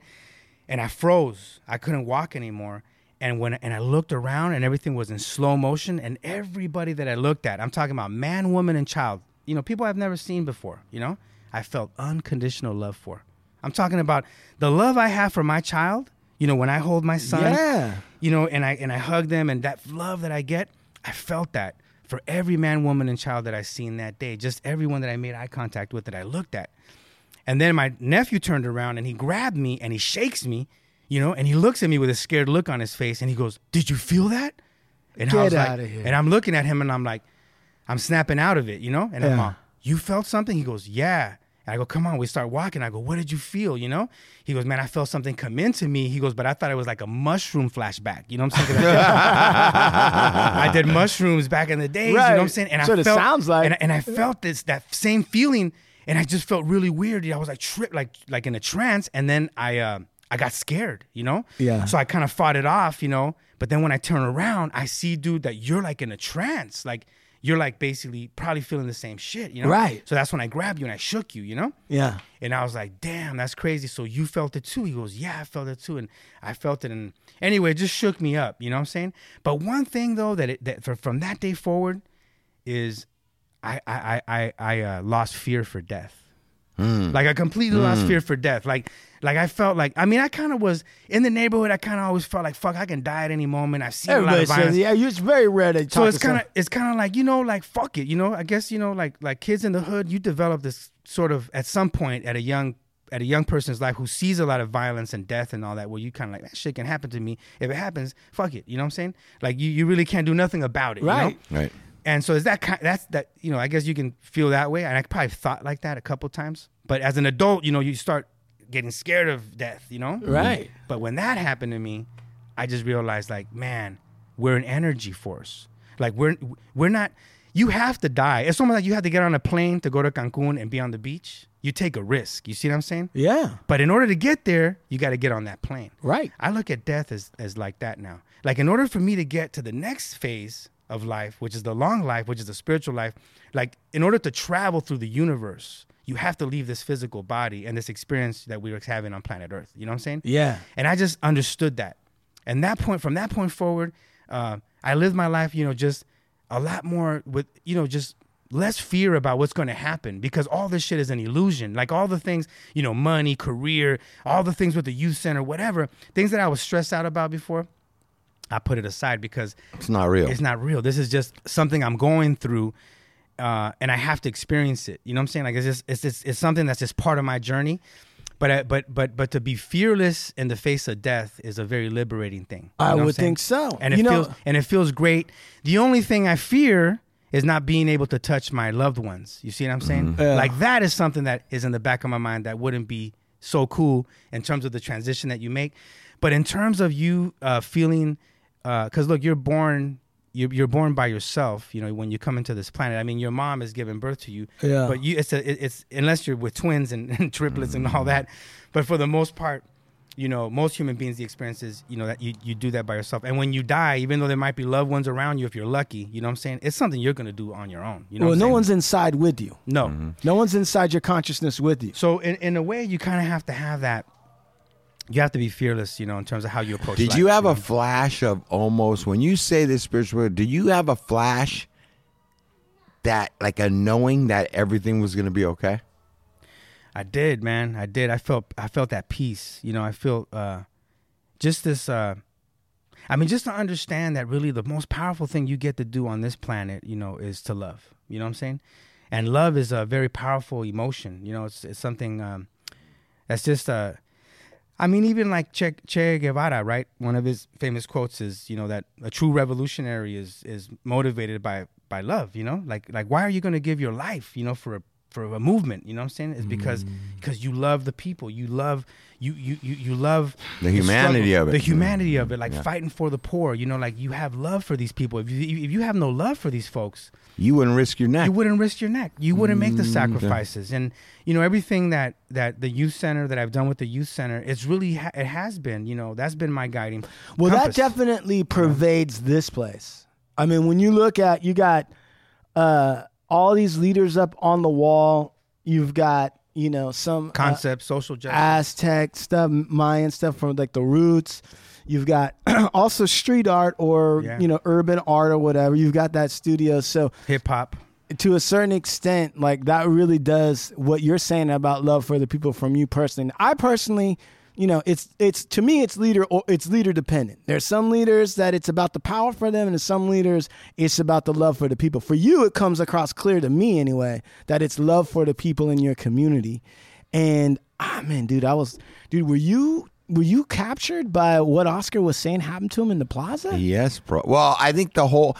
and I froze. I couldn't walk anymore. And when and I looked around and everything was in slow motion and everybody that I looked at, I'm talking about man, woman, and child, you know, people I've never seen before, you know, I felt unconditional love for. I'm talking about the love I have for my child, you know, when I hold my son, Yeah. you know, and I and I hug them and that love that I get, I felt that for every man, woman, and child that I seen that day, just everyone that I made eye contact with that I looked at. And then my nephew turned around and he grabbed me and he shakes me, you know, and he looks at me with a scared look on his face and he goes, "Did you feel that?" And I Get was like-. And I'm looking at him and I'm like, I'm snapping out of it, you know. And I'm Yeah. all, "You felt something?" He goes, "Yeah." And I go, "Come on." We start walking. I go, "What did you feel?" You know. He goes, "Man, I felt something come into me." He goes, "But I thought it was like a mushroom flashback." You know what I'm saying? I, did, I did mushrooms back in the days. You know what I'm saying? And That's I what it felt, sounds like. And I, and I felt this that same feeling, and I just felt really weird. I was like tripped, like like in a trance, and then I uh, I got scared, you know. Yeah. So I kind of fought it off, you know. But then when I turn around, I see, dude, that you're like in a trance, like you're like basically probably feeling the same shit, you know. Right. So that's when I grabbed you and I shook you, you know. Yeah. And I was like, damn, that's crazy. So you felt it too? He goes, yeah, I felt it too. And I felt it. And anyway, it just shook me up. You know what I'm saying? But one thing though that it, that for, from that day forward is I I I I, I uh, lost fear for death. Hmm. Like I completely lost hmm. fear for death. Like like I felt like I mean I kind of was in the neighborhood. I kind of always felt like fuck I can die at any moment. I've seen a lot Everybody of violence. says, yeah, it's very rare they talk So it's kind of it's kind of like you know like fuck it you know I guess you know like like kids in the hood you develop this sort of at some point at a young at a young person's life who sees a lot of violence and death and all that where you kind of like that shit can happen to me if it happens fuck it you know what I'm saying like you you really can't do nothing about it you know? Right. And so is that kind that's that you know I guess you can feel that way. And I probably thought like that a couple times. But as an adult you know you start getting scared of death you know? Right. but when that happened to me I just realized like man we're an energy force. Like we're we're not you have to die. It's almost like you have to get on a plane to go to Cancun and be on the beach. You take a risk. You see what I'm saying? Yeah. but in order to get there you got to get on that plane. Right. I look at death as, as like that now. Like in order for me to get to the next phase of life, which is the long life, which is the spiritual life, like in order to travel through the universe, you have to leave this physical body and this experience that we were having on planet Earth. You know what I'm saying? Yeah. And I just understood that. And that point, from that point forward, uh, I lived my life, you know, just a lot more with, you know, just less fear about what's going to happen because all this shit is an illusion. Like all the things, you know, money, career, all the things with the youth center, whatever, things that I was stressed out about before, I put it aside because It's not real. it's not real. This is just something I'm going through, uh, and I have to experience it. You know what I'm saying? Like it's just it's it's, it's something that's just part of my journey. but uh, but but but to be fearless in the face of death is a very liberating thing. You I know what I'm would think so. And it You know- feels and it feels great. The only thing I fear is not being able to touch my loved ones. You see what I'm saying? Yeah. Like that is something that is in the back of my mind that wouldn't be so cool in terms of the transition that you make. But in terms of you uh, feeling, Uh, because look, you're born. You're, you're born by yourself, you know. When you come into this planet, I mean, your mom is giving birth to you, Yeah. But you, it's a, it- it's unless you're with twins and, and triplets and all mm. that. But for the most part, you know, most human beings, the experience is, you know, that you, you do that by yourself. And when you die, even though there might be loved ones around you, if you're lucky, you know what I'm saying? It's something you're going to do on your own. You know well, no saying? one's inside with you. No. Mm-hmm. No one's inside your consciousness with you. So in, in a way, you kind of have to have that. You have to be fearless, you know, in terms of how you approach. Did life, you have know? a flash of almost when you say this spiritual? Word, did you have a flash that like a knowing that everything was going to be okay? I did, man. I did. I felt. I felt that peace. You know, I felt uh, just this. Uh, I mean, just to understand that really the most powerful thing you get to do on this planet, you know, is to love. You know what I'm saying? And love is a very powerful emotion. You know, it's it's something um, that's just Uh, I mean, even like che, che Guevara, right? One of his famous quotes is, you know, that a true revolutionary is is motivated by by love. You know, like like why are you going to give your life, you know, for a for a movement? You know what I'm saying? It's because mm. because you love the people, you love you you you, you love The humanity struggle, of it. the humanity of it, like Yeah. fighting for the poor. You know, like you have love for these people. If you if you have no love for these folks, You wouldn't risk your neck. you wouldn't risk your neck. You wouldn't make the Mm, sacrifices. And you know everything that that the youth center that I've done with the youth center, it's really ha- it has been. You know that's been my guiding. Well, compass. that definitely pervades this place. I mean, when you look at, you got uh, all these leaders up on the wall. You've got, you know, some uh, concept, social justice. Aztec stuff, Mayan stuff from like the roots. You've got also street art or Yeah. you know urban art or whatever. You've got that studio. So hip hop. to a certain extent, like that really does what you're saying about love for the people from you personally. I personally, you know, it's it's to me it's leader or it's leader dependent. There's some leaders that it's about the power for them, and some leaders it's about the love for the people. For you, it comes across clear to me anyway that it's love for the people in your community. And ah man, dude, I was dude, were you were you captured by what Oscar was saying happened to him in the plaza? Yes, bro. Well, I think the whole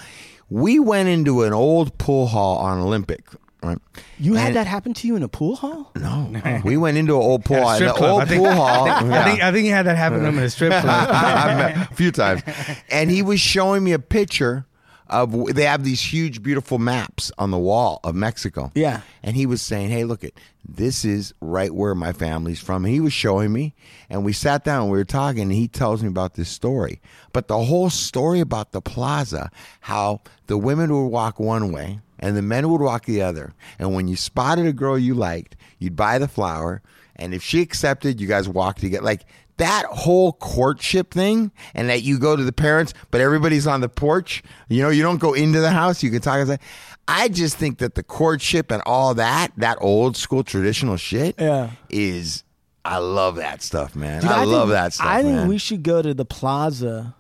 we went into an old pool hall on Olympic, right? You had And- that happen to you in a pool hall? No, we went into an old pool, hall. Strip the old I think- pool hall. I yeah. think I think he had that happen to him in a strip club. A few times, and he was showing me a picture of. They have these huge, beautiful maps on the wall of Mexico. Yeah. and he was saying, "Hey, look it, this is right where my family's from." And he was showing me, and we sat down, and we were talking, and he tells me about this story. But the whole story about the plaza, how the women would walk one way and the men would walk the other, and when you spotted a girl you liked, you'd buy the flower, and if she accepted, you guys walked together, like. That whole courtship thing, and that you go to the parents, but everybody's on the porch. You know, you don't go into the house. You can talk. and say- I just think that the courtship and all that, that old school traditional shit, Yeah. is. I love that stuff, man. Dude, I, think- love that stuff. I think man. we should go to the plaza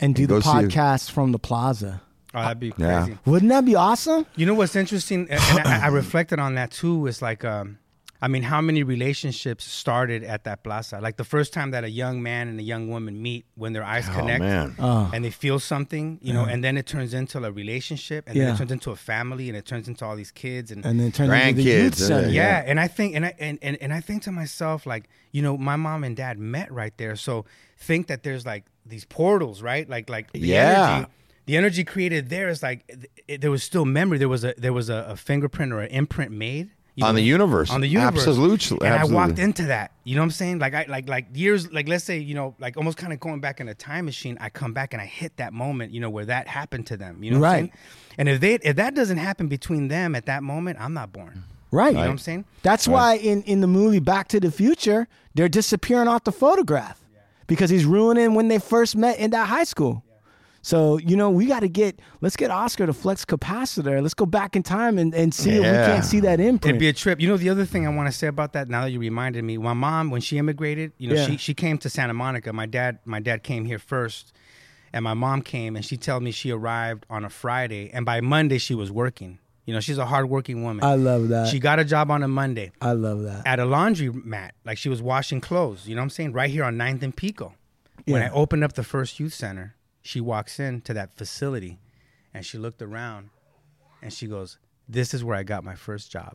and do And the podcast from the plaza. Oh, that'd be Yeah. crazy. Wouldn't that be awesome? You know what's interesting, and and I, I reflected on that too. Is like, um, I mean, how many relationships started at that plaza? Like the first time that a young man and a young woman meet, when their eyes Oh, connect, man. and they feel something, you know, and then it turns into a relationship, and then it turns into a family, and it turns into all these kids, and, And then turn into the youth Grandkids, uh, yeah, and I think and I and, and, and I think to myself like, you know, my mom and dad met right there. So think that there's like these portals, right? Like like the Yeah. energy the energy created there is like it, it- there was still memory. There was a there was a, a fingerprint or an imprint made you On the universe. On the universe. Absolutely, And absolutely. I walked into that. You know what I'm saying? Like I like like years like let's say, you know, like almost kind of going back in a time machine, I come back and I hit that moment, you know, where that happened to them. You know what I'm Right. saying? And if they if that doesn't happen between them at that moment, I'm not born. Right. You know what I'm saying? That's why in, in the movie Back to the Future, they're disappearing off the photograph because he's ruining when they first met in that high school. So, you know, we got to get, let's get Oscar to flux capacitor. Let's go back in time and, and see if we can't see that imprint. It'd be a trip. You know, the other thing I want to say about that, now that you reminded me, my mom, when she immigrated, you know, Yeah. she, she came to Santa Monica. My dad, my dad came here first, and my mom came, and she told me she arrived on a Friday, and by Monday she was working. You know, she's a hardworking woman. I love that. she got a job on a Monday I love that. at a laundry mat, like she was washing clothes. You know what I'm saying? Right here on 9th and Pico. When I opened up the first youth center, she walks into that facility and she looked around and she goes, This is where I got my first job.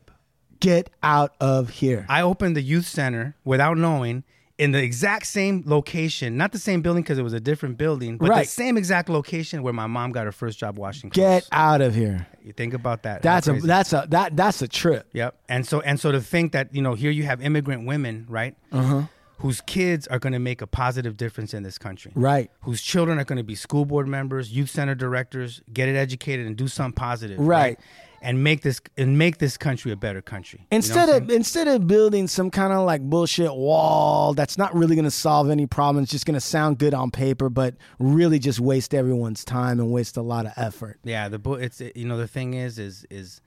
Get out of here. I opened the youth center without knowing in the exact same location, not the same building because it was a different building, but Right. the same exact location where my mom got her first job washing clothes. Get out of here. You think about that. That's How a crazy. that's a that that's a trip. Yep. And so and so to think that you know here you have immigrant women, right? Uh-huh. Whose kids are going to make a positive difference in this country. Right. Whose children are going to be school board members, youth center directors, get it educated and do something positive. Right. And make this and make this country a better country. You know Instead of instead of building some kind of like bullshit wall that's not really going to solve any problems, just going to sound good on paper, but really just waste everyone's time and waste a lot of effort. Yeah, the. It's you know the thing is is is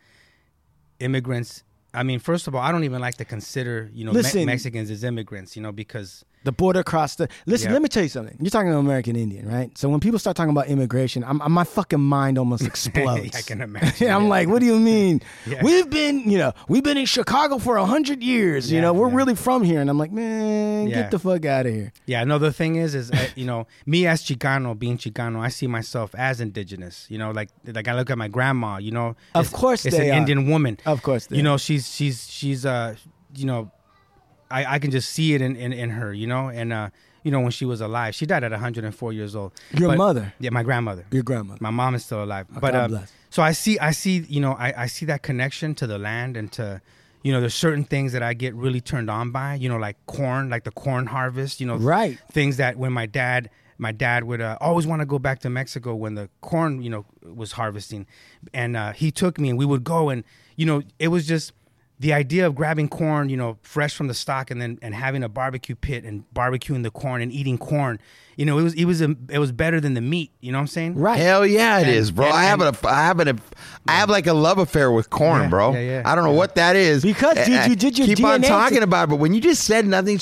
immigrants. I mean, first of all, I don't even like to consider you know Me- Mexicans as immigrants. You know because The border crossed the. Listen, Yeah. let me tell you something. You're talking to an American Indian, right? So when people start talking about immigration, I'm, I'm- my fucking mind almost explodes. I can imagine. I'm yeah. like, what do you mean? Yeah. We've been, you know, we've been in Chicago for a hundred years. you know, we're yeah. really from here, and I'm like, man, Yeah. get the fuck out of here. Yeah, no. The thing is, is uh, you know, me as Chicano, being Chicano, I see myself as indigenous. You know, like like I look at my grandma. You know, Of it's- course it's an are. Indian woman. Of course they you know, she's she's she's uh, you know, I I can just see it in in, in her. You know, and uh, you know when she was alive, she died at 104 years old. Your But- mother? Yeah, my grandmother. Your grandmother. My mom is still alive. but God uh, bless. so I see, I see, you know, I, I see that connection to the land and to, you know, there's certain things that I get really turned on by, you know, like corn, like the corn harvest, you know, Right. Things that when my dad, my dad would uh, always want to go back to Mexico when the corn, you know, was harvesting, and uh, he took me and we would go and, you know, it was just the idea of grabbing corn, you know, fresh from the stalk and then and having a barbecue pit and barbecuing the corn and eating corn, you know, it was it was a, it was better than the meat. You know what I'm saying? Right. Hell yeah, it And- is, bro. and- I have and- a, I have an, I have like a love affair with corn, Yeah, bro. yeah, yeah. I don't know what that is Because, dude, eh, eh, you did your keep on talking to- about it, but when you just said nothing,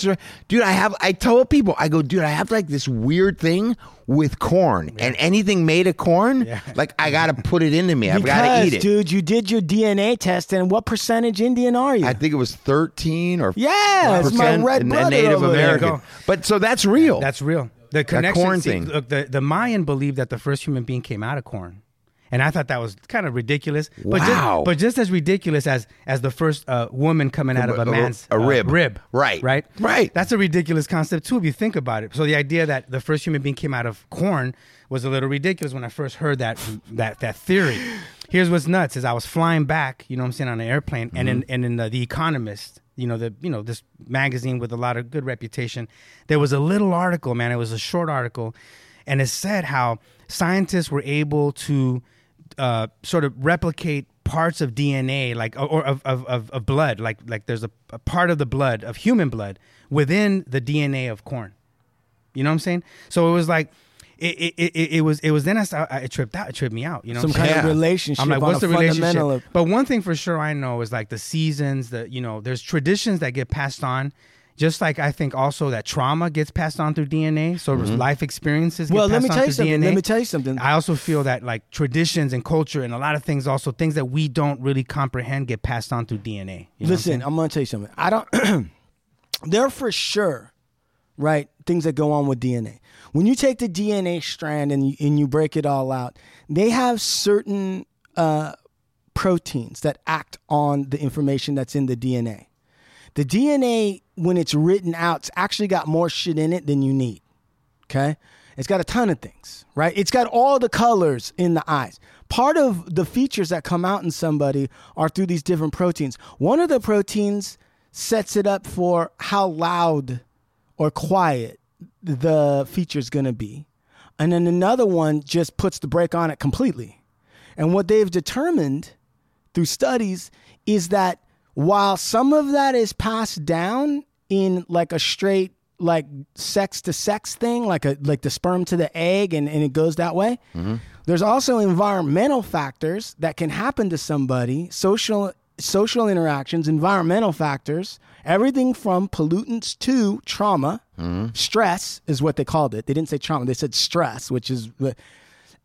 dude, I have. I told people, I go, dude, I have like this weird thing with corn, and anything made of corn, Yeah. like I got to put it into me. I've got to eat it. dude, you did your DNA test, and what percentage Indian are you? I think it was thirteen or Yeah, it's my red a brother Native over. American. Go. But so that's real. That's real. The connection. corn thing. Look, the, the Mayan believed that the first human being came out of corn. And I thought that was kind of ridiculous. But Wow. Just, but just as ridiculous as as the first uh, woman coming out of a a- man's a uh, rib. rib. Right. Right. Right. That's a ridiculous concept too if you think about it. So the idea that the first human being came out of corn was a little ridiculous when I first heard that that that theory. Here's what's nuts: is I was flying back, you know, what I'm saying on an airplane, and in and in the, the Economist, you know, the you know this magazine with a lot of good reputation, there was a little article, man. It was a short article, and it said how scientists were able to uh, sort of replicate parts of DNA, like or, of, of, of blood, like like there's a, a part of the blood of human blood within the DNA of corn. You know what I'm saying? So it was like. It, it, it, it was it was then I, saw, I it tripped out it tripped me out you know Some kind saying? of relationship. I'm like, what's the relationship? of- But one thing for sure I know is like the seasons, the you know, there's traditions that get passed on. Just like I think also that trauma gets passed on through DNA, so mm-hmm. life experiences. Get Well, let me tell you something. DNA. Let me tell you something. I also feel that like traditions and culture and a lot of things, also things that we don't really comprehend, get passed on through DNA. You know what I'm Listen. I'm, gonna tell you something. I don't. there are for sure, right? Things that go on with DNA. When you take the DNA strand and you, and you break it all out, they have certain uh, proteins that act on the information that's in the DNA. The DNA, when it's written out, it's actually got more shit in it than you need. Okay. It's got a ton of things, right? It's got all the colors in the eyes. Part of the features that come out in somebody are through these different proteins. One of the proteins sets it up for how loud or quiet the feature's gonna be. And then another one just puts the brake on it completely. And what they've determined through studies is that while some of that is passed down in like a straight like sex to sex thing like a like the sperm to the egg and, and it goes that way mm-hmm. there's also environmental factors that can happen to somebody social social interactions environmental factors everything from pollutants to trauma hmm. stress is what they called it they didn't say trauma they said stress which is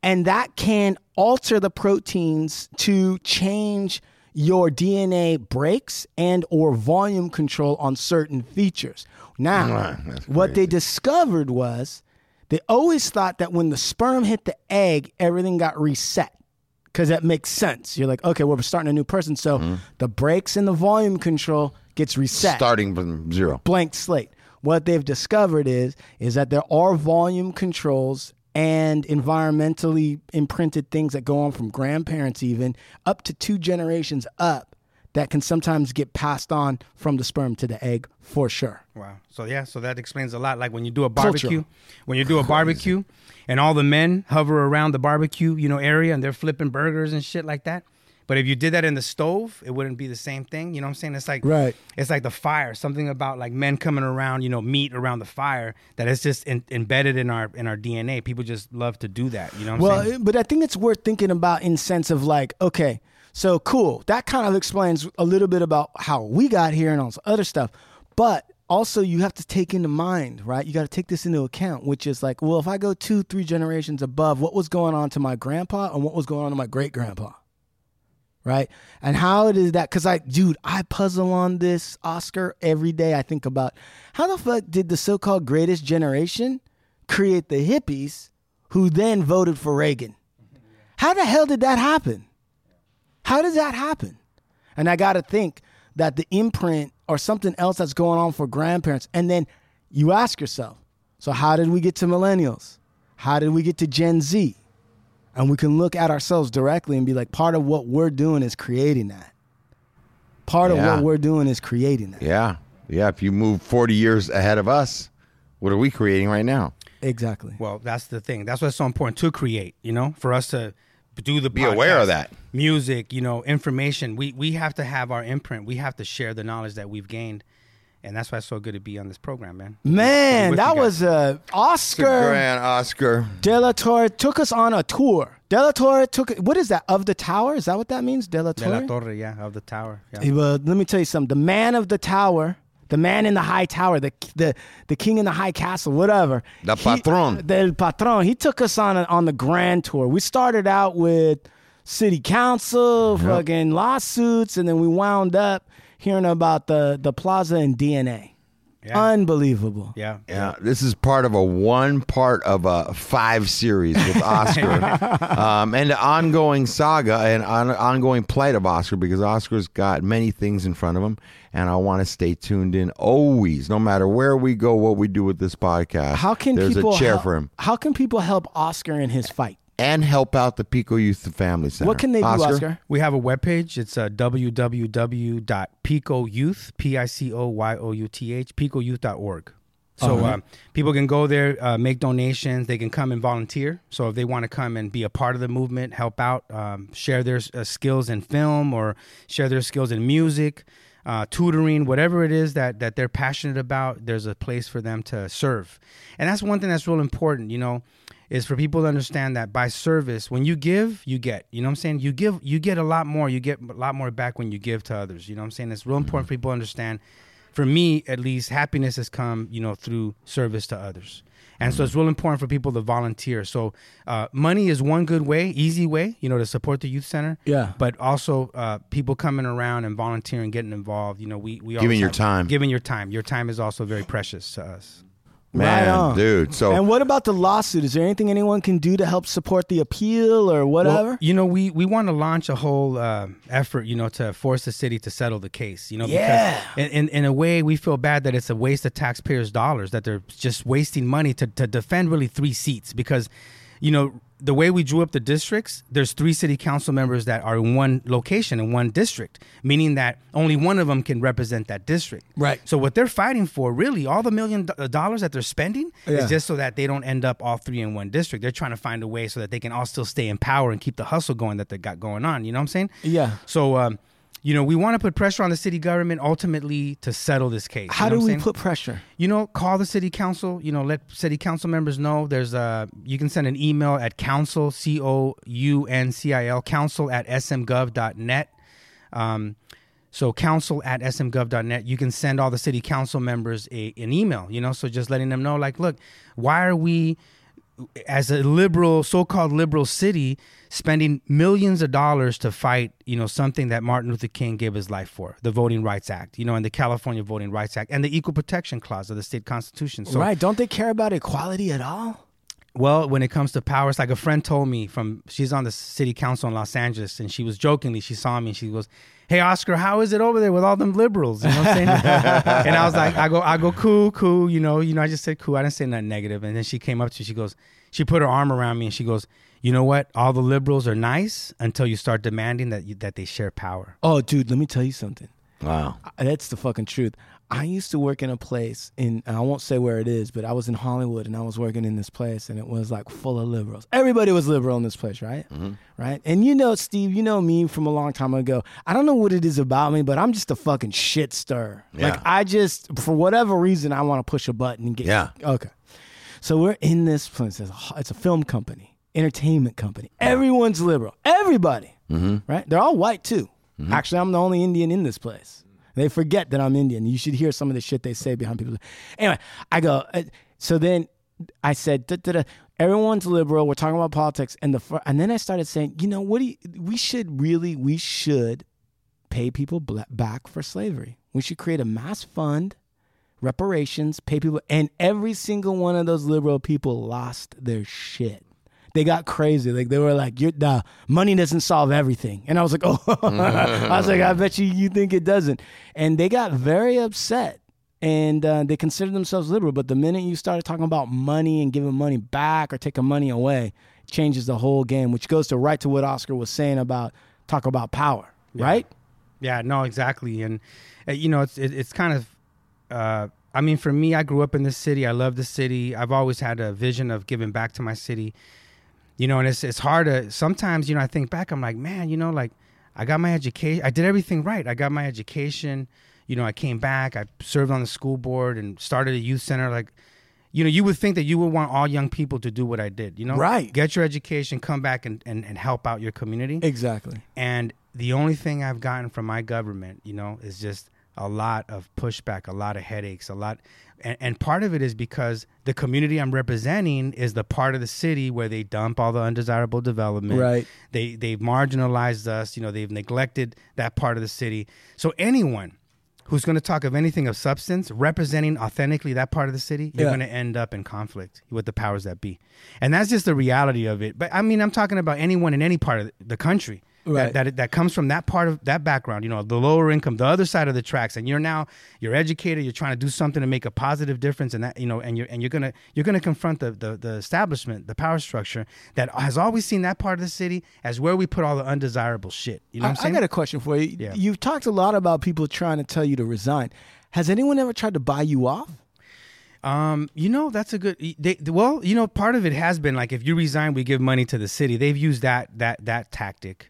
and that can alter the proteins to change your DNA brakes and or volume control on certain features. Now, what they discovered was they always thought that when the sperm hit the egg, everything got reset because that makes sense. You're like, okay, well, we're starting a new person, so hmm. the brakes and the volume control gets reset Starting from zero. blank slate. What they've discovered is is that there are volume controls and environmentally imprinted things that go on from grandparents even up to two generations up that can sometimes get passed on from the sperm to the egg for sure. Wow. So yeah, so that explains a lot. Like when you do a barbecue, Cultural. when you do a barbecue, and all the men hover around the barbecue, you know, area, and they're flipping burgers and shit like that. But if you did that in the stove, it wouldn't be the same thing. You know what I'm saying? It's like Right. It's like the fire. Something about like men coming around, you know, meat around the fire that is just in, embedded in our in our DNA. People just love to do that. You know what I'm Well, saying? but I think it's worth thinking about in sense of like, okay, so cool. That kind of explains a little bit about how we got here and all this other stuff. But also you have to take into mind, right? You got to take this into account, which is like, well, if I go two, three generations above, what was going on to my grandpa and what was going on to my great grandpa? Right? And how it is that cuz I dude, I puzzle on this Oscar every day. I think about how the fuck did the so-called greatest generation create the hippies who then voted for Reagan? How the hell did that happen? How does that happen? And I got to think that the imprint or something else that's going on for grandparents. And then you ask yourself, so how did we get to millennials? How did we get to Gen Z? And we can look at ourselves directly and be like, part of what we're doing is creating that. Part of what we're doing is creating that. Yeah. Yeah. If you move 40 years ahead of us, what are we creating right now? Exactly. Well, that's the thing. That's why it's so important to create. You know, for us to do the Be aware of that. music. You know, information. We we have to have our imprint. We have to share the knowledge that we've gained, and that's why it's so good to be on this program, man. Man, that was uh, a Oscar Grand Oscar. De La Torre took us on a tour. De La Torre took what is that of the tower? Is that what that means? De La De Torre. yeah, of the tower. Yeah. Well, let me tell you something. The man of the tower, the man in the high tower, the the the king in the high castle, whatever. The he- patron. The patron. He took us on a, on the grand tour. We started out with city council, fucking lawsuits, and then we wound up hearing about the the plaza and DNA. Yeah. Unbelievable. yeah. Yeah, this is part of a one part of a five series with Oscar, um, and the ongoing saga and on, ongoing plight of Oscar because Oscar's got many things in front of him, and I want to stay tuned in always, no matter where we go, what we do with this podcast. How can there's people a chair help, for him How can people help Oscar in his fight? And help out the Pico Youth Family Center? What can they do, Oscar? We have a webpage. It's uh, www.picoyouth, P-I-C-O-Y-O-U-T-H, picoyouth.org. So Uh-huh. uh, people can go there, uh, make donations. They can come and volunteer. So if they want to come and be a part of the movement, help out, um, share their uh, skills in film or share their skills in music, uh, tutoring, whatever it is that that they're passionate about, there's a place for them to serve. And that's one thing that's real important. You know, is for people to understand that by service, when you give, you get. You know what I'm saying? You give, you get a lot more. You get a lot more back when you give to others. You know what I'm saying? It's real important for people to understand. For me, at least, happiness has come, you know, through service to others. And so it's real important for people to volunteer. So uh, money is one good way, easy way, you know, to support the youth center. Yeah. But also uh, people coming around and volunteering, getting involved. You know, we we Giving your have- time. giving your time. Your time is also very precious to us. Man, Right dude. So And what about the lawsuit? Is there anything anyone can do to help support the appeal or whatever? Well, you know, we we want to launch a whole uh, effort, you know, to force the city to settle the case. You know, Yeah. because in, in in a way, we feel bad that it's a waste of taxpayers' dollars that they're just wasting money to to defend really three seats because, you know. The way we drew up the districts, there's three city council members that are in one location in one district, meaning that only one of them can represent that district. Right. So what they're fighting for, really, all the million do- dollars that they're spending Yeah. is just so that they don't end up all three in one district. They're trying to find a way so that they can all still stay in power and keep the hustle going that they got going on. You know what I'm saying? Yeah. So, um, you know, we want to put pressure on the city government ultimately to settle this case. How You know do we saying? put pressure? you know, call the city council, you know, let city council members know. There's a, you can send an email at council, C O U N C I L, council at smgov.net. Um, so council at smgov.net, you can send all the city council members a, an email, you know, so just letting them know, like, look, why are we as a liberal, so-called liberal city, spending millions of dollars to fight, you know, something that Martin Luther King gave his life for, the Voting Rights Act, you know, and the California Voting Rights Act and the Equal Protection Clause of the state constitution. So, right? Don't they care about equality at all? Well, when it comes to power, it's like a friend told me from she's on the city council in Los Angeles, and she was jokingly she saw me and she goes, "Hey Oscar, how is it over there with all them liberals?" You know what I'm saying? and I was like, I go, I go, cool, cool. You know, you know, I just said cool. I didn't say nothing negative. And then she came up to me, she goes, she put her arm around me and she goes, "You know what? All the liberals are nice until you start demanding that you, that they share power." Oh, dude, let me tell you something. Wow. That's the fucking truth. I used to work in a place in and I won't say where it is, but I was in Hollywood and I was working in this place and it was like full of liberals. Everybody was liberal in this place, right? Mm-hmm. Right? And you know, Steve, you know me from a long time ago. I don't know what it is about me, but I'm just a fucking shit stir. Yeah. Like I just for whatever reason I want to push a button and get Yeah. Okay. So we're in this place. It's a, it's a film company, entertainment company. Everyone's liberal. Everybody. Mm-hmm. Right? They're all white too. Mm-hmm. Actually, I'm the only Indian in this place. They forget that I'm Indian. You should hear some of the shit they say behind people. Anyway, I go. uh, So then I said, "Da, da, da, everyone's liberal. We're talking about politics, and the fir- and then I started saying, you know, what do you, we should really we should pay people back for slavery. We should create a mass fund, reparations, pay people, and every single one of those liberal people lost their shit. They got crazy. Like they were like, "You're nah, money doesn't solve everything," and I was like, "Oh," I was like, "I bet you you think it doesn't," and they got very upset. And uh, they considered themselves liberal, but the minute you started talking about money and giving money back or taking money away, it changes the whole game. Which goes to right to what Oscar was saying about talk about power, right? Yeah, no, exactly, and uh, you know, it's it, it's kind of. Uh, I mean, for me, I grew up in the city. I love the city. I've always had a vision of giving back to my city. You know, and it's it's hard to sometimes. You know, I think back. I'm like, man, you know, like I got my education. I did everything right. I got my education. You know, I came back. I served on the school board and started a youth center. Like, you know, you would think that you would want all young people to do what I did. You know, Right. Get your education, come back and, and, and help out your community. Exactly. And the only thing I've gotten from my government, you know, is just a lot of pushback, a lot of headaches, a lot. And, and part of it is because the community I'm representing is the part of the city where they dump all the undesirable development. Right. They they've marginalized us. You know, they've neglected that part of the city. So anyone who's going to talk of anything of substance representing authentically that part of the city, you're Yeah. going to end up in conflict with the powers that be. And that's just the reality of it. But I mean, I'm talking about anyone in any part of the country Right. that, that that comes from that part of that background, you know, the lower income, the other side of the tracks, and you're now you're educated, you're trying to do something to make a positive difference, and that you know, and you're and you're gonna you're gonna confront the the, the establishment, the power structure that has always seen that part of the city as where we put all the undesirable shit. You know I, what I'm I got a question for you. Yeah. You've talked a lot about people trying to tell you to resign. Has anyone ever tried to buy you off? Um, you know, that's a good. They, well, you know, part of it has been like if you resign, we give money to the city. They've used that that that tactic,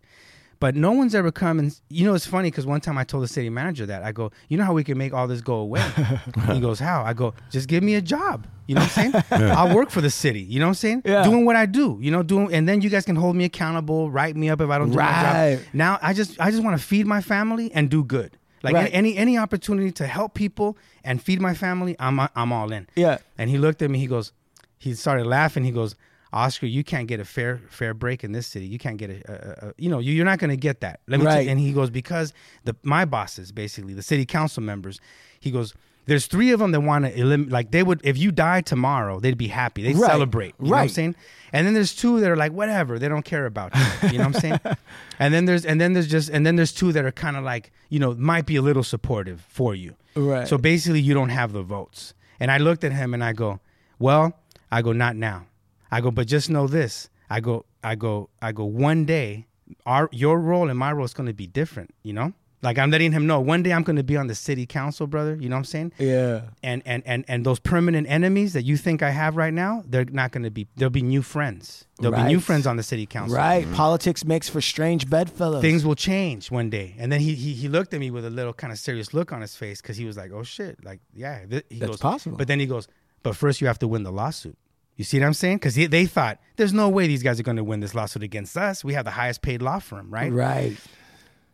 but no one's ever come and you know it's funny because one time I told the city manager that I go, you know how we can make all this go away? he goes, how? I go, just give me a job. You know what I'm saying? I'll work for the city. You know what I'm saying? Yeah. Doing what I do. You know, doing, and then you guys can hold me accountable, write me up if I don't do my Right. job. Now I just I just want to feed my family and do good. Like Right. any any opportunity to help people and feed my family, I'm I'm all in. Yeah. And he looked at me. He goes, he started laughing. He goes, Oscar, you can't get a fair fair break in this city. You can't get a, a, a you know, you, you're not going to get that. Let me. Right. and he goes because the my bosses, basically the city council members, he goes. There's three of them that want to eliminate. Like they would, if you die tomorrow, they'd be happy. They'd Right. celebrate. You know what I'm saying? And then there's two that are like, whatever. They don't care about you. You know what I'm saying? and then there's and then there's just and then there's two that are kind of like, you know, might be a little supportive for you. Right. So basically, you don't have the votes. And I looked at him and I go, well, I go, not now. I go, but just know this. I go, I go, I go. One day, our your role and my role is going to be different. You know, like I'm letting him know. One day I'm going to be on the city council, brother. You know what I'm saying? Yeah. And and and and those permanent enemies that you think I have right now, they're not going to be. There'll be new friends. There'll be new friends on the city council. Right. Mm-hmm. Politics makes for strange bedfellows. Things will change one day. And then he he, he looked at me with a little kind of serious look on his face because he was like, "Oh shit!" Like, yeah, he That's goes, possible. But then he goes, "But first, you have to win the lawsuit." You see what I'm saying? Because they thought there's no way these guys are going to win this lawsuit against us. We have the highest paid law firm, right? Right.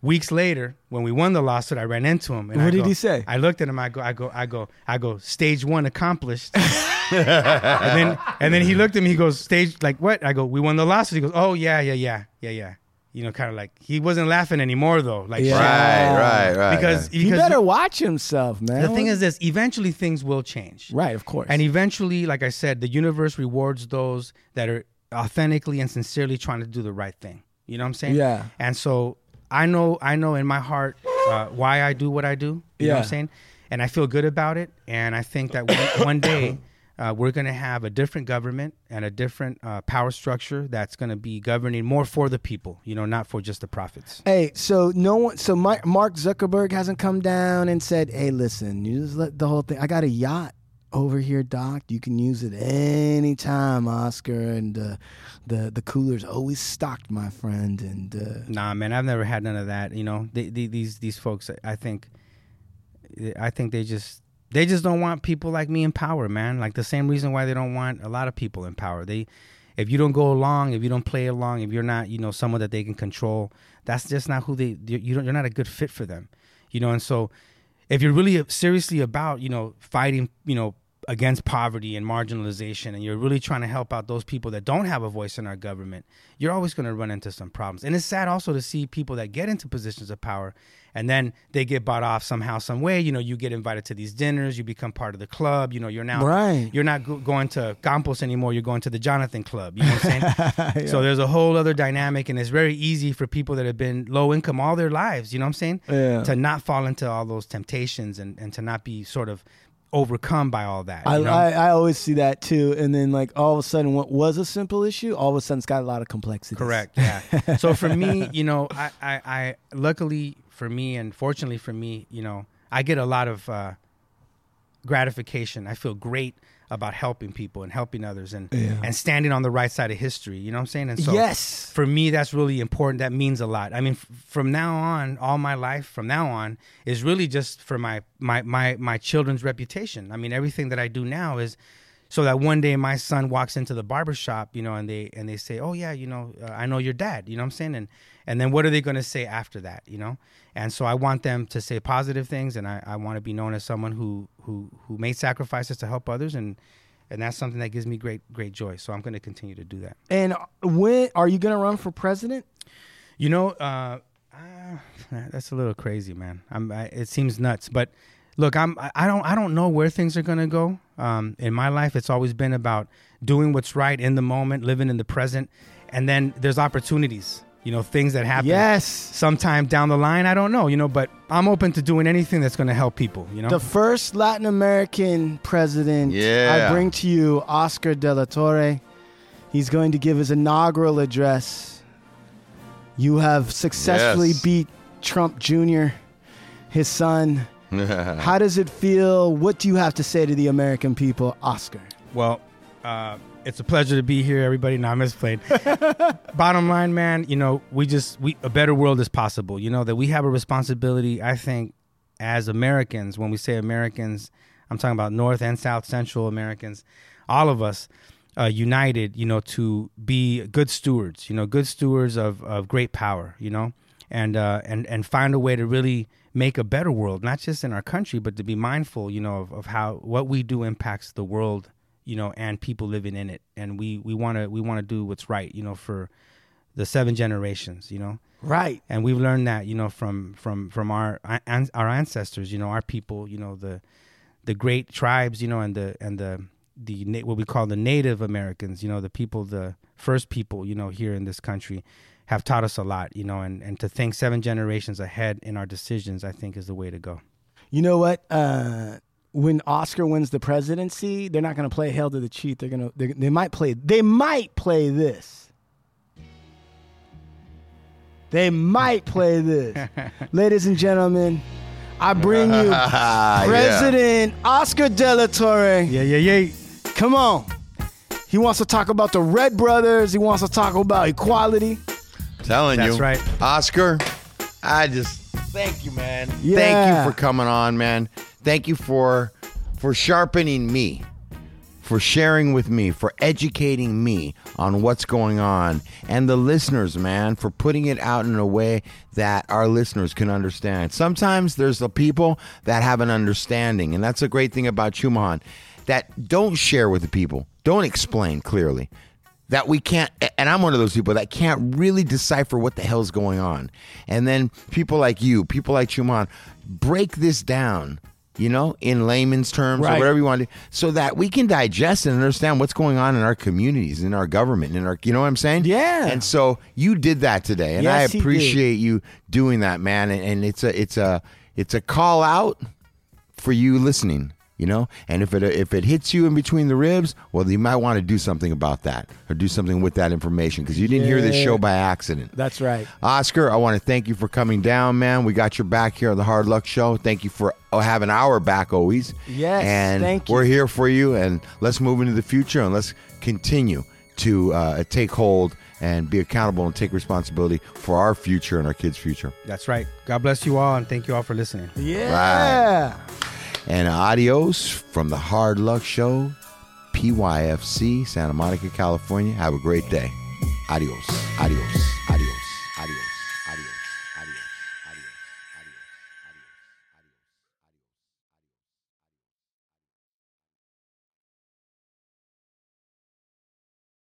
Weeks later, when we won the lawsuit, I ran into him. And What I did go- he say? I looked at him. I go, I go, I go, I go. Stage one accomplished. and then and then he looked at me. He goes, "Stage like what?" I go, "We won the lawsuit." He goes, "Oh yeah, yeah, yeah, yeah, yeah." You know, kind of like he wasn't laughing anymore though. Like Yeah. Right, right, right. because right. He better watch himself, man. the thing is this: eventually things will change. right, of course. And eventually, like I said, the universe rewards those that are authentically and sincerely trying to do the right thing. You know what I'm saying? Yeah. And so I know, I know in my heart uh, why I do what I do. You know what Yeah. I'm saying? And I feel good about it. And I think that one, one day uh, we're going to have a different government and a different uh, power structure that's going to be governing more for the people. You know, not for just the profits. Hey, so no one, so my, Mark Zuckerberg hasn't come down and said, "Hey, listen, you just let the whole thing. I got a yacht over here docked. You can use it anytime, Oscar, and uh, the the cooler's always stocked, my friend. And uh, Nah, man, I've never had none of that. You know, they, they, these these folks, I think, I think they just they just don't want people like me in power, man. Like the same reason why they don't want a lot of people in power. They, if you don't go along, if you don't play along, if you're not, you know, someone that they can control, that's just not who they. You don't. You're not a good fit for them, you know. And so, if you're really uh, seriously about, you know, fighting, you know, against poverty and marginalization and you're really trying to help out those people that don't have a voice in our government, you're always going to run into some problems. And it's sad also to see people that get into positions of power and then they get bought off somehow, some way. You know, you get invited to these dinners, you become part of the club. You know, you're now Right. you're not go- going to Campos anymore. You're going to the Jonathan Club. You know what I'm saying? So there's a whole other dynamic, and it's very easy for people that have been low income all their lives. You know what I'm saying? Yeah. To not fall into all those temptations and and to not be sort of overcome by all that. I, know? I I always see that too. And then like all of a sudden, what was a simple issue, all of a sudden it's got a lot of complexity. Correct. Yeah. so for me, you know, I, I, I luckily for me and fortunately for me, you know, I get a lot of uh, gratification. I feel great about helping people and helping others and and standing on the right side of history. You know what I'm saying? And so Yes. for me, that's really important. That means a lot. I mean, f- from now on, all my life from now on is really just for my my my my children's reputation. I mean, everything that I do now is so that one day my son walks into the barber shop, you know, and they and they say, "Oh yeah, you know, uh, I know your dad." You know what I'm saying? And and then what are they going to say after that? You know? And so I want them to say positive things, and I, I want to be known as someone who who who made sacrifices to help others, and and that's something that gives me great great joy. So I'm going to continue to do that. And when are you going to run for president? You know, uh, uh, that's a little crazy, man. I'm, I, it seems nuts, but look, I'm, I- I don't, I don't know where things are gonna go. Um, in my life, it's always been about doing what's right in the moment, living in the present, and then there's opportunities. You know, things that happen. Yes. Sometime down the line, I don't know. You know, but I'm open to doing anything that's gonna help people. You know. The first Latin American president Yeah. I bring to you, Oscar de la Torre. He's going to give his inaugural address. You have successfully Yes. beat Trump Jr., his son. How does it feel? What do you have to say to the American people, Oscar? Well, uh, it's a pleasure to be here, everybody. Now I'm just. Bottom line, man, you know, we just we a better world is possible. You know that we have a responsibility. I think as Americans, when we say Americans, I'm talking about North and South Central Americans, all of us. Uh, united, you know, to be good stewards, you know, good stewards of, of great power, you know, and uh, and and find a way to really make a better world, not just in our country, but to be mindful, you know, of, of how what we do impacts the world, you know, and people living in it. And we we want to we want to do what's right, you know, for the seven generations, you know. Right. And we've learned that, you know, from from from our our ancestors, you know, our people, you know, the the great tribes, you know, and the and the the what we call the Native Americans, you know, the people, the first people, you know, here in this country, have taught us a lot, you know, and and to think seven generations ahead in our decisions, I think, is the way to go. You know what? Uh, when Oscar wins the presidency, they're not going to play "Hail to the Chief." They're going to. They might play. They might play this. They might play this, ladies and gentlemen. I bring you Ah, yeah. President Oscar De La Torre. Yeah, yeah, yeah. Come on. He wants to talk about the Red Brothers. He wants to talk about equality. Telling That's you. right. Oscar, I just thank you, man. Yeah. Thank you for coming on, man. Thank you for for sharpening me, for sharing with me, for educating me on what's going on. And the listeners, man, for putting it out in a way that our listeners can understand. Sometimes there's the people that have an understanding, and that's a great thing about Chumahan. that don't share with the people, don't explain clearly. That we can't, and I'm one of those people that can't really decipher what the hell's going on. And then people like you, people like Chuman, break this down, you know, in layman's terms or whatever you want to, so that we can digest and understand what's going on in our communities, in our government, in our, you know what I'm saying? Yeah. And so you did that today, and I Yes, did. appreciate you doing that, man. And, and it's a, it's a, it's a call out for you listening, you know. And if it if it hits you in between the ribs, well, you might want to do something about that or do something with that information because you didn't hear this show by accident. That's right. Oscar, I want to thank you for coming down, man. We got your back here on the Hard Luck Show. Thank you for uh, having our back always. Yes, and thank you. we're here for you. And let's move into the future and let's continue to uh, take hold and be accountable and take responsibility for our future and our kids' future. That's right. God bless you all, and thank you all for listening. Yeah. And adios from the Hard Luck Show, PYFC, Santa Monica, California. Have a great day. Adios. Adios.